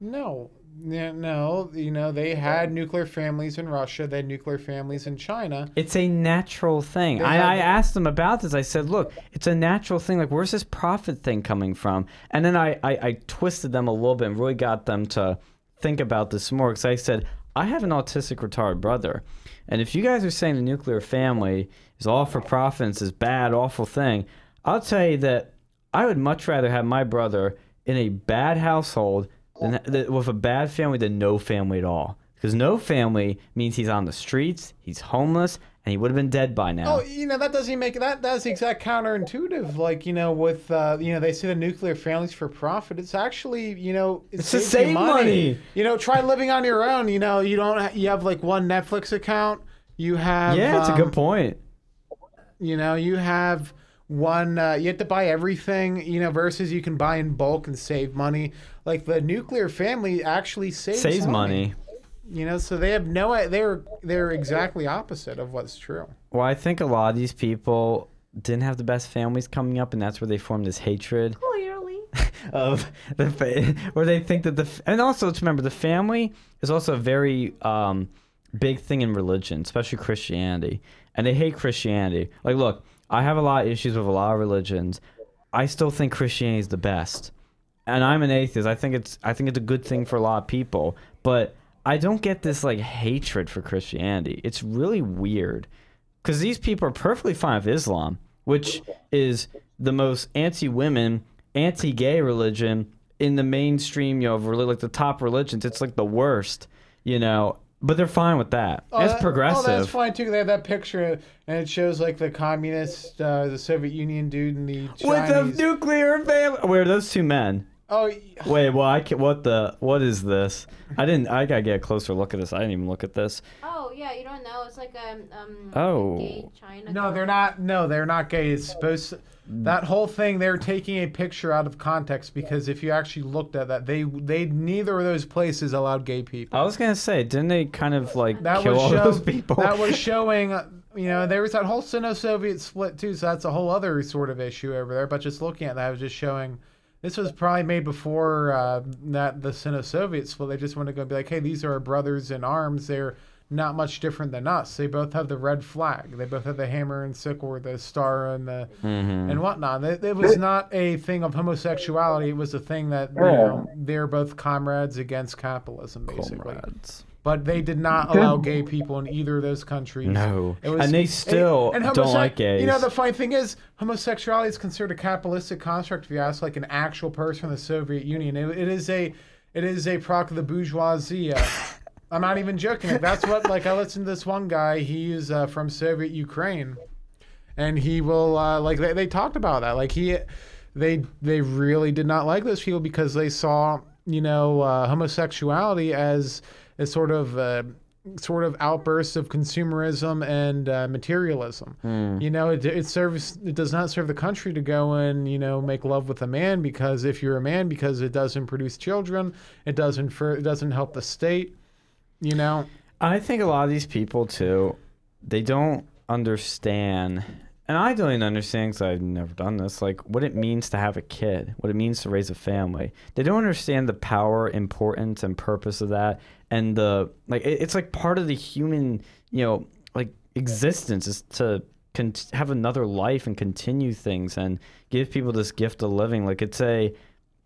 No, yeah, no, you know, they had nuclear families in Russia, they had nuclear families in China. It's a natural thing. They I, had- I asked them about this. I said, look, it's a natural thing. Like, where's this profit thing coming from? And then I, I, I twisted them a little bit and really got them to think about this more because I said, I have an autistic retarded brother. And if you guys are saying the nuclear family is all for profit and this bad, awful thing, I'll tell you that I would much rather have my brother in a bad household than, th- with a bad family than no family at all. Because no family means he's on the streets, he's homeless, and he would have been dead by now. Oh, you know that doesn't make that that's the exact counterintuitive. Like you know, with uh, you know they say the nuclear families for profit. It's actually you know it It's to save money. You know, try living on your own. You know, you don't ha- you have like one Netflix account. You have yeah, it's a um, good point. You know, you have one. Uh, you have to buy everything. You know, versus you can buy in bulk and save money. Like the nuclear family actually saves money. Saves money. You know, so they have no. They're they're exactly opposite of what's true. Well, I think a lot of these people didn't have the best families coming up, and that's where they formed this hatred Clearly. [LAUGHS] of the fa- where they think that the and also let's remember the family is also a very um, big thing in religion, especially Christianity, and they hate Christianity. Like, look, I have a lot of issues with a lot of religions. I still think Christianity is the best, and I'm an atheist. I think it's I think it's a good thing for a lot of people, but I don't get this like hatred for Christianity. It's really weird because these people are perfectly fine with Islam, which is the most anti-women, anti-gay religion in the mainstream, you know, of reli- like the top religions. It's like the worst, you know, but they're fine with that. Oh, it's that- progressive. Oh, that's fine too. They have that picture, and it shows like the communist, uh, the Soviet Union dude, and the Chinese. With a nuclear family. Where are those two men? Oh, Wait, well, I can, what the what is this? I didn't. I gotta get a closer look at this. I didn't even look at this. Oh yeah, you don't know. It's like um um. Oh. Gay China. no, they're not. No, they're not gay. It's supposed. To, that whole thing, they're taking a picture out of context because if you actually looked at that, they they neither of those places allowed gay people. I was gonna say, didn't they kind of like that kill was all show, those people? That was [LAUGHS] showing. uh, You know, there was that whole Sino-Soviet split too, so that's a whole other sort of issue over there. But just looking at that, I was just showing. This was probably made before uh, that the Sino-Soviet split. They just want to go be like, hey, these are our brothers in arms. They're not much different than us. They both have the red flag. They both have the hammer and sickle, or the star and the Mhm. and whatnot. It, it was not a thing of homosexuality. It was a thing that you know they're both comrades against capitalism, basically. Comrades. But they did not allow gay people in either of those countries. No, It was- and they still and don't like gays. You know, the funny thing is, homosexuality is considered a capitalistic construct. If you ask, like an actual person in the Soviet Union, it, it is a, it is a product of the bourgeoisie. Uh, [LAUGHS] I'm not even joking. Like, that's what. Like I listened to this one guy. He's uh, from Soviet Ukraine, and he will uh, like they, they talked about that. Like he, they they really did not like those people because they saw you know uh, homosexuality as a sort of uh, sort of outbursts of consumerism and uh, materialism. You know, it, it serves it does not serve the country to go and you know make love with a man because if you're a man because it doesn't produce children, it doesn't for it doesn't help the state. You know, I think a lot of these people too, they don't understand, and I don't even understand because I've never done this. Like what it means to have a kid, what it means to raise a family. They don't understand the power, importance, and purpose of that, and the like. It, it's like part of the human, you know, like existence is to con- have another life and continue things and give people this gift of living. Like it's a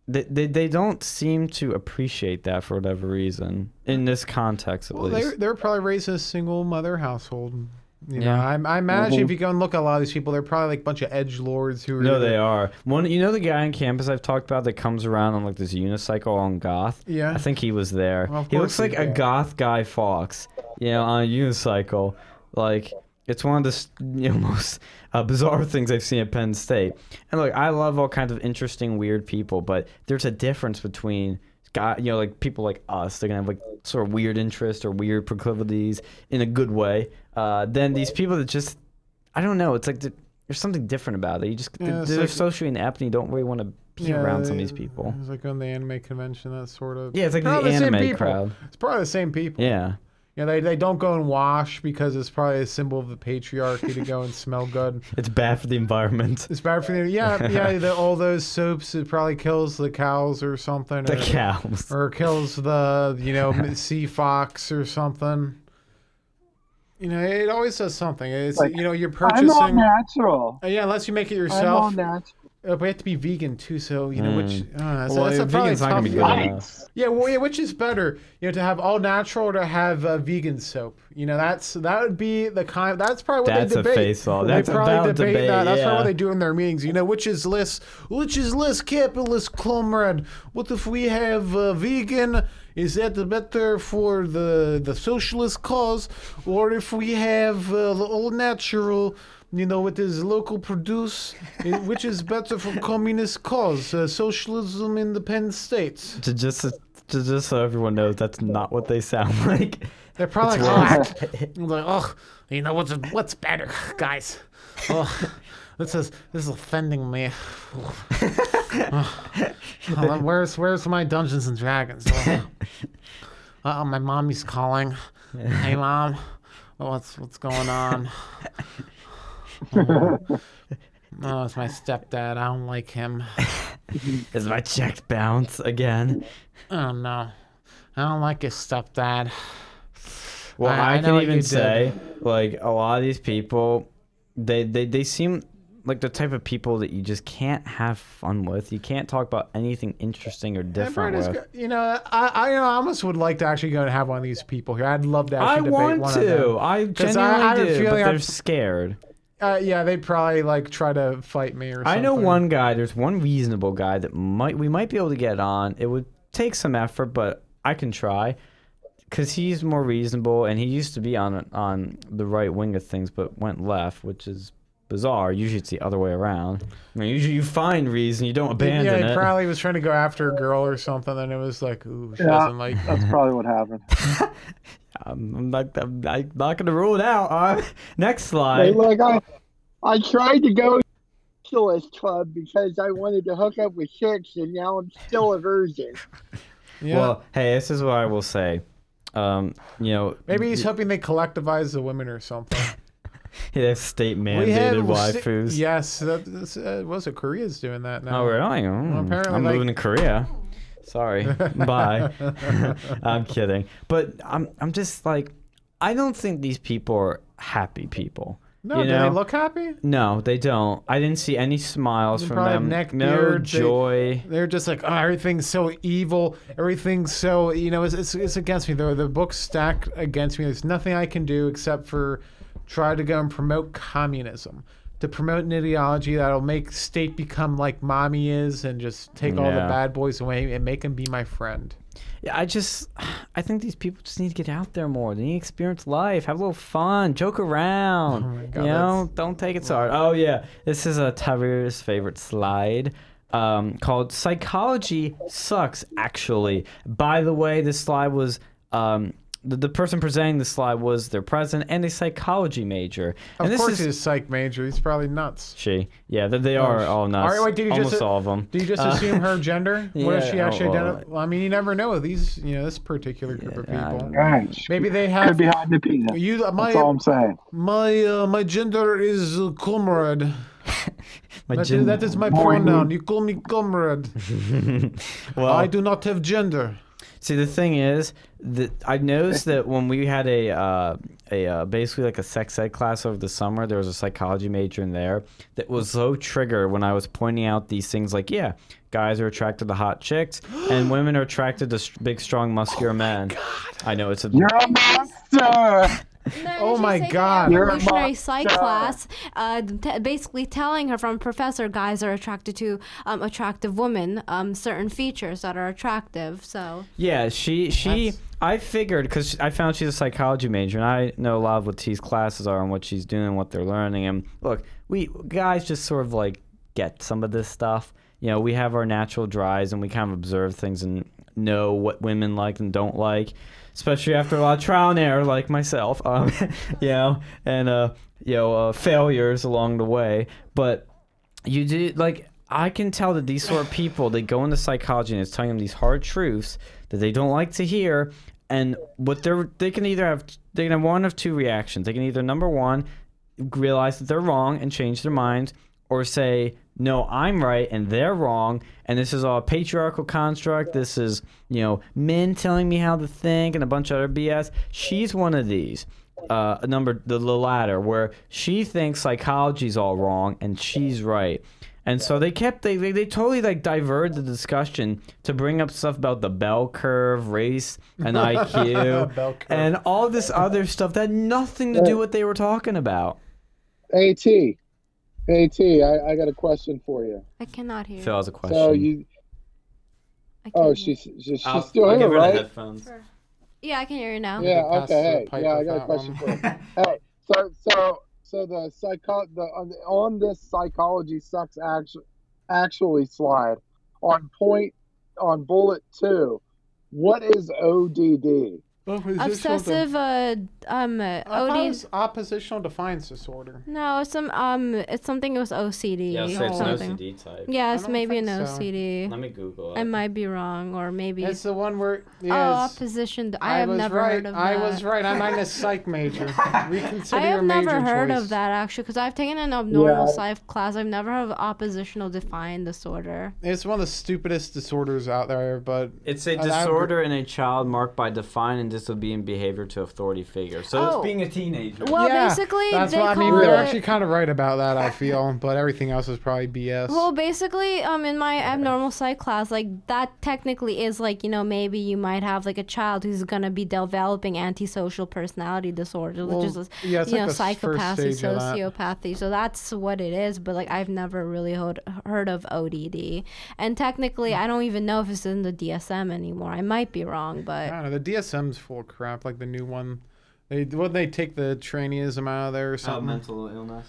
they, they, they don't seem to appreciate that for whatever reason in this context at well, least. they're they're probably raised in a single mother household. You know, Yeah. I, I imagine Mhm. if you go and look at a lot of these people, they're probably like a bunch of edge lords who are. No, they are. One, you know, the guy on campus I've talked about that comes around on like this unicycle on goth. Yeah. I think he was there. Well, he looks like he's a goth guy fox, you know, on a unicycle. Like it's one of the you know, [LAUGHS] most uh, bizarre things I've seen at Penn State. And look, I love all kinds of interesting, weird people, but there's a difference between guy, you know, like people like us. They're gonna have like sort of weird interests or weird proclivities in a good way. Uh, than these people that just, I don't know. It's like the, there's something different about it. You just Yeah, they're like- socially inept and you don't really want to be around some of these people. It's like on the anime convention, that sort of. Yeah, it's like the same anime crowd. It's probably the same people. Yeah. Yeah, they, they don't go and wash because it's probably a symbol of the patriarchy to go and smell good. [LAUGHS] It's bad for the environment. It's bad for the yeah [LAUGHS] yeah the, all those soaps. It probably kills the cows or something. The or, cows. or kills the you know [LAUGHS] sea fox or something. You know, it always does something. It's Like, you know you're purchasing. I'm all purchasing. natural. Uh, yeah, unless you make it yourself. I'm all yourself. natural. Uh, but you have to be vegan too, so you know which. Mm. Uh, that's, Well, that's a vegan's probably not gonna be good enough. Yeah, well, yeah, which is better, you know, to have all natural or to have uh, vegan soap? You know, that's that would be the kind. That's probably what That's they a debate. face off. That's a probably debate, debate, that. That's probably yeah. what they do in their meetings. You know, which is less, which is less capitalist, comrade. What if we have uh, vegan? Is that better for the the socialist cause, or if we have uh, the all natural? You know, it is local produce, eh, which is better for communist cause, uh, socialism in the Penn States. To just to just so everyone knows that's not what they sound [LAUGHS] like. They're probably [LAUGHS] like, oh, like, oh, you know what's what's better, guys? Oh, this is this is offending me. Oh, where's where's my Dungeons and Dragons? [LAUGHS] Oh, oh my mommy's calling. Hey, mom, what's what's going on? Oh, [LAUGHS] oh, it's my stepdad. I don't like him. Is my check bounce again? Oh no, I don't like his stepdad. Well, I- I, I can what you even did. say, like a lot of these people, they they they seem like the type of people that you just can't have fun with. You can't talk about anything interesting or different with. go- you know, I, I, you know, I almost would like to actually go and have one of these people here. I'd love to I actually debate want one of them. to. I 'Cause I- I genuinely have a do, but feeling they're I've- scared. Uh, yeah, they'd probably like try to fight me or something. I know one guy. There's one reasonable guy that might we might be able to get on. It would take some effort, but I can try. Cause he's more reasonable, and he used to be on on the right wing of things, but went left, which is bizarre. Usually it's the other way around. I mean, usually you find reason, you don't abandon yeah, he it. probably was trying to go after a girl or something, and it was like, ooh, she Yeah. doesn't like. That's [LAUGHS] probably what happened. [LAUGHS] Um, I'm not, I'm, I'm not gonna rule it out. Uh, [LAUGHS] next Hey, slide. look, I, I tried to go to the Socialist Club because I wanted to hook up with chicks, and now I'm still a virgin. Yeah. Well, hey, this is what I will say. Um, you know, Maybe he's hoping they collectivize the women or something. [LAUGHS] they have state mandated waifus. Yes, that, that's, uh, was it? Korea's doing that now. Oh, really? Mm. apparently, I'm like- moving to Korea. Sorry. [LAUGHS] Bye. [LAUGHS] I'm kidding. But I'm I'm just like I don't think these people are happy people. No, you do they look happy? No, they don't. I didn't see any smiles They from them. neck no beards, they- joy. They're just like, oh, everything's so evil. Everything's so, you know, it's, it's, it's against me. The, the book's stacked against me. There's nothing I can do except for try to go and promote communism, to promote an ideology that'll make state become like mommy is and just take all the Yeah. bad boys away and make them be my friend. Yeah, I just I think these people just need to get out there more. They need to experience life, have a little fun, joke around. Oh my God, you know, don't take it so hard. Oh yeah, this is a Tavir's favorite slide. Um, called "Psychology Sucks." Actually, by the way, this slide was um, the, the person presenting the slide was their president and a psychology major. Of and this course, is he's a psych major. He's probably nuts. she. Yeah, they, they Oh, are all nuts. All right, wait, did you Almost just- all of them. Do you just Uh, assume her [LAUGHS] gender? what does yeah, she actually oh, well, identify? Well, I mean, you never know these, you know, this particular group of Yeah, I people. Gosh, Maybe they have. could have. be hiding the peanut. You, my, That's all I'm saying. My uh, my gender is uh, comrade. [LAUGHS] My That is, gen- that is my Morning. pronoun. You call me comrade. [LAUGHS] well, I do not have gender. See, the thing is that I noticed that when we had a uh, a uh, basically like a sex ed class over the summer, there was a psychology major in there that was so triggered when I was pointing out these things like, yeah, guys are attracted to hot chicks [GASPS] and women are attracted to st- big, strong, muscular men. I know it's a You're a monster. [LAUGHS] No, Oh my God. You're a evolutionary psych monster. class, uh, t- basically telling her from professor guys are attracted to um, attractive women, um, certain features that are attractive. So Yeah, she she That's- I figured because I found she's a psychology major, and I know a lot of what T's classes are and what she's doing, and what they're learning. And look, we guys just sort of like get some of this stuff. You know, we have our natural drives, and we kind of observe things and know what women like and don't like, especially after a lot of trial and error, like myself. Um, [LAUGHS] you know, and uh, you know, uh, failures along the way. But you do like I can tell that these sort of people they go into psychology and it's telling them these hard truths that they don't like to hear, and what they're they can either have they can have one of two reactions. They can either number one realize that they're wrong and change their minds, or say no, I'm right and they're wrong, and this is all a patriarchal construct. This is you know men telling me how to think and a bunch of other BS. She's one of these uh, number the, the latter where she thinks psychology's all wrong and she's right. And so they kept they, they, they totally like diverted the discussion to bring up stuff about the bell curve, race, and [LAUGHS] IQ, and all this other stuff that had nothing to do with what they were talking about. At, At, I, I got a question for you. I cannot hear. Phil has a question. So you, I oh, can't she's she's, she's I'll- still I'll here, give her the right? headphones. Yeah, I can hear you now. Yeah. Okay. Hey, yeah, I got a question one. for you. [LAUGHS] hey, so so so the psycho the on, this psychology sucks actually actually slide on point on bullet two. What is ODD? Obsessive uh um uh, I thought it OD. was oppositional defiance disorder. No, it's some um it's something with OCD Yeah, or so it's an something. OCD type. Yeah, I it's don't maybe an think so. OCD. Let me Google it. I might be wrong, or maybe It's the one where oh yeah, opposition. I, have was never right. heard of that. I was right. I'm not a psych [LAUGHS] major. Reconsider I your have major never heard choice. of that actually, because I've taken an abnormal Yeah. psych class. I've never heard of oppositional defiant disorder. It's one of the stupidest disorders out there, but It's a that would- disorder in a child marked by defiant and disobedient behavior to authority figure. So Oh. it's being a teenager. Well, yeah, basically, that's they what I call mean. They're actually kind of right about that. I feel, but everything else is probably BS. Well, basically, um, in my abnormal psych class, like that technically is like you know maybe you might have like a child who's gonna be developing antisocial personality disorder, Well, which is yeah, it's you like know the first psychopathy, stage of that. sociopathy. So that's what it is. But like I've never really heard heard of ODD, and technically I don't even know if it's in the DSM anymore. I might be wrong, I but don't know. The DSM's full of crap. Like the new one, they what they take the traineeism out of there or Uh, something. mental illness.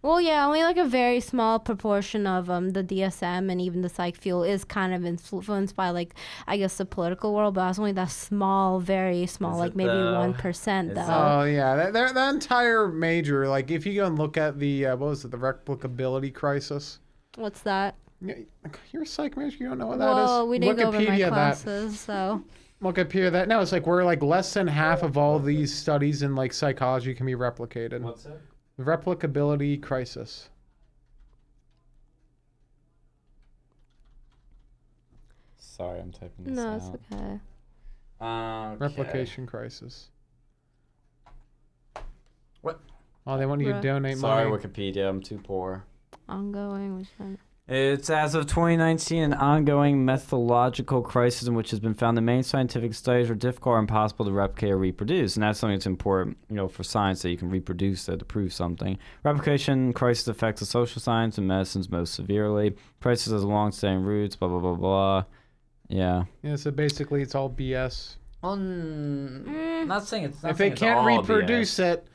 well, yeah, only like a very small proportion of um the DSM and even the psych field is kind of influenced by like I guess the political world, but it's only that small, very small, Is like maybe one percent is though. Oh yeah, that, that, that entire major. Like if you go and look at the uh, what was it, the replicability crisis. What's that? Yeah, You're a psych major. You don't know what that is. Well, we didn't go over my Wikipedia that. Classes, so Wikipedia that. No, it's like we're like less than half of all these studies in like psychology can be replicated. What's it? Replicability crisis. Sorry, I'm typing this no, it's out. okay. Okay. Replication crisis. What? Oh, they want you to Right. donate Sorry, money. Sorry, Wikipedia. I'm too poor. Ongoing. Which one? It's as of 2019 an ongoing methodological crisis in which has been found that many scientific studies are difficult or impossible to replicate or reproduce, and that's something that's important, you know, for science that you can reproduce it to prove something. Replication crisis affects the social science and medicines most severely. Crisis has long-standing roots. Blah blah blah blah. Yeah. Yeah, so basically it's all BS. Well, Mm. not saying it's. Not if they can't reproduce it,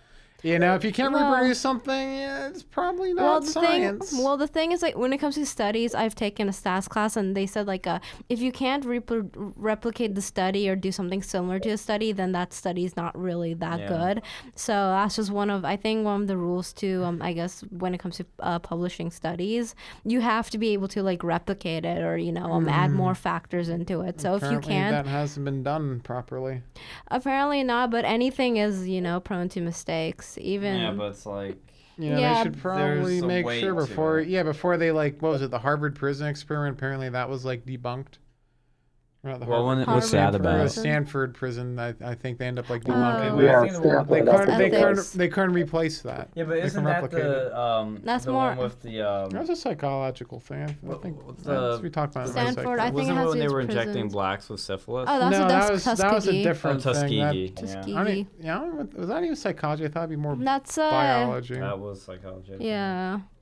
you know, if you can't Well- reproduce something, yeah, it's probably not well, the science. thing, well, the thing is, like, when it comes to studies, I've taken a stats class, and they said, like, uh, if you can't repl- replicate the study or do something similar to a study, then that study is not really that Yeah. good. So that's just one of, I think, one of the rules to, um, I guess, when it comes to uh, publishing studies, you have to be able to like replicate it or you know, um, add more factors into it. So if you can't, that hasn't been done properly. apparently not. But anything is, you know, prone to mistakes. Even Yeah, but it's like. Yeah, Yeah, they should probably make sure before. Yeah, before they like, what was it, the Harvard prison experiment? Apparently that was like debunked. Or the Well, Harvard when- what's prison, that about? the Stanford prison. I, I think they end up like Oh. debunking. Wait, it. Yeah, think the one They the- that's couldn't. They ethics. couldn't. They couldn't replace that. Yeah, but isn't that the um That's the more- one with the um That was a psychological thing. I, I think what's that's- the- we talked about it Stanford, I think it wasn't has it to when they with were injecting blacks with syphilis? Oh, that's no, a that Tus- was that was a Tuskegee. Oh, different thing. That, Tuskegee. yeah. Tuskegee. I mean, yeah, I don't know, was that even psychology? I thought it'd be more That's uh, biology. That was psychology.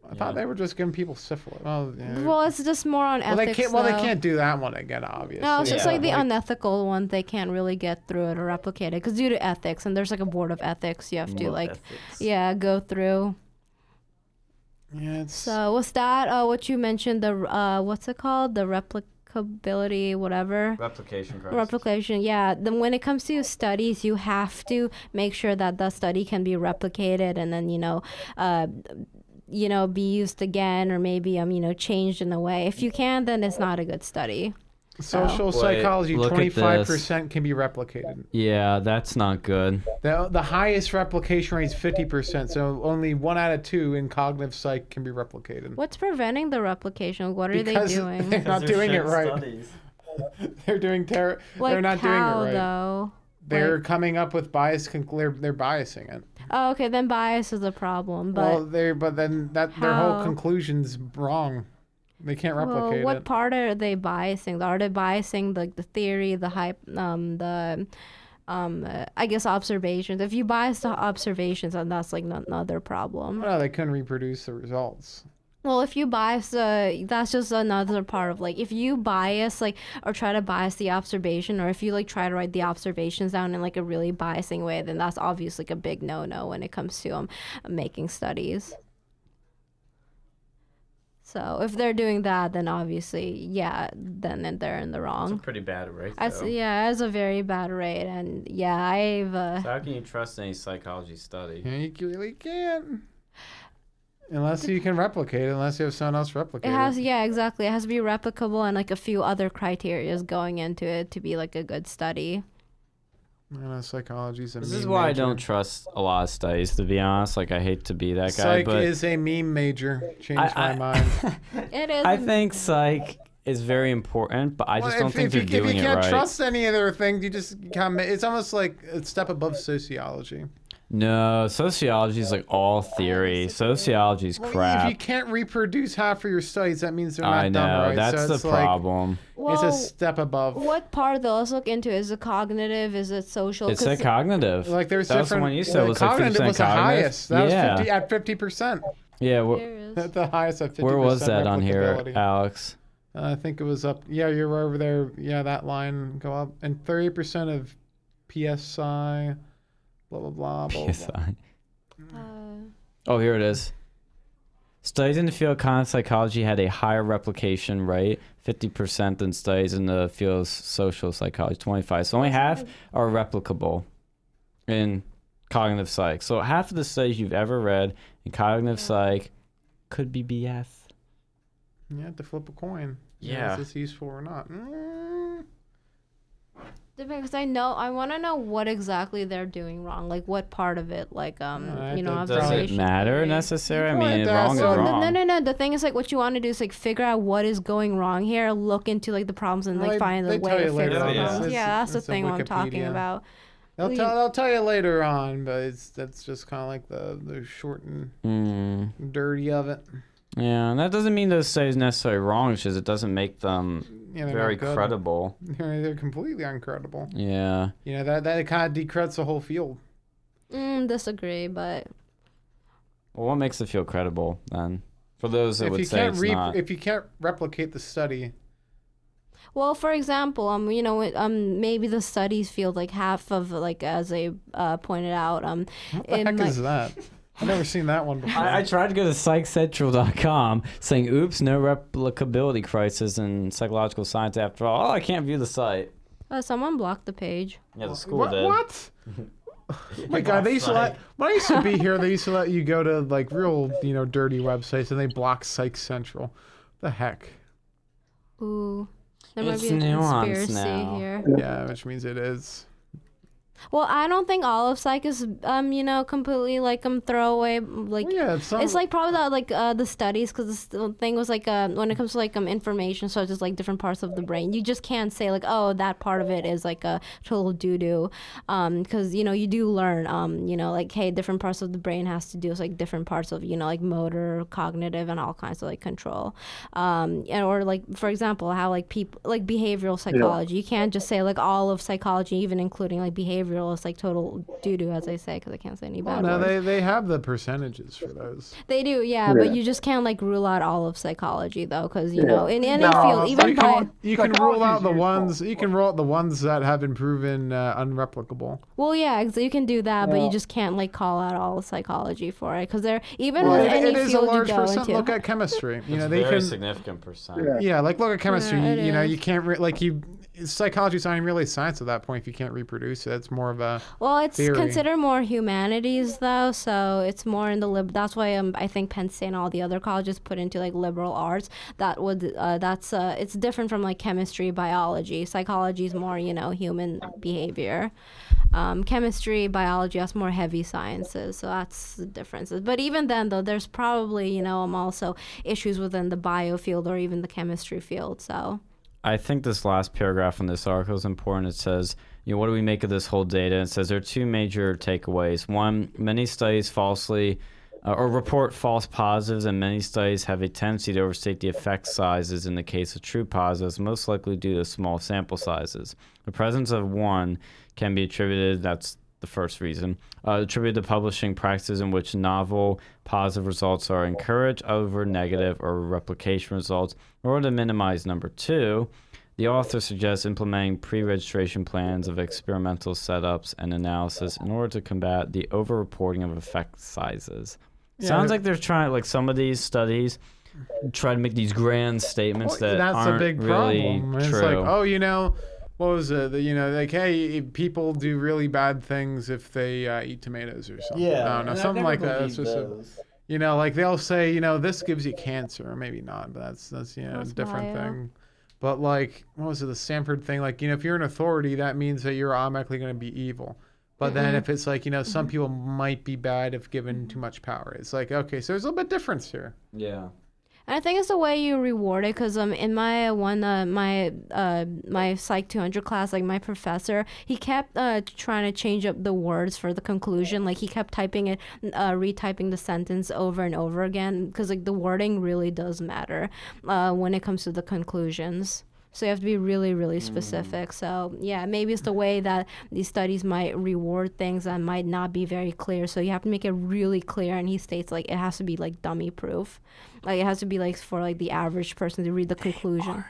I yeah. Thought they were just giving people syphilis. Well, yeah. Well, it's just more on ethics. Well, they can't. Well, they can't do that one again, obviously. No, it's just Yeah. like the unethical one. They can't really get through it or replicate it because due to ethics, and there's like a board of ethics you have to like, ethics. yeah, go through. Yeah, it's. So what's that? Uh, what you mentioned the uh, what's it called? The replicability, whatever. Replication crisis. Replication, yeah. Then when it comes to studies, you have to make sure that the study can be replicated, and then you know, uh, you know be used again or maybe I'm, you know changed in a way. If you can, then it's not a good study. Social Wait, psychology, look at twenty five percent can be replicated. Yeah, that's not good. The the highest replication rate is fifty percent. So only one out of two in cognitive psych can be replicated. What's preventing the replication? What are Because [LAUGHS] they doing? they're [LAUGHS] not doing it right. They're doing ter- like They're not how doing it right. though? They're Like- coming up with bias. Conc- they're, they're biasing it. Oh, okay, then bias is a problem. But well, they but then that their whole How? conclusion's wrong. They can't replicate well, what it. part are they biasing? Are they biasing the the theory, the hype, um, the um, uh, I guess observations? If you bias the observations, then that's like another problem. no, they couldn't reproduce the results. Well, if you bias, uh, that's just another part of like if you bias like or try to bias the observation, or if you like try to write the observations down in like a really biasing way, then that's obviously like a big no-no when it comes to um making studies. So if they're doing that, then obviously, yeah, then they're in the wrong. It's a pretty bad rate. As, yeah, it's a very bad rate, and yeah, I've uh, So how can you trust any psychology study? Yeah, you really can't. Unless you can replicate it, unless you have someone else replicate it it. has yeah exactly it has to be replicable and like a few other criterias going into it to be like a good study. I know psychology's a This meme is why I don't trust a lot of studies, to be honest. Like I hate to be that guy, Psych but is a meme major. Changed I- my I- mind. [LAUGHS] It is. I think psych is very important, but I just don't if, think if they're you, doing if you can't right. trust any other thing, you just come. It's almost like a step above sociology. No, sociology is like all theory. Sociology is Well, If crap. you can't reproduce half of your studies, that means they're not I know done right. that's so the it's like- problem. well, it's a step above. what part though? Let's look into. Is it cognitive? Is it social? It's 'Cause a cognitive. Like there's That was the different. one you said the was like cognitive 50% was the cognitive? highest. That Yeah. was 50 at fifty percent. yeah, wh- there is. At the highest at fifty. where was that on here. Alex? Uh, I think it was up. Yeah, you're over there. Yeah, that line go up, and thirty percent of PSI. Blah blah blah. blah, blah. PSI. Uh, Oh, here it is. Studies in the field of cognitive psychology had a higher replication rate, 50% than studies in the field of social psychology, 25. So only half are replicable in cognitive psych. So half of the studies you've ever read in cognitive psych could be BS. You have to flip a coin. Yeah. Is this useful or not? Mm. Because I know I want to know what exactly they're doing wrong. Like what part of it, like um, Yeah, you know, that- Does it observation matter theory. necessarily? I mean, want to wrong is wrong. no, no, no. The thing is, like, what you want to do is like figure out what is going wrong here, look into like the problems, and like they- find the way to fix the on. problems. Yeah, that's the thing I'm talking about. They'll We- tell. They'll tell you later on, but it's that's just kind of like the the short and Mm, dirty of it. yeah, and that doesn't mean those studies necessarily wrong. It's just it doesn't make them You know, very credible. [LAUGHS] They're, they're completely uncredible. Yeah. You know that that kind of decredits the whole field. Mm, disagree, but Well, what makes it feel credible then? For those that if would you say can't it's re- not. if you can't replicate the study, well, for example, um, you know, um, maybe the studies feel like half of like as they uh pointed out, um, what the in heck my- is that? [LAUGHS] I've never seen that one before. I, I tried to go to psychcentral.com saying, oops, no replicability crisis in psychological science after all. Oh, I can't view the site. uh, someone blocked the page. Yeah, the school what? did. what? Oh [LAUGHS] my god, they used to let when I used to be here, they used to let you go to like real, you know, dirty websites and they block Psych Central. The heck? Ooh, there might be a nuanced conspiracy now. here. Yeah, which means it is. Well, I don't think all of psych is um, you know, completely like um throwaway. Like Well, yeah, it's, some, it's like probably the, like uh, the studies because the thing was like uh, when it comes to like um information such as like different parts of the brain you just can't say like oh that part of it is like a total doo doo um because you know you do learn um you know like hey different parts of the brain has to do with like different parts of you know like motor cognitive and all kinds of like control um and, or like for example how like people like behavioral psychology you can't just say like all of psychology even including like behavioral is like total doo doo as I say because I can't say any Well, no, words. they they have the percentages for those. They do, yeah, but you just can't like rule out all of psychology though, because you know, in any No, field, even you by can, you can rule out the ones you can rule out the ones that have been proven uh, unreplicable. well, yeah, ex- you can do that, but you just can't like call out all of psychology for it, because they're even Well, with it- any it is a field you large go percent. into. Look at chemistry. You know, they very can. significant percent. Yeah. Yeah, like look at chemistry. Yeah, you, you know, you can't re- like you. Psychology is not even really science at that point if you can't reproduce it. It's more of a Well, it's theory. considered more humanities though, so it's more in the lib. That's why um, I think Penn State and all the other colleges put into like liberal arts. That would uh, that's uh, it's different from like chemistry, biology. Psychology is more you know human behavior. Um, chemistry, biology, that's more heavy sciences. So that's the differences. But even then, though, there's probably you know um, also issues within the bio field or even the chemistry field. So. I think this last paragraph in this article is important. It says, you know, what do we make of this whole data? It says there are two major takeaways. One, many studies falsely uh, or report false positives, and many studies have a tendency to overstate the effect sizes in the case of true positives, most likely due to small sample sizes. The presence of one can be attributed, that's the first reason, uh, attributed to publishing practices in which novel positive results are encouraged over negative or replication results, in order to minimize number two. The author suggests implementing pre registration plans of experimental setups and analysis in order to combat the over-reporting of effect sizes. Yeah, Sounds like they're trying, like some of these studies try to make these grand statements Well, that that's aren't a big really problem. true. It's like, oh, you know, what was it? The- You know, like, hey, people do really bad things if they uh, eat tomatoes or something. Yeah, I don't know, something like that. It's just, a, you know, like they'll say, you know, this gives you cancer, or maybe not, but that's that's you know That's a different bio. thing. But like, what was it? The Stanford thing. Like, you know, if you're an authority, that means that you're automatically going to be evil. But then mm-hmm. if it's like, you know, some mm-hmm. people might be bad if given too mm-hmm. much power. It's like, okay, so there's a little bit difference here. yeah. And I think it's the way you reward it because um in my uh, one uh, my uh my psych 200 class like my professor he kept uh trying to change up the words for the conclusion like he kept typing it uh retyping the sentence over and over again because like the wording really does matter uh when it comes to the conclusions. So you have to be really, really mm. specific. So yeah, maybe it's the way that these studies might reward things that might not be very clear. So you have to make it really clear. And he states like it has to be like dummy proof, like it has to be like for like the average person to read the conclusion.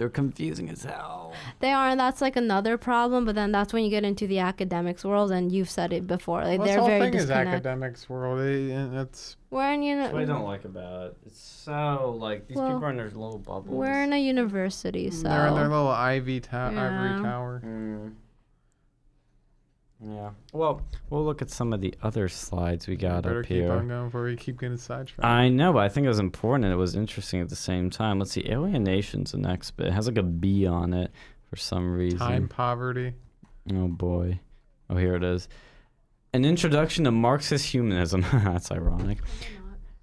They're confusing as hell. They are, and that's like another problem. But then that's when you get into the academics world, and you've said it before. Like Well, this they're whole very thing is disconnected. academics world. It, it- it's We're in That's what I don't like about it. It's so like these Well, people are in their little bubbles. we're in a university, so they're in their little ivy ta- Yeah. ivory tower. Mm. Yeah. Well, we'll look at some of the other slides we got Better up keep here. on going before we keep getting sidetracked. I know, but I think it was important and it was interesting at the same time. Let's see, alienation's the next bit. It has like a B on it for some reason. Time poverty. Oh boy. Oh, here it is. An introduction to Marxist humanism. [LAUGHS] That's ironic.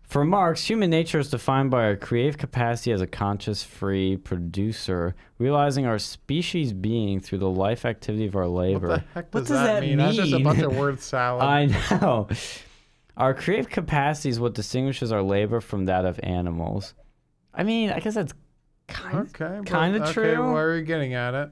For Marx, human nature is defined by our creative capacity as a conscious, free producer, realizing our species being through the life activity of our labor. What labor. the heck What does, does that, that mean? That's just a bunch of word salad. [LAUGHS] I know. Our creative capacity is what distinguishes our labor from that of animals. I mean, I guess that's kind okay, kinda okay, true. Where are you getting at it?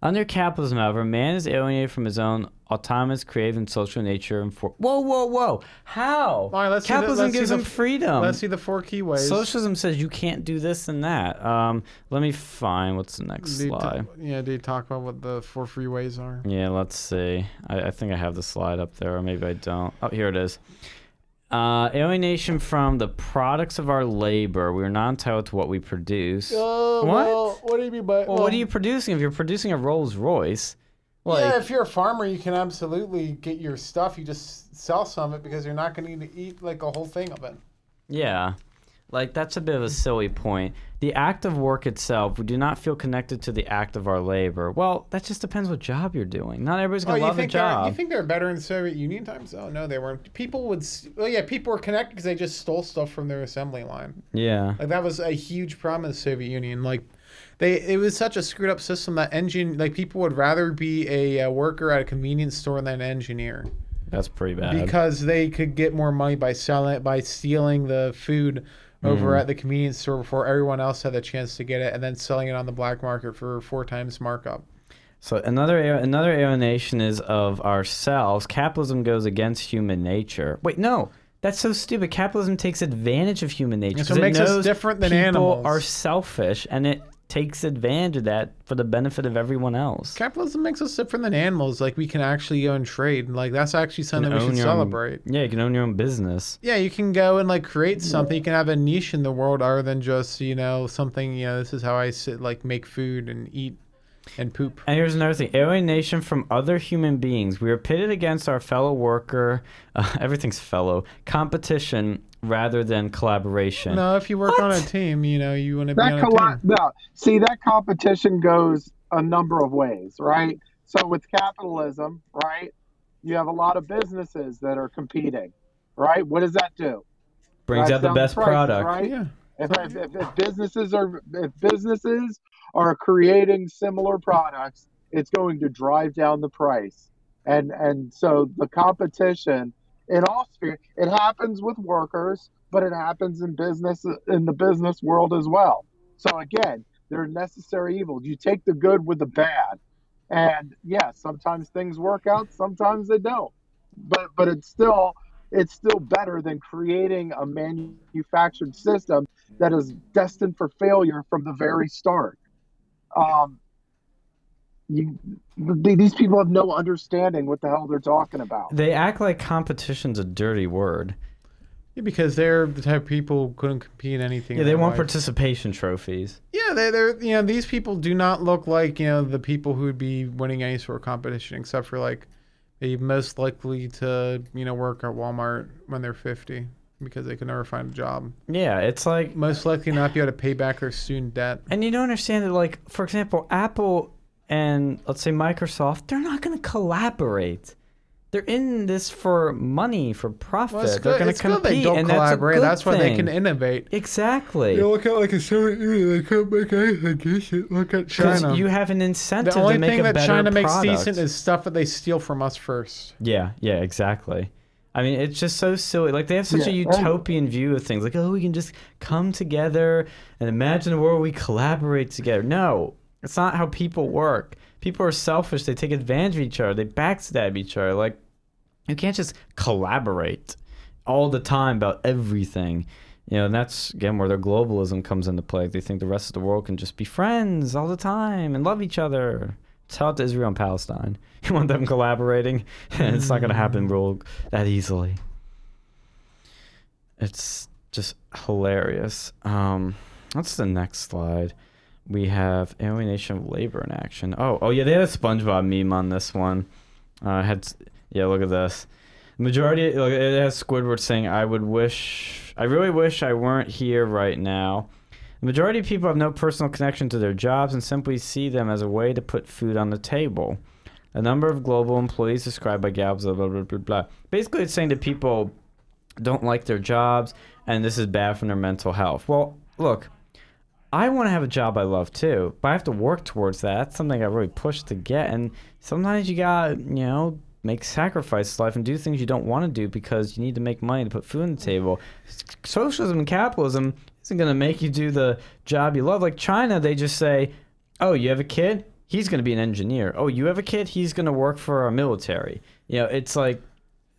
Under capitalism, however, man is alienated from his own autonomous, creative, and social nature. And for whoa, whoa, whoa! How? All right, let's capitalism let's see gives the him freedom. Let's see the four key ways. Socialism says you can't do this and that. Um, let me find what's the next Do slide. yeah, do you talk about what the four free ways are? Yeah, let's see. I, I think I have the slide up there, or maybe I don't. Oh, here it is. Uh, alienation from the products of our labor. We are not entitled to what we produce. Oh, What? well, what do you mean by? well, what are you producing? If you're producing a Rolls Royce, like, yeah, if you're a farmer, you can absolutely get your stuff. You just sell some of it because you're not going to eat like a whole thing of it. Yeah. Like that's a bit of a silly point. The act of work itself, we do not feel connected to the act of our labor. Well, that just depends what job you're doing. Not everybody's Oh, gonna you love the job. you think they're better in the Soviet Union times? Oh no, they weren't. People would. s- Well, yeah, people were connected because they just stole stuff from their assembly line. yeah. Like that was a huge problem in the Soviet Union. Like they, it was such a screwed up system that engine, like people would rather be a, uh worker at a convenience store than an engineer That's pretty bad. because they could get more money by selling by stealing the food over Mm. at the convenience store before everyone else had the chance to get it, and then selling it on the black market for four times markup. So another another alienation is of ourselves. Capitalism goes against human nature. Wait, no. That's so stupid. Capitalism takes advantage of human nature. So it makes us different than people animals. are selfish, and it takes advantage of that for the benefit of everyone else. Capitalism makes us different than animals. Like we can actually go and trade. Like that's actually something we should your own- celebrate. Yeah, you can own your own business. Yeah, you can go and like create something. You can have a niche in the world other than just you know something. You know, this is how I sit, like make food and eat. and poop. And here's another thing: alienation from other human beings. We are pitted against our fellow worker. Uh, [LAUGHS] everything's fellow competition rather than collaboration. No, if you work on a team, you know you want to be on a colla- team. no, see that competition goes a number of ways, right? So with capitalism, right, you have a lot of businesses that are competing, right? What does that do? Brings Drives out the best prices, product. right? Yeah. If, if, if, if businesses are if businesses are creating similar products, it's going to drive down the price, and and so the competition in all sphere it happens with workers, but it happens in business in the business world as well. So again, they're necessary evils. You take the good with the bad, and yeah, sometimes things work out, sometimes they don't. But but it's still it's still better than creating a manufactured system that is destined for failure from the very start. Um, you, th- these people have no understanding what the hell they're talking about. They act like competition's a dirty word. Yeah, because they're the type of people who couldn't compete in anything. Yeah, they want life. participation trophies. Yeah, they, they're you know these people do not look like you know the people who would be winning any sort of competition, except for like they most likely to you know work at Walmart when they're fifty because they can never find a job. Yeah, it's like Most likely not be able to pay back their student debt. And you don't understand that, like, for example, Apple and let's say Microsoft, they're not going to collaborate. They're in this for money, for profit. Well, they're going it's to good compete, they don't and collaborate. that's, That's, a good why they can innovate. Exactly. You look at like a Soviet Union, they can't make anything decent. Look at China. you have an incentive to innovate. the only thing a that China makes product. decent is stuff that they steal from us first. Yeah, yeah, exactly. I mean, it's just so silly. Like they have such a Yeah, and- utopian view of things. Like, oh, we can just come together and imagine a world where we collaborate together. No, it's not how people work. People are selfish. They take advantage of each other. They backstab each other. Like, you can't just collaborate all the time about everything. You know, and that's again where their globalism comes into play. They think the rest of the world can just be friends all the time and love each other. Tell it to Israel and Palestine. [LAUGHS] You want them collaborating? [LAUGHS] it's not going to happen real that easily. It's just hilarious. Um, what's the next slide? We have alienation of labor in action. Oh, oh yeah, they had a SpongeBob meme on this one. Uh, had yeah, look at this. Majority, look, it has Squidward saying, "I would wish, I really wish I weren't here right now." The majority of people have no personal connection to their jobs and simply see them as a way to put food on the table. A number of global employees described by Gallup, blah, blah, blah, blah, blah. Basically, it's saying that people don't like their jobs and this is bad for their mental health. Well, look, I want to have a job I love too, but I have to work towards that. That's something I really push to get. And sometimes you got, you know, make sacrifices life and do things you don't want to do because you need to make money to put food on the table. Socialism and capitalism isn't going to make you do the job you love. Like China, they just say, oh, you have a kid? He's going to be an engineer. Oh, you have a kid? He's going to work for our military. You know, it's like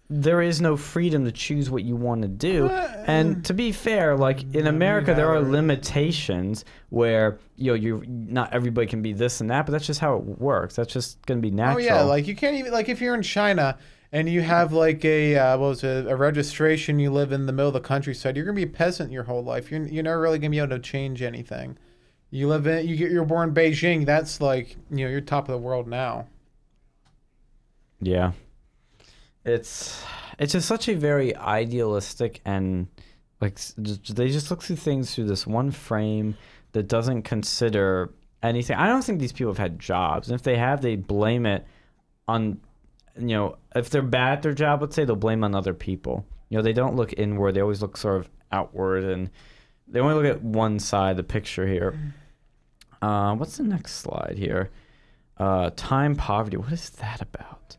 there is no freedom to choose what you want to do. And to be fair, like in America, there are limitations where you know you not everybody can be this and that, but that's just how it works. That's just going to be natural. Oh yeah, like you can't even like if you're in China and you have like a uh, what was it, a registration, you live in the middle of the countryside, you're gonna be a peasant your whole life. You're you're never really gonna be able to change anything. You live in you get you're born in Beijing. That's like you know you're top of the world now. Yeah. It's it's just such a very idealistic and like they just look through things through this one frame that doesn't consider anything. I don't think these people have had jobs. And if they have, they blame it on you know, if they're bad at their job, let's say they'll blame on other people. You know, they don't look inward. They always look sort of outward and they only look at one side of the picture here. Uh, what's the next slide here? Uh, time poverty. What is that about?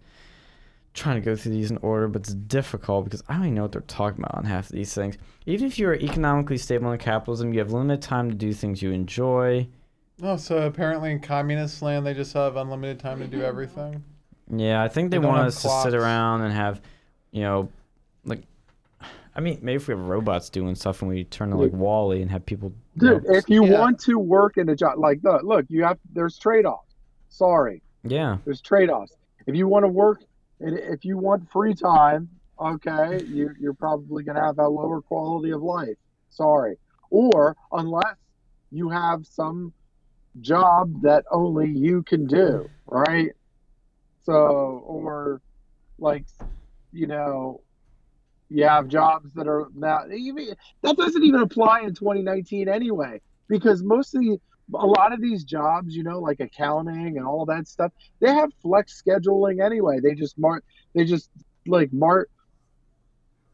Trying to go through these in order, but it's difficult because I don't even know what they're talking about on half of these things. Even if you're economically stable in capitalism, you have limited time to do things you enjoy. Oh, so apparently in communist land they just have unlimited time to do everything. Yeah, I think they, They want have us to sit around and have, you know, like, I mean, maybe if we have robots doing stuff and we turn to like WALL-E and have people. you Dude, know, if you Yeah. want to work in a job, like look, look, you have there's trade offs. Sorry, yeah, there's trade offs. If you want to work, and if you want free time, okay, you, you're probably going to have a lower quality of life. Sorry. Or unless you have some job that only you can do, right? So, or like, you know, you have jobs that are now that doesn't even apply in 2019 anyway, because most of the a lot of these jobs, you know, like accounting and all that stuff, they have flex scheduling anyway. They just mark, they just like mark,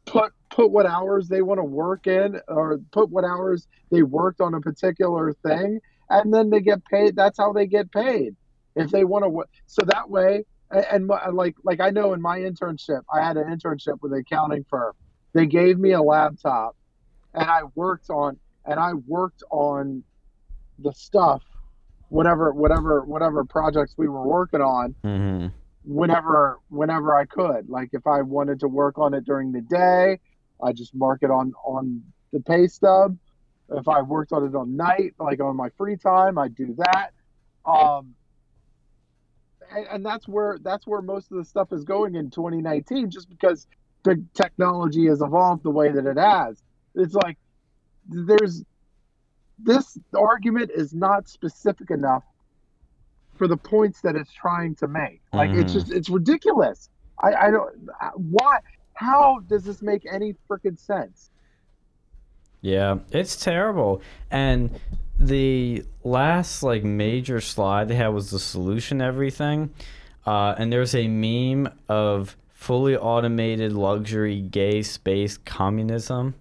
put put what hours they want to work in, or put what hours they worked on a particular thing, and then they get paid. That's how they get paid. If they want to, work, so that way, and, and like like I know in my internship, I had an internship with an accounting firm. They gave me a laptop, and I worked on and I worked on the stuff, whatever whatever whatever projects we were working on. Mm-hmm. Whenever, whenever I could, like if I wanted to work on it during the day, I just mark it on on the pay stub if I worked on it on night, like on my free time, I do that. Um, and, and that's where that's where most of the stuff is going in 2019, just because the technology has evolved the way that it has. It's like there's this argument is not specific enough for the points that it's trying to make. Like mm-hmm. it's just it's ridiculous. I, I don't why how does this make any freaking sense? Yeah, it's terrible. And the last like major slide they had was the solution everything. Uh, and there's a meme of fully automated luxury gay space communism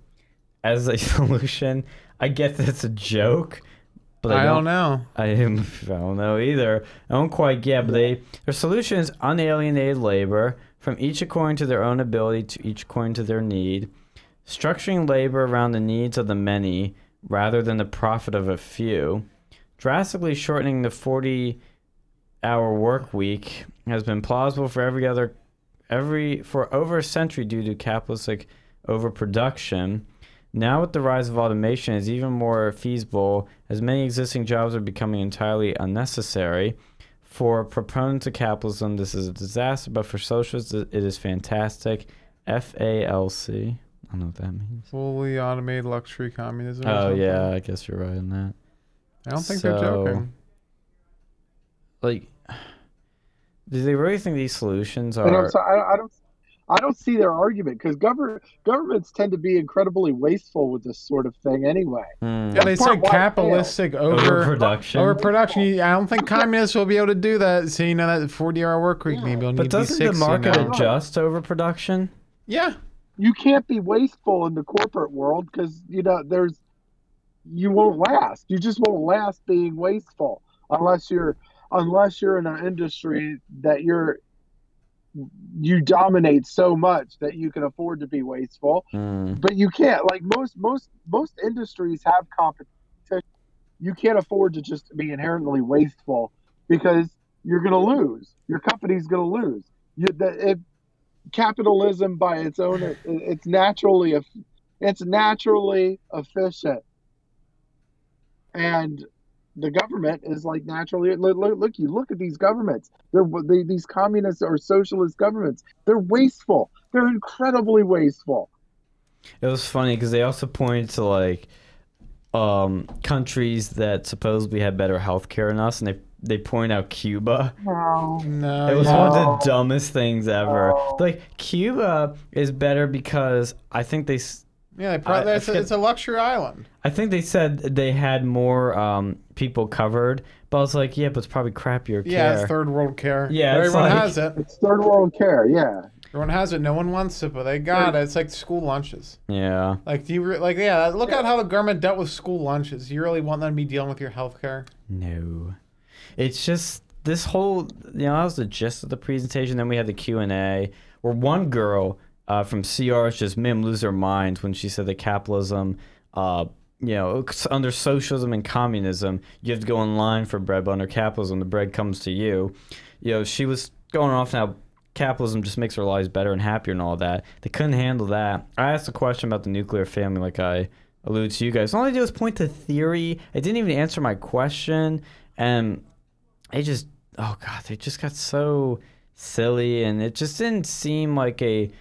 as a [LAUGHS] solution. I guess it's a joke, but I, I don't, don't, know. I, [LAUGHS] I don't know either. I don't quite get. But they their solution is unalienated labor from each according to their own ability to each according to their need structuring labor around the needs of the many rather than the profit of a few, drastically shortening the 40 hour work week has been plausible for every other every for over a century due to capitalistic overproduction. Now with the rise of automation is even more feasible as many existing jobs are becoming entirely unnecessary. For proponents of capitalism, this is a disaster, but for socialists, it is fantastic. FALC. I don't know what that means. Fully automated luxury communism. Oh yeah, I guess you're right in that. I don't think so, they're joking. Like, [SIGHS] do they really think these solutions are? I don't. I don't. I don't see their argument because government governments tend to be incredibly wasteful with this sort of thing anyway. Mm. Yeah, they say capitalistic over overproduction. Overproduction. I don't think communists will be able to do that. So you know that forty-hour work week, yeah. maybe. But doesn't the market adjust to overproduction? Yeah you can't be wasteful in the corporate world because you know there's you won't last. You just won't last being wasteful unless you're unless you're in an industry that you're you dominate so much that you can afford to be wasteful. Mm. But you can't like most most most industries have competition. You can't afford to just be inherently wasteful because you're going to lose. Your company's going to lose. You, the, if capitalism by its own it, it's naturally it's naturally efficient and the government is like naturally look, look, look you look at these governments they're they, these communist or socialist governments they're wasteful they're incredibly wasteful it was funny because they also pointed to like um, countries that supposedly have better health care than us and they they point out Cuba. No. No. It was no. one of the dumbest things ever. No. Like Cuba is better because I think they. Yeah, they I, it's, a, it's, a, luxury island. I think they said they had more um, people covered, but I was like, yeah, but it's probably crappier care. Yeah, it's third world care. Yeah, everyone like, has it. It's third world care. Yeah. Everyone has it. No one wants it, but they got it. It's like school lunches. Yeah. Like, do you re- like? Yeah. Look yeah. at how the government dealt with school lunches. You really want them to be dealing with your health care? No it's just this whole you know that was the gist of the presentation. Then we had the Q and A where one girl uh, from CR just made them lose their minds when she said that capitalism. Uh, you know, under socialism and communism, you have to go in line for bread, but under capitalism, the bread comes to you. You know, she was going off now capitalism just makes our lives better and happier and all that. They couldn't handle that. I asked a question about the nuclear family, like I alluded to you guys. All I did was point to theory. It didn't even answer my question. And it just oh god, they just got so silly, and it just didn't seem like a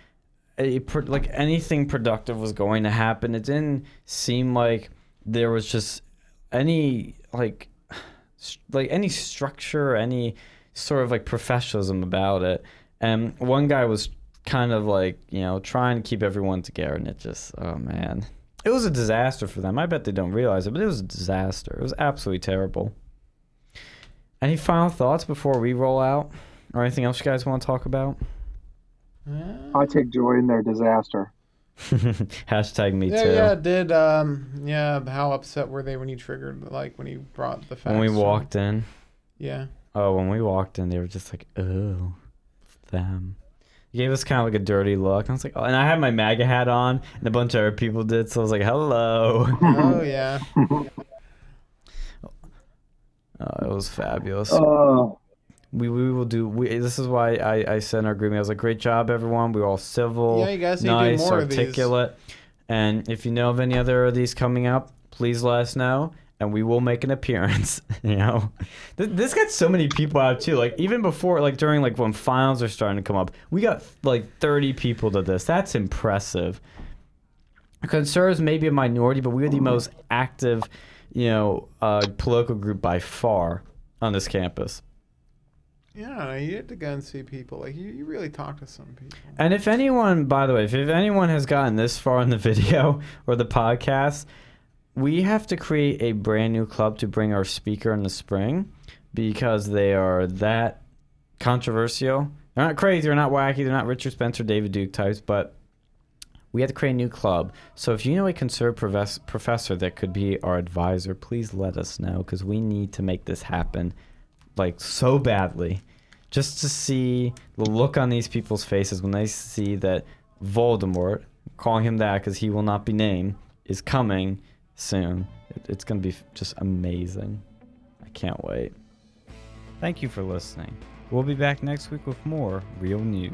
a like anything productive was going to happen. It didn't seem like there was just any like like any structure, any sort of like professionalism about it. And one guy was kind of like you know trying to keep everyone together, and it just oh man, it was a disaster for them. I bet they don't realize it, but it was a disaster. It was absolutely terrible. Any final thoughts before we roll out, or anything else you guys want to talk about? I take joy in their disaster. [LAUGHS] Hashtag me yeah, too. Yeah, did um yeah, how upset were they when you triggered like when you brought the facts? When we from- walked in. Yeah. Oh, when we walked in, they were just like, "Oh, them." He gave us kind of like a dirty look. I was like, "Oh," and I had my MAGA hat on, and a bunch of other people did. So I was like, "Hello." Oh yeah. [LAUGHS] Oh, it was fabulous. Oh, We we will do. We, this is why I I in our agreement. I was like, "Great job, everyone. We were all civil, Yeah, you guys need nice, to do more of these. articulate." And if you know of any other of these coming up, please let us know, and we will make an appearance. [LAUGHS] you know, Th- this got so many people out too. Like even before, like during like when finals are starting to come up, we got like thirty people to this. That's impressive. Conservatives may be a minority, but we are the most active, you know, uh, political group by far on this campus. Yeah, you had to go and see people. Like you, you really talk to some people. And if anyone, by the way, if, if anyone has gotten this far in the [LAUGHS] video or the podcast, we have to create a brand new club to bring our speaker in the spring because they are that controversial. They're not crazy, they're not wacky, they're not Richard Spencer, David Duke types, but we have to create a new club. So if you know a conservative profess- professor that could be our advisor, please let us know because we need to make this happen like so badly just to see the look on these people's faces when they see that Voldemort, calling him that because he will not be named, is coming soon. It, it's going to be just amazing. I can't wait. Thank you for listening. We'll be back next week with more real news.